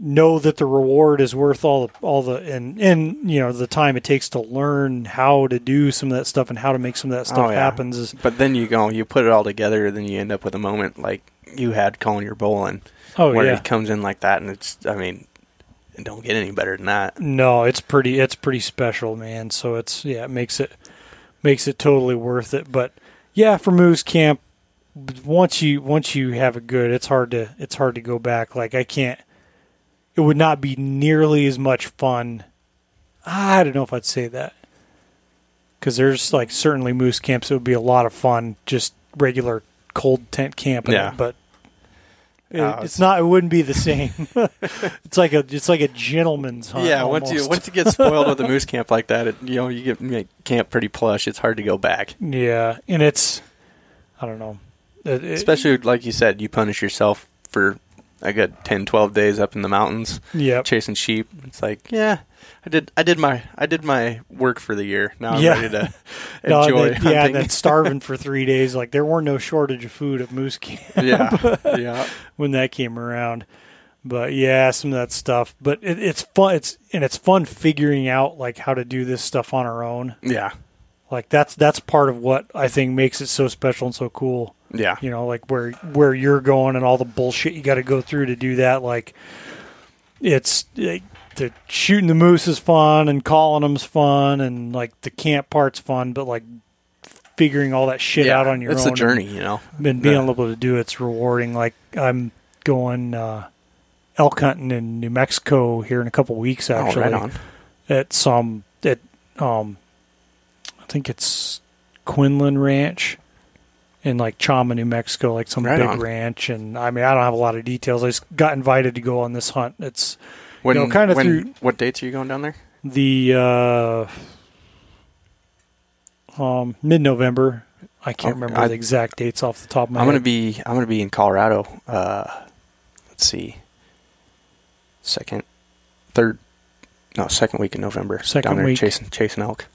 know that the reward is worth all the all the and and you know the time it takes to learn how to do some of that stuff and how to make some of that stuff Oh, yeah. happens is But then you go, you put it all together, then you end up with a moment like you had calling your bowling, oh where yeah it comes in like that, and it's, I mean, it don't get any better than that. no it's pretty it's pretty special man so it's yeah it makes it makes it totally worth it but yeah for moose camp once you once you have it good it's hard to it's hard to go back like i can't it would not be nearly as much fun i don't know if i'd say that because there's like certainly moose camps it would be a lot of fun just regular cold tent camping Yeah. but it, Oh, it's not it wouldn't be the same (laughs) (laughs) it's like a it's like a gentleman's hunt yeah, once you once you get spoiled with a (laughs) moose camp like that, it, you know, you get make camp pretty plush. It's hard to go back, Yeah, and it's I don't know. It- it- especially like you said, you punish yourself for a good 10, 12 days up in the mountains Yep. chasing sheep. It's like, yeah, I did, I did my, I did my work for the year. Now I'm Yeah. ready to (laughs) No, enjoy that- yeah, hunting. that's starving for three (laughs) days. Like there were no shortage of food at Moose Camp (laughs) yeah, yeah, when that came around. But yeah, some of that stuff. But it, it's fun. It's and it's fun figuring out like how to do this stuff on our own. yeah, Like that's that's part of what I think makes it so special and so cool. Yeah, You know, like where where you're going and all the bullshit you got to go through to do that. Like it's like, the shooting the moose is fun and calling them's fun and like the camp part's fun, but like figuring all that shit yeah. out on your it's own It's a journey, you know. and being Yeah. able to do it's rewarding. Like I'm going uh, elk hunting in New Mexico here in a couple weeks. Actually, oh, right on. at some at um, I think it's Quinlan Ranch in like Chama, New Mexico, like some Right big on. ranch. And I mean, I don't have a lot of details. I just got invited to go on this hunt. It's When, know, kinda when, through- what dates are you going down there? the uh, um, mid November. I can't Oh, remember I- the exact dates off the top of my I'm head. gonna be I'm gonna be in Colorado. Uh, let's see, second, third, no, second week in November. Second down there week. chasing chasing elk.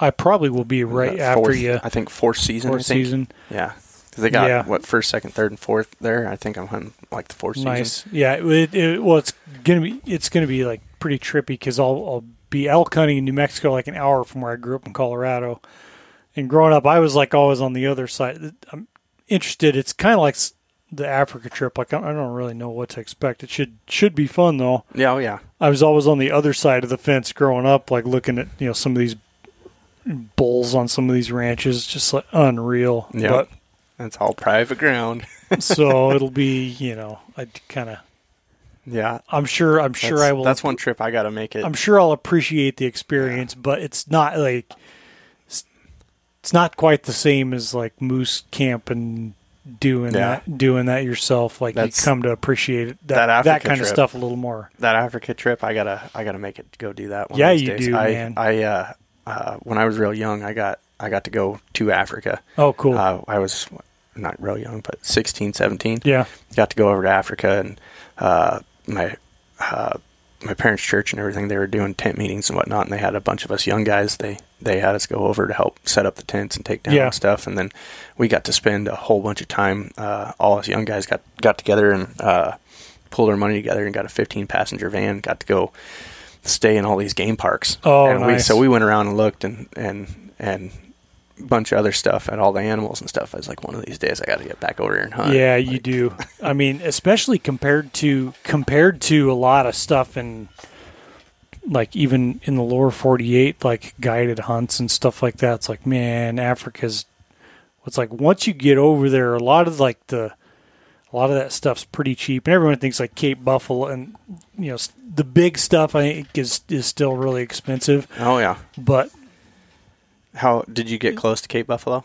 I probably will be right after fourth- you. I think fourth season. Fourth season. Yeah, they got Yeah. what first, second, third, and fourth there. I think I'm hunting like the fourth season. Nice. Yeah. It, it, well, it's gonna be it's gonna be like pretty trippy because I'll, I'll be elk hunting in New Mexico, like an hour from where I grew up in Colorado. And growing up, I was like always on the other side. I'm interested. It's kind of like the Africa trip. Like I I don't really know what to expect. It should should be fun though. Yeah, oh yeah, I was always on the other side of the fence growing up, like looking at you know some of these bulls on some of these ranches, just like unreal. yeah. That's all private ground. (laughs) So (laughs) it'll be you know I kind of yeah, I'm sure I'm sure that's, I will. That's one trip I got to make it. I'm sure I'll appreciate the experience, but it's not like it's, it's not quite the same as like moose camp and doing Yeah. that doing that yourself. Like you come to appreciate it, that that that, kind of stuff a little more. that Africa trip, I gotta I gotta make it go do that one. Yeah, you days. do, I, man. I uh, uh, when I was real young, I got I got to go to Africa. Oh, cool. Uh, I was not real young, but 16, 17. yeah, Got to go over to Africa, and uh, my uh, my parents' church and everything. They were doing tent meetings and whatnot, and they had a bunch of us young guys. They they had us go over to help set up the tents and take down Yeah. stuff, and then we got to spend a whole bunch of time. Uh, all us young guys got got together and uh, pulled our money together and got a 15 passenger van. Got to go stay in all these game parks. Oh, and we nice. so we went around and looked and and and a bunch of other stuff at all the animals and stuff. I was like, one of these days I got to get back over here and hunt. yeah, you do. I mean, especially compared to compared to a lot of stuff in like even in the lower 48 like guided hunts and stuff like that it's like man africa's it's like once you get over there a lot of like the a lot of that stuff's pretty cheap and everyone thinks like cape buffalo and you know the big stuff i think is is still really expensive Oh yeah. but How did you get close to Cape Buffalo?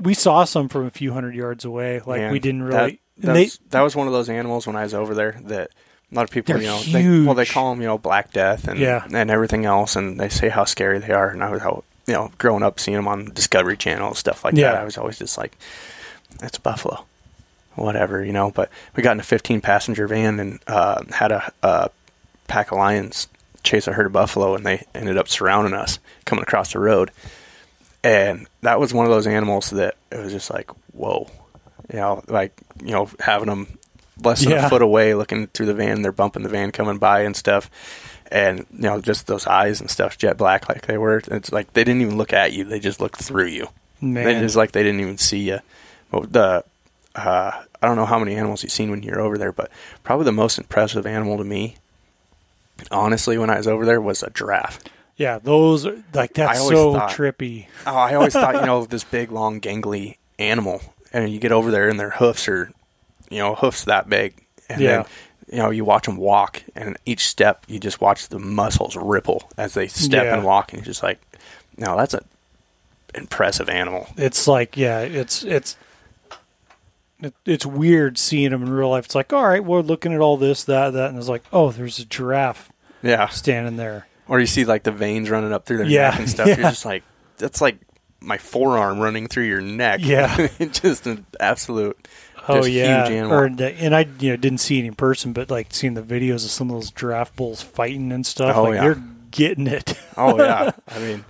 we saw some from a few hundred yards away like Man, we didn't really That, and they was, that was one of those animals when I was over there that a lot of people, you know, they, well, they call them, you know, Black Death and Yeah. and everything else, and they say how scary they are. And I was, how, you know, growing up seeing them on Discovery Channel stuff like Yeah. that, I was always just like, it's a buffalo, whatever, you know. But we got in a 15 passenger van and uh, had a, a pack of lions chase a herd of buffalo, and they ended up surrounding us coming across the road. And that was one of those animals that it was just like, whoa, you know, like you know, having them less than Yeah. a foot away, looking through the van, they're bumping the van coming by and stuff, and you know, just those eyes and stuff, jet black like they were. It's like they didn't even look at you; they just looked through you. man just like they didn't even see you. But the uh, I don't know how many animals you've seen when you're over there, but probably the most impressive animal to me, honestly, when I was over there, was a giraffe. yeah those are like that's so thought- trippy Oh, I always thought, you (laughs) know, this big, long, gangly animal, and you get over there, and their hoofs are, you know, hoofs that big, and Yeah. then, you know, you watch them walk, and each step, you just watch the muscles ripple as they step Yeah. and walk, and you're just like, no, that's a impressive animal. it's like yeah it's it's it, it's weird seeing them in real life it's like all right we're looking at all this that that and it's like oh there's a giraffe Yeah. standing there Or you see like the veins running up through their Yeah, neck and stuff. yeah. You're just like, that's like my forearm running through your neck. Yeah. (laughs) just an absolute Oh yeah, huge animal. or the, and I you know didn't see it in person, but like seeing the videos of some of those draft bulls fighting and stuff. Oh, like yeah. they're getting it. Oh yeah. (laughs) I mean,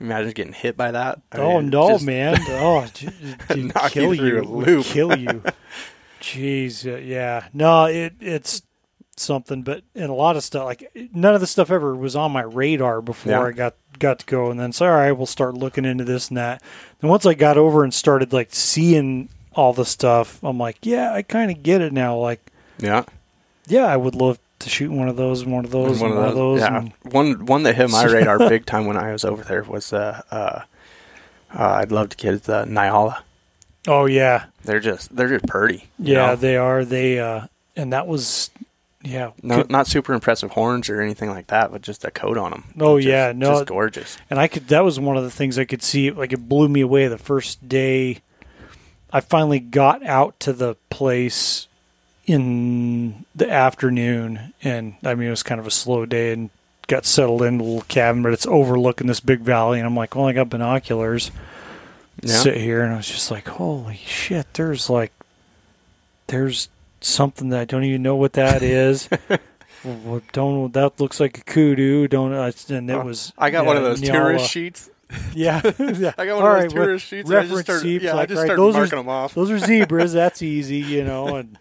imagine getting hit by that. I oh mean, no, just- man! (laughs) Oh, (laughs) Knock you kill through you, a It loop. kill you. (laughs) Jeez, uh, yeah. No, it it's something, but and a lot of stuff like none of the stuff ever was on my radar before Yeah. I got got to go, and then so all right, we'll start looking into this and that. And once I got over and started like seeing all the stuff, I'm like, yeah, I kind of get it now. Like, Yeah. yeah, I would love to shoot one of those, one of those, and one of those. Yeah. and- One one that hit my (laughs) radar big time when I was over there was uh, uh, uh I'd love to get the Nyala. oh yeah, They're just they're just pretty. yeah, know? they are. They uh, and that was, yeah, No, could- not super impressive horns or anything like that, but just a coat on them. Oh, just, yeah, no. just gorgeous. And I could that was one of the things I could see like it blew me away the first day I finally got out to the place in the afternoon and I mean it was kind of a slow day and got settled in a little cabin but it's overlooking this big valley and I'm like, Well I got binoculars. Yeah. Sit here and I was just like, Holy shit, there's like there's something that I don't even know what that is. (laughs) Don't that looks like a kudu? Don't uh, and it Oh, was. I got one of those Nyala. tourist sheets. (laughs) Yeah, (laughs) yeah. I got All one of those re- tourist sheets. and I just reference started, sheets, yeah, I like, just right, started those are- marking them off. Those are zebras. That's easy, you know. And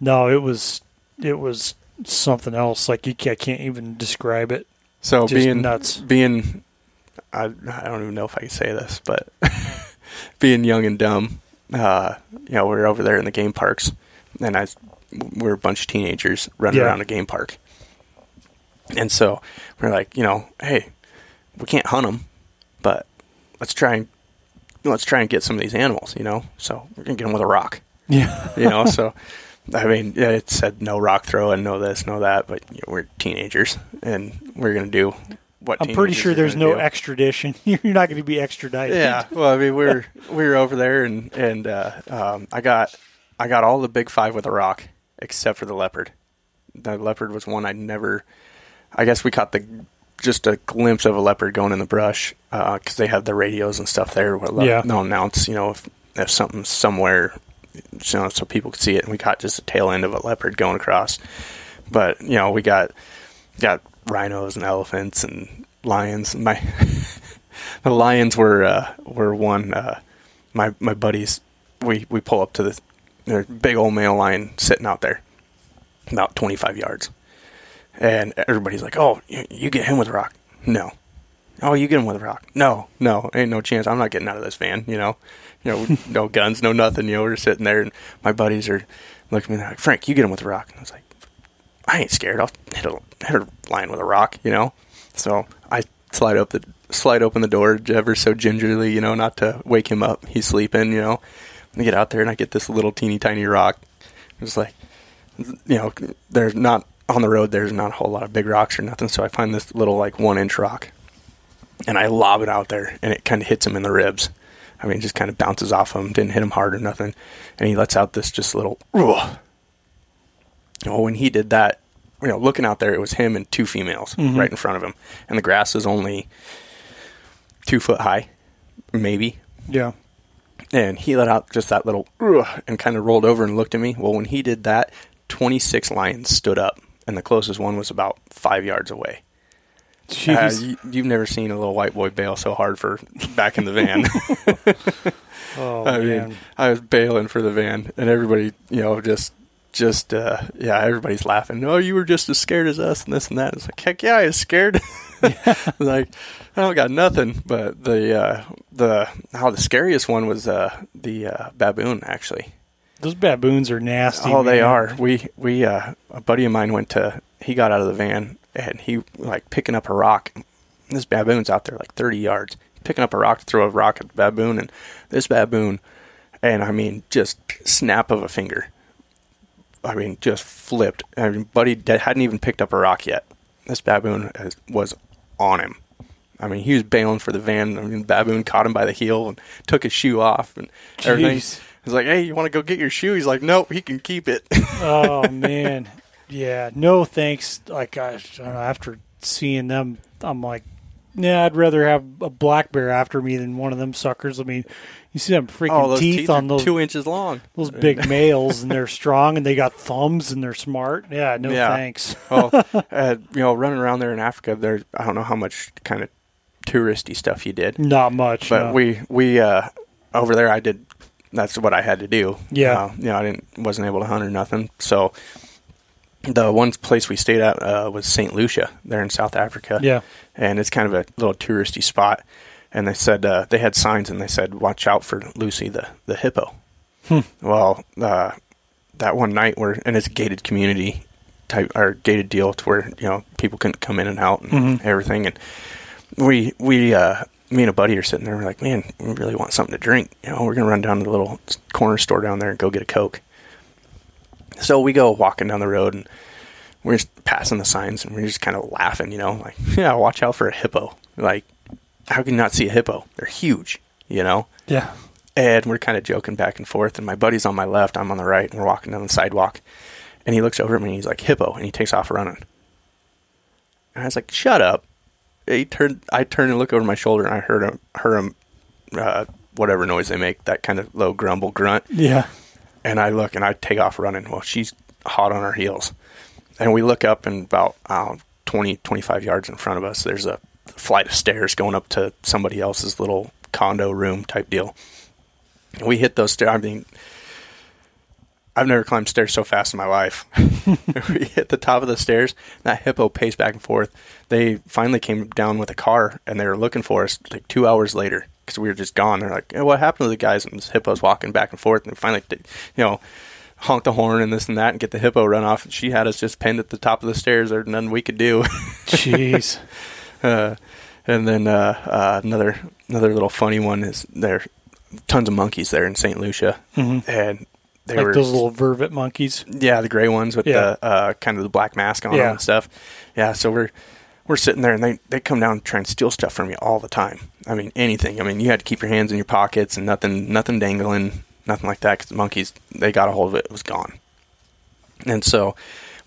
no, it was it was something else. Like you I can't even describe it. So Just being nuts. being, I, I don't even know if I can say this, but (laughs) being young and dumb, uh, you know, we are over there in the game parks, and I, we were a bunch of teenagers running Yeah. around a game park, and so we're like, you know, hey, we can't hunt them, but let's try and let's try and get some of these animals, you know. So we're gonna get them with a rock. Yeah, you know so (laughs) i mean it said no rock throwing no this no that but you know, we're teenagers and we're gonna do what I'm pretty sure there's no do. extradition. (laughs) You're not going to be extradited. yeah well i mean we were we were over there and and uh, um, i got i got all the big five with a rock except for the leopard the leopard was one i never i guess we caught the just a glimpse of a leopard going in the brush because they have the radios and stuff there where Yeah. they'll announce you know if, if something's somewhere so people could see it and we caught just the tail end of a leopard going across. But you know we got got rhinos and elephants and lions. My (laughs) the lions were uh, were one uh, my my buddies we we pull up to this big old male lion sitting out there about 25 yards. And everybody's like oh you get him with a rock. No. Oh you get him with a rock. No no ain't no chance. I'm not getting out of this van you know you know no guns no nothing you know we're sitting there and my buddies are looking at me like frank you get him with a rock and i was like i ain't scared i'll hit a, hit a with a rock you know so i slide up the slide open the door ever so gingerly you know not to wake him up he's sleeping you know I get out there and i get this little teeny tiny rock it's like you know, there's not on the road. There's not a whole lot of big rocks or nothing. So I find this little like one inch rock, and I lob it out there, and it kind of hits him in the ribs. I mean, just kind of bounces off him. Didn't hit him hard or nothing, and he lets out this just little. Ugh. Well, when he did that, you know, looking out there, it was him and two females Mhm. right in front of him, and the grass was only two foot high, maybe yeah. and he let out just that little "Ugh," and kind of rolled over and looked at me. Well, when he did that, 26 lions stood up, and the closest one was about five yards away. Uh, you, you've never seen a little white boy bail so hard for back in the van. (laughs) (laughs) oh I man. mean, I was bailing for the van, and everybody, you know, just, just, uh, yeah, everybody's laughing. Oh, you were just as scared as us, and this and that. It's like, heck yeah, I was scared. (laughs) like, I don't got nothing. But the, uh, the, how the scariest one was, uh, the uh, baboon actually. Those baboons are nasty. Oh, they are. We we uh, a buddy of mine went to. He got out of the van and he like picking up a rock. This baboon's out there like thirty yards, picking up a rock to throw a rock at the baboon, and this baboon, and I mean just snap of a finger. I mean, just flipped. I mean, buddy hadn't even picked up a rock yet. This baboon has, was on him. I mean, he was bailing for the van. I mean, the baboon caught him by the heel and took his shoe off and everything. He's like, "Hey, you want to go get your shoe?" He's like, "Nope, he can keep it." (laughs) oh man, yeah. No thanks. Like I, I don't know, after seeing them, I'm like, yeah, I'd rather have a black bear after me than one of them suckers. I mean, you see them freaking Oh, teeth, teeth, on those two inches long. those big (laughs) males, and they're strong and they got thumbs and they're smart. Yeah, no Yeah. thanks. (laughs) well, (laughs) uh, you know, running around there in Africa, there I don't know how much kind of touristy stuff you did, Not much. but no. we we uh, over there I did. That's what I had to do. Yeah. uh, you know, I didn't wasn't able to hunt or nothing. So the one place we stayed at uh, was Saint Lucia there in South Africa. yeah, and it's kind of a little touristy spot. And they said uh, they had signs, and they said, "Watch out for Lucy the the hippo." Hmm. Well, uh, that one night, where and it's a gated community type or gated deal to where you know people couldn't come in and out and Mhm. everything. And we we uh, me and a buddy are sitting there. We're like, "Man, we really want something to drink. You know, we're gonna run down to the little corner store down there and go get a coke." So we go walking down the road and we're just passing the signs and we're just kind of laughing, you know, like, (laughs) yeah, watch out for a hippo. Like, how can you not see a hippo? They're huge, you know? yeah. And we're kind of joking back and forth. And my buddy's on my left, I'm on the right, and we're walking down the sidewalk. And he looks over at me and he's like, hippo. And he takes off running. And I was like, shut up. He turned, I turned and looked over my shoulder and I heard him, heard him, uh, whatever noise they make, that kind of low grumble grunt Yeah. And I look and I take off running. Well, she's hot on her heels. And we look up and about uh, 20, 25 yards in front of us, there's a flight of stairs going up to somebody else's little condo room type deal. And we hit those stairs. I mean, I've never climbed stairs so fast in my life. (laughs) we hit the top of the stairs. That hippo paced back and forth. They finally came down with a car and they were looking for us like two hours later because we were just gone. They're like, hey, "What happened to the guys?" And this hippo's walking back and forth. And they finally, you know, honk the horn and this and that and get the hippo run off. And she had us just pinned at the top of the stairs. There's nothing we could do. Jeez. (laughs) uh, and then uh, uh, another another little funny one is there tons of monkeys there in St. Lucia, Mhm. and they like were those little vervet monkeys. yeah, the gray ones with Yeah. the uh, kind of the black mask on Yeah. them and stuff. Yeah, so we're we're sitting there and they, they come down and try and steal stuff from you all the time. I mean, anything. I mean, you had to keep your hands in your pockets and nothing nothing dangling, nothing like that because the monkeys they got a hold of it, it was gone. And so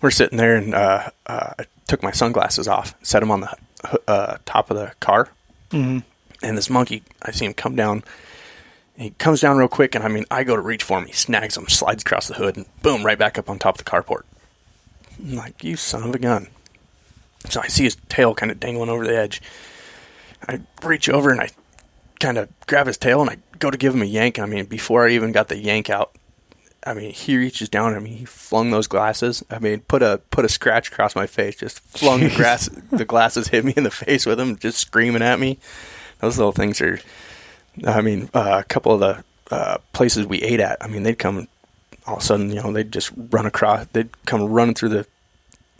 we're sitting there and uh, uh, I took my sunglasses off, set them on the uh, top of the car, hmm and this monkey, I see him come down. He comes down real quick, and I mean, I go to reach for him. He snags him, slides across the hood, and boom, right back up on top of the carport. I'm like, you son of a gun. So I see his tail kind of dangling over the edge. I reach over and I kind of grab his tail and I go to give him a yank. I mean, before I even got the yank out, I mean, he reaches down at me. He flung those glasses. I mean, put a put a scratch across my face. Just flung the grass. (laughs) The glasses hit me in the face with them, just screaming at me. Those little things are. I mean, uh, a couple of the uh, places we ate at. I mean, they'd come all of a sudden. You know, they'd just run across. They'd come running through the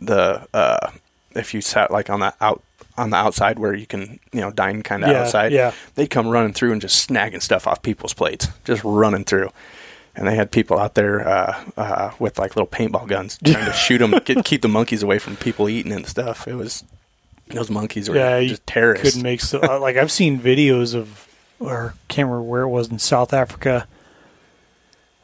the. Uh, if you sat like on the out on the outside where you can you know dine kind of Yeah, outside, yeah. they'd come running through and just snagging stuff off people's plates, just running through. And they had people out there uh, uh, with like little paintball guns (laughs) trying to shoot them, get, keep the monkeys away from people eating and stuff. It was those monkeys were Yeah, just terrorists. Couldn't make so, uh, like I've seen videos of, or can't remember where it was in South Africa.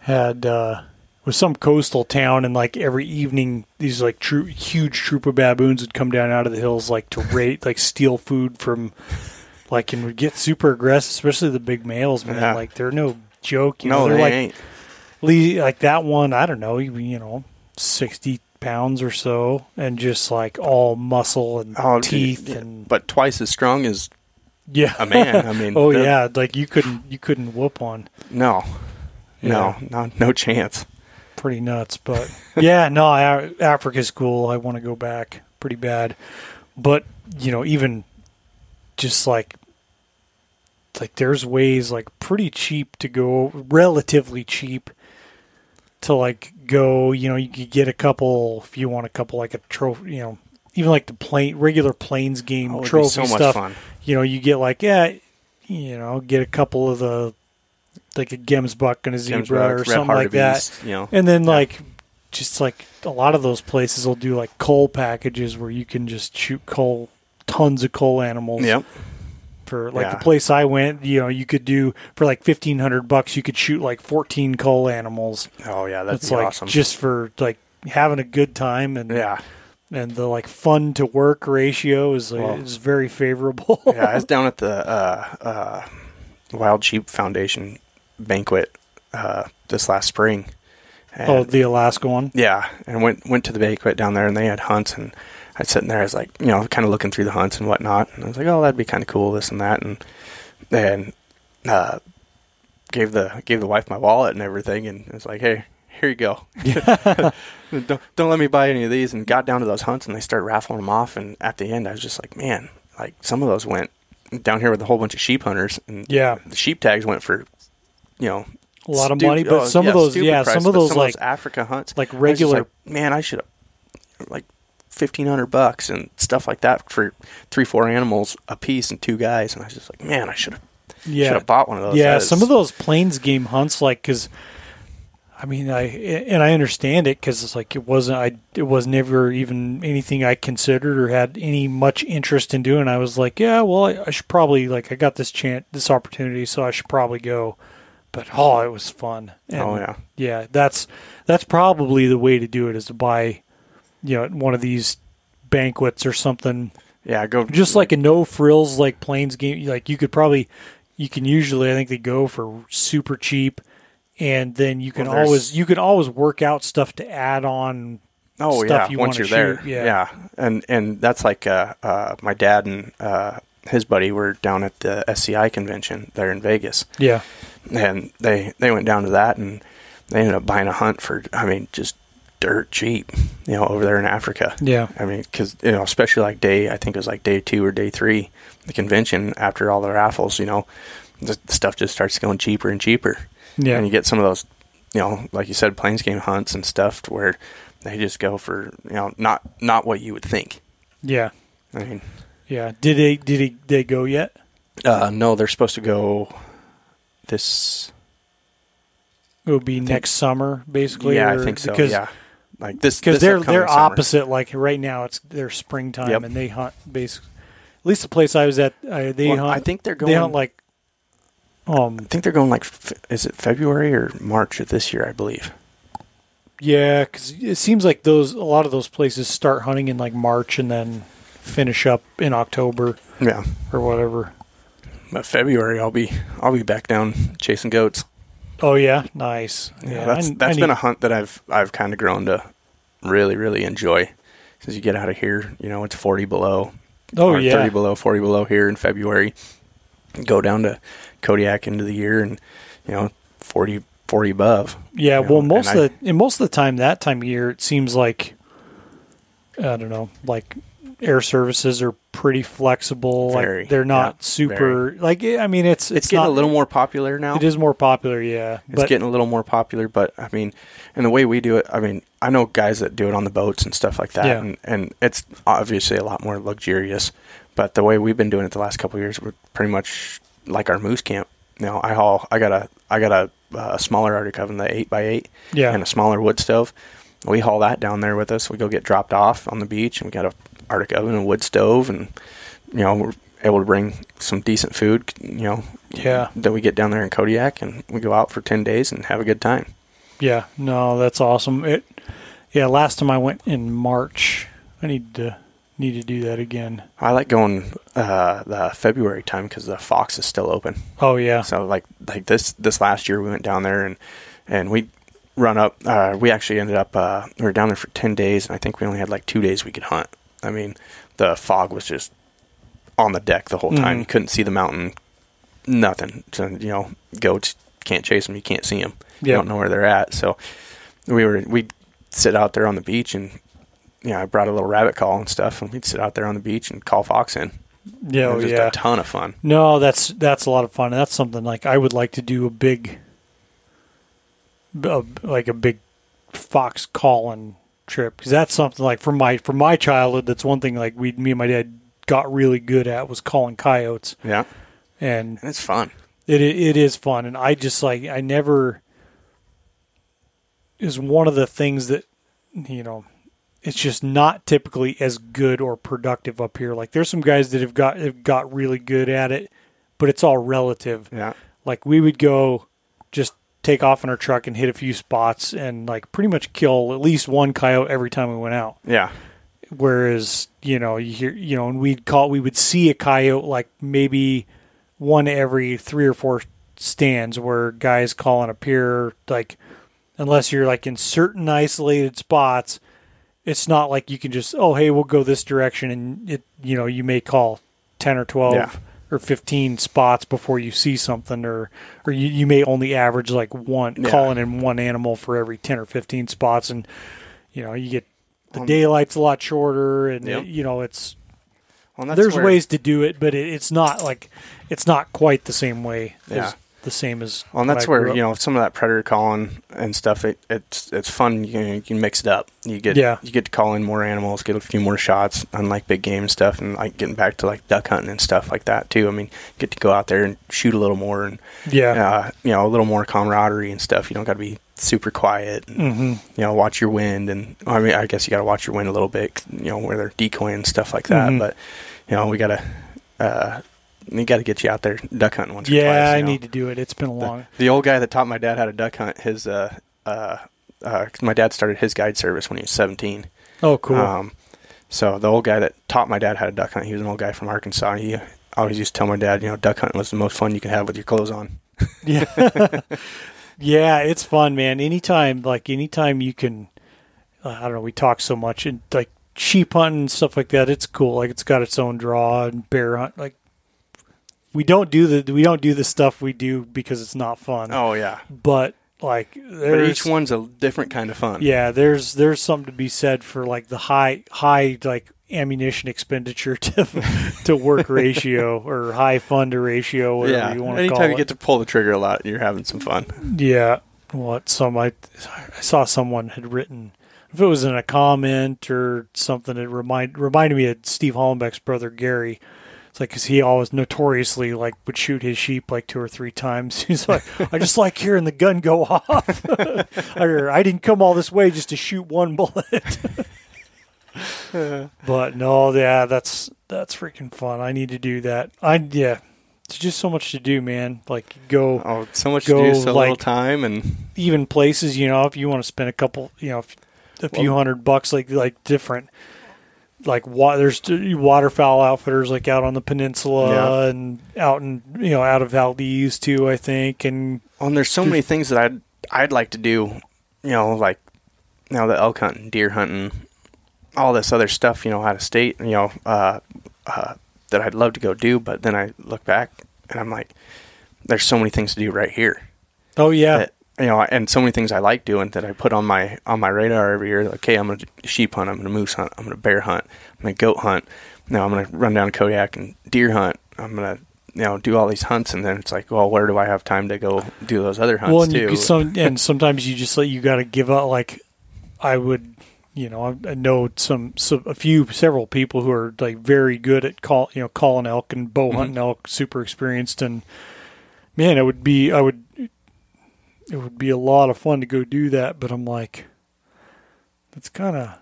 Had uh, was some coastal town, and like every evening, these like true huge troop of baboons would come down out of the hills, like to raid, (laughs) like steal food from, like and would get super aggressive, especially the big males. Man, Yeah. like they're no joke. You know, no, they're they like ain't. like that one. I don't know, you you know, sixty pounds or so, and just like all muscle and Oh, teeth and but twice as strong as yeah, a man. I (laughs) mean, oh yeah, like you couldn't you couldn't whoop one. no, no, Yeah. no, no chance. Pretty nuts, but (laughs) yeah, no, A- Africa's cool. I want to go back pretty bad, but you know, even just like like there's ways like pretty cheap to go, relatively cheap to like go. You know, you could get a couple if you want a couple like a trophy. You know, even like the plane regular plains game Oh, trophy so stuff. you know, you get like, yeah, you know, get a couple of the like a Gemsbuck and a zebra Gemsbuck, or something like that, You know, and then Yeah. like just like a lot of those places will do like cull packages where you can just shoot cull, tons of cull animals. yep. For like Yeah. the place I went, you know, you could do for like fifteen hundred bucks, you could shoot like fourteen cull animals. Oh yeah, That's like awesome. just for like having a good time and yeah, and the like fun to work ratio is like, Well, is very favorable. yeah, I was (laughs) down at the uh, uh, Wild Sheep Foundation banquet uh, this last spring. And, oh, the Alaska one. yeah, and went went to the banquet down there, and they had hunts, and I was sitting there, I was like, you know, kind of looking through the hunts and whatnot, and I was like, oh, that'd be kind of cool, this and that, and and uh, gave the gave the wife my wallet and everything, and it was like, hey, here you go. (laughs) (laughs) don't don't let me buy any of these. And got down to those hunts, and they started raffling them off. And at the end, I was just like, man, like some of those went down here with a whole bunch of sheep hunters, and Yeah. the sheep tags went for, you know. A lot of stu- money, but oh, some of those, yeah, price, some of those like Africa hunts, like I was just regular. like, man, I should have like fifteen hundred bucks and stuff like that for three, four animals a piece and two guys, and I was just like, man, I should have should yeah, have bought one of those. yeah. Some of those plains game hunts, like because. I mean, I and I understand it because it's like it wasn't I it was never even anything I considered or had any much interest in doing. I was like, yeah, well, I, I should probably like I got this chance, this opportunity, so I should probably go. But oh, it was fun. And Oh yeah, yeah, that's that's probably the way to do it is to buy, you know, one of these banquets or something. yeah. Go Just like a no frills like plains game. Like you could probably, you can usually I think they go for super cheap, and then you can Well, always you can always work out stuff to add on. Oh stuff yeah, you once you're there, shoot, yeah. and and that's like uh, uh, my dad and uh, his buddy were down at the SCI convention there in Vegas, Yeah, and they they went down to that and they ended up buying a hunt for I mean just dirt cheap, you know, over there in Africa. yeah, I mean, because you know, especially like day, I think it was like day two or day three, the convention after all the raffles, you know, the stuff just starts going cheaper and cheaper, yeah, and you get some of those, you know, like you said, plains game hunts and stuff where they just go for you know not not what you would think. yeah, I mean, yeah. Did they did he, they go yet? uh, no, they're supposed to go this. It would be next summer, basically. yeah, or- I think so. Because yeah, like this because they're they're summer. opposite. Like right now, it's their springtime, Yep. and they hunt basically. At least the place I was at, uh, they Well, hunt. I think they're going. they hunt like, um, I think they're going like. Is it February or March of this year? I believe. yeah, because it seems like those a lot of those places start hunting in like March and then finish up in October Yeah. or whatever. But February, I'll be I'll be back down chasing goats. Oh yeah, nice. Yeah, that's I- that's I been need- a hunt that I've I've kind of grown to really really enjoy Since you get out of here, you know, it's forty below. oh yeah, thirty below, forty below here in February. Go down to Kodiak into the year, and you know, 40, 40 above. yeah. you know, Well, most and of the and most of the time that time of year, it seems like I don't know, like air services are pretty flexible. Very, like they're not yeah, super. Like I mean, it's It's, it's, getting not, a little more popular now. It is more popular, yeah. It's but getting a little more popular, but I mean, and the way we do it, I mean, I know guys that do it on the boats and stuff like that, Yeah. and, and it's obviously a lot more luxurious. But the way we've been doing it the last couple of years, we're pretty much like our moose camp. You know, I haul, I got a, I got a, uh, smaller Arctic oven, the eight by eight, yeah, and a smaller wood stove. We haul that down there with us. We go get dropped off on the beach, and we got a Arctic oven and wood stove, and you know we're able to bring some decent food. You know, Yeah. that we get down there in Kodiak, and we go out for ten days and have a good time. yeah. No, that's awesome. It, yeah. Last time I went in March, I need to need to do that again. I like going uh, the February time because the Fox is still open. Oh yeah, So like like this this last year we went down there and and we run up. Uh, we actually ended up uh, we were down there for ten days and I think we only had like two days we could hunt. I mean the fog was just on the deck the whole time. Mhm. You couldn't see the mountain, nothing. So you know goats can't chase them. You can't see them. You don't know where they're at. So we were we'd sit out there on the beach and. You know, I brought a little rabbit call and stuff, and we'd sit out there on the beach and call fox in. yeah, it oh, was just yeah. a ton of fun. No, that's that's a lot of fun. That's something like I would like to do a big, a, like a big fox calling trip because that's something like from my from my childhood. That's one thing like we me and my dad got really good at was calling coyotes, Yeah, and and it's fun. it it is fun. And I just like I never is one of the things that you know it's just not typically as good or productive up here. Like there's some guys that have got have got really good at it, but it's all relative. Yeah, Like we would go just take off in our truck and hit a few spots and like pretty much kill at least one coyote every time we went out. yeah, Whereas you know you hear you know and we'd call we would see a coyote like maybe one every three or four stands where guys calling a pier like unless you're like in certain isolated spots it's not like you can just oh hey we'll go this direction and it you know you may call 10 or 12 Yeah. Or 15 spots before you see something or or you, you may only average like one Yeah. calling in one animal for every 10 or 15 spots and you know you get the Um, daylight's a lot shorter and Yep. it- you know it's Well, that's there's where- ways to do it but it, it's not like it's not quite the same way Yeah. as the same as Well, and that's where up. you know some of that predator calling and stuff. It, it's it's fun. You can, you can mix it up. You get Yeah. you get to call in more animals, get a few more shots, unlike big game and stuff, and like getting back to like duck hunting and stuff like that too. I mean, get to go out there and shoot a little more and yeah uh, you know a little more camaraderie and stuff. You don't got to be super quiet. And, hmm You know, watch your wind, and I mean, I guess you got to watch your wind a little bit. You know, where they're decoying and stuff like that. Mhm. But you know, we gotta uh, we got to get you out there duck hunting once yeah twice. i know? need to do it it's been a long the, the old guy that taught my dad how to duck hunt his uh uh, uh my dad started his guide service when he was 17 oh cool um so the old guy that taught my dad how to duck hunt he was an old guy from arkansas he always used to tell my dad you know duck hunting was the most fun you can have with your clothes on (laughs) Yeah. (laughs) yeah, it's fun, man. Anytime, like anytime you can, uh, I don't know. We talk so much and like sheep hunting and stuff like that. It's cool. Like it's got its own draw and bear hunt. Like we don't do the we don't do the stuff we do because it's not fun. oh yeah But like but each one's a different kind of fun yeah, there's there's something to be said for like the high high like ammunition expenditure (laughs) to to work ratio (laughs) or high fund to ratio, whatever yeah you want to anytime call you it. get to pull the trigger a lot you're having some fun Yeah. What some I I saw someone had written if it was in a comment or something it remind reminded me of Steve Hollenbeck's brother Gary. It's like cuz he always notoriously like would shoot his sheep like two or three times. (laughs) He's like I just like hearing the gun go off. (laughs) or I didn't come all this way just to shoot one bullet. (laughs) but no, yeah, that's that's freaking fun. I need to do that. I yeah. It's just so much to do, man. Like go oh so much Go, to do so little time and even places, you know, if you want to spend a couple, you know, a few Well- hundred bucks, like like different, like wa- there's waterfowl outfitters like out on the peninsula Yeah. and out in you know out of Valdez too, I think, and Well, and there's so many things that I'd I'd like to do, you know, like you know the elk hunting, deer hunting, all this other stuff, you know, out of state, you know, uh, uh, that I'd love to go do. But then I look back and I'm like, there's so many things to do right here. oh yeah, you know, and so many things I like doing that I put on my on my radar every year. Like, hey, I'm gonna sheep hunt, I'm gonna moose hunt, I'm gonna bear hunt, I'm gonna goat hunt. Now I'm gonna run down to Kodiak and deer hunt. I'm gonna you know do all these hunts, and then it's like, well, where do I have time to go do those other hunts well, and, too? you, some, and sometimes you just like you got to give up. Like I would, you know, I, I know some, some a few several people who are like very good at call, you know, calling elk and bow Mm-hmm. hunting elk, super experienced, and man, it would be I would it would be a lot of fun to go do that. But I'm like, it's kind of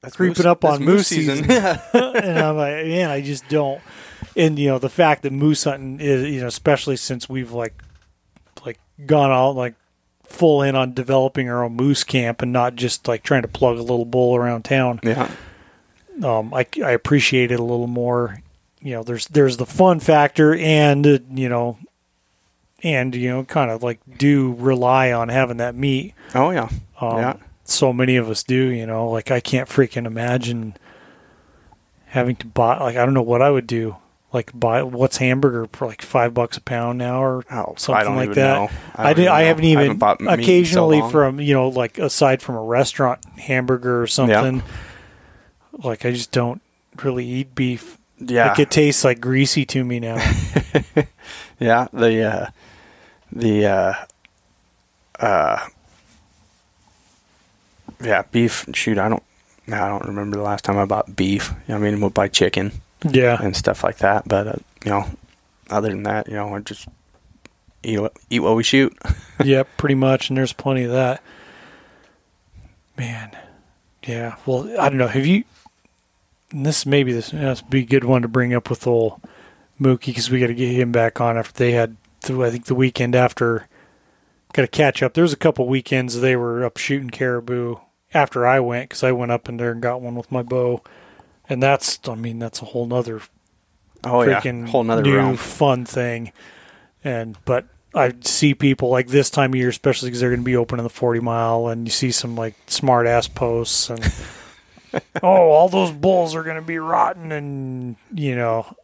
That's creeping moose- up that's on moose season. Yeah. (laughs) (laughs) and I'm like, man, I just don't. And you know, the fact that moose hunting is, you know, especially since we've like, like gone out like full in on developing our own moose camp and not just like trying to plug a little bull around town. yeah. Um, I, I appreciate it a little more. You know, there's there's the fun factor and uh, you know, and you know, kind of like do rely on having that meat. Oh yeah. Um, Yeah. So many of us do, you know. Like I can't freaking imagine having to buy. Like I don't know what I would do. Like buy what's hamburger for like five bucks a pound now or Oh, something I like that. know. I, don't did. I haven't even bought meat in so occasionally long. from you know like aside from a restaurant hamburger or something. Like I just don't really eat beef. yeah. Like it tastes like greasy to me now. (laughs) Yeah, the uh, the uh, uh, yeah beef. Shoot, I don't. I don't remember the last time I bought beef. I mean, we'll buy chicken yeah. and stuff like that. But uh, you know, other than that, you know, I just eat what, eat what we shoot. (laughs) yep, pretty much, and there's plenty of that. Man, yeah. Well, I don't know. Have you? And this maybe this must be a good one to bring up with old Mookie because we got to get him back on after they had. I think the weekend after, got to catch up. There was a couple weekends they were up shooting caribou, after I went because I went up in there and got one with my bow, and that's I mean that's a whole nother Oh yeah, whole nother new realm. fun thing. And but I see people like this time of year, especially because they're going to be open in the forty mile, and you see some like smart ass posts and (laughs) oh, all those bulls are going to be rotten, and you know,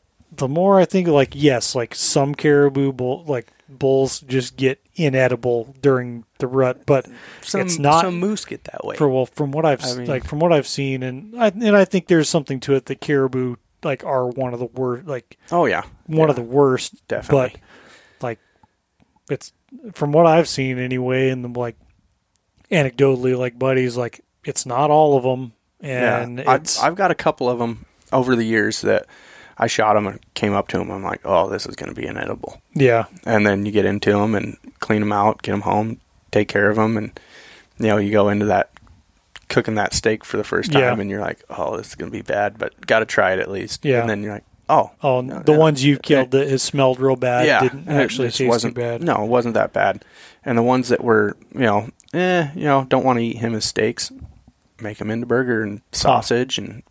the more I think like yes, like some caribou bull like bulls just get inedible during the rut, but Some, it's not some moose get that way. for well from what I've I mean- like from what I've seen, and I and I think there's something to it that caribou like are one of the worst like oh yeah, one of the worst definitely. but like it's from what I've seen anyway, and the like anecdotally, like buddies, like it's not all of them, and yeah, it's I've, I've got a couple of them over the years that I shot them and came up to them. I'm like, oh, this is going to be inedible. yeah, And then you get into them and clean them out, get them home, take care of them, and you know you go into that cooking that steak for the first time, Yeah. and you're like, oh, this is going to be bad, but got to try it at least. Yeah. And then you're like, oh, oh, no, the no. ones you've killed that has smelled real bad yeah, didn't it actually taste wasn't bad. No, it wasn't that bad. And the ones that were, you know, eh, you know, don't want to eat him as steaks, make them into burger and sausage, and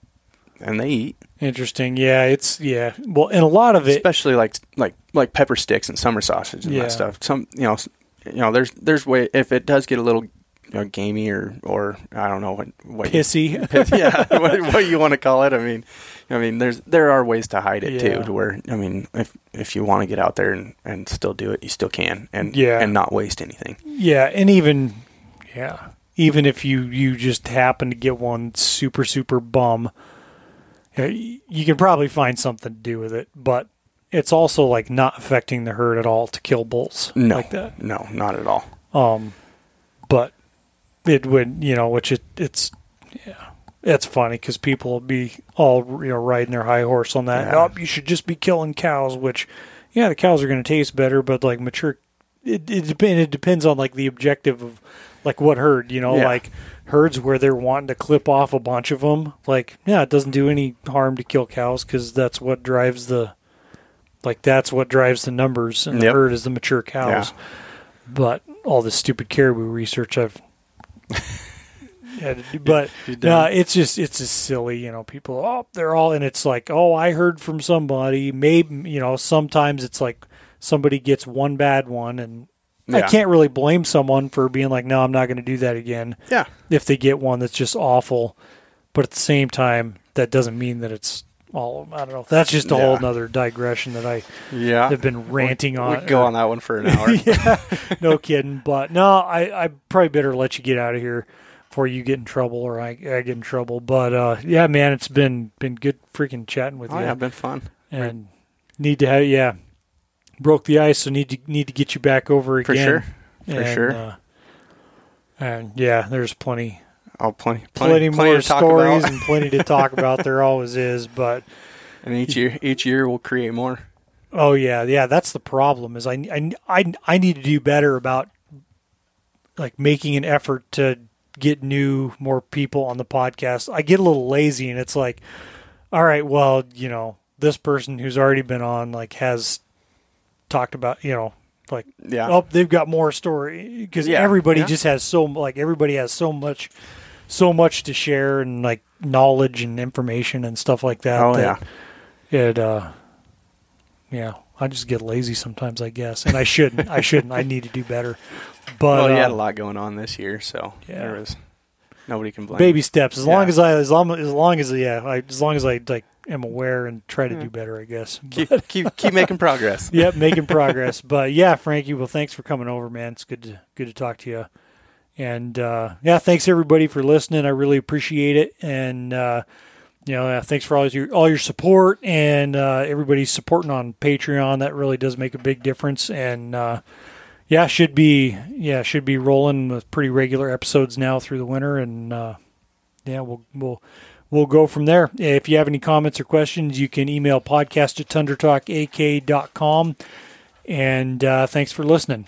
and they eat. Interesting, yeah, it's yeah. Well, and a lot of it, especially like like like pepper sticks and summer sausage and Yeah. that stuff. Some you know you know there's there's way if it does get a little you know, gamey or or I don't know what what you- pissy. (laughs) yeah what, what you want to call it. I mean I mean there's there are ways to hide it Yeah. too to where I mean if if you want to get out there and and still do it you still can and Yeah. and not waste anything. Yeah, and even yeah, even if you you just happen to get one super super bum, you can probably find something to do with it. But it's also like not affecting the herd at all to kill bulls No, like that. no, not at all. Um, but it would you know, which it it's yeah. It's funny because people will be all you know riding their high horse on that. Yeah. Oh, you should just be killing cows. Which, yeah, the cows are going to taste better, but like mature, it it depends. It depends on like the objective of like what herd. You know, Yeah. like herds where they're wanting to clip off a bunch of them. Like, yeah, it doesn't do any harm to kill cows because that's what drives the like that's what drives the numbers and the herd is the mature cows. But all this stupid caribou research I've (laughs) had do, but no, it's just it's just silly, you know. People, oh, they're all, and it's like, oh, I heard from somebody. Maybe you know, sometimes it's like somebody gets one bad one, and I can't really blame someone for being like, no, I'm not going to do that again Yeah. if they get one that's just awful. But at the same time, that doesn't mean that it's all. I don't know. That's just a whole Yeah. nother digression that I Yeah. have been ranting we, on. We could go on that one for an hour. (laughs) yeah, no kidding. But no, I, I probably better let you get out of here before you get in trouble or I, I get in trouble. But uh, yeah, man, it's been been good freaking chatting with Oh you. yeah, been fun. and need to have yeah, broke the ice, so need to need to get you back over again. For sure. For And, sure. Uh, and yeah, there's plenty Oh, plenty, plenty, plenty, more stories and plenty to talk about. (laughs) There always is, but and each year, each year we'll create more. Oh yeah, yeah. That's the problem. Is I I I, I need to do better about like making an effort to get new more people on the podcast. I get a little lazy, and it's like, all right, well, you know, this person who's already been on like has talked about, you know, like Yeah. oh they've got more story because Yeah, everybody yeah. just has so like everybody has so much so much to share and like knowledge and information and stuff like that. Oh, that It uh yeah, I just get lazy sometimes, I guess, and I shouldn't. I shouldn't. I need to do better. (laughs) But well, you had uh, a lot going on this year, so Yeah. there was nobody can blame. baby steps. As long as I, as long as long as yeah, I, as long as I like am aware and try to do better, I guess. keep (laughs) keep keep making (laughs) progress. yep, making (laughs) progress. But yeah, Frankie, well, thanks for coming over, man. It's good to good to talk to you. And uh, yeah, thanks everybody for listening. I really appreciate it. And uh, you know, uh, thanks for all your all your support and uh, everybody's supporting on Patreon. That really does make a big difference. And uh, yeah, should be yeah should be rolling with pretty regular episodes now through the winter. And uh, yeah, we'll we'll we'll go from there. If you have any comments or questions, you can email podcast at tundratalkak.com. And uh, thanks for listening.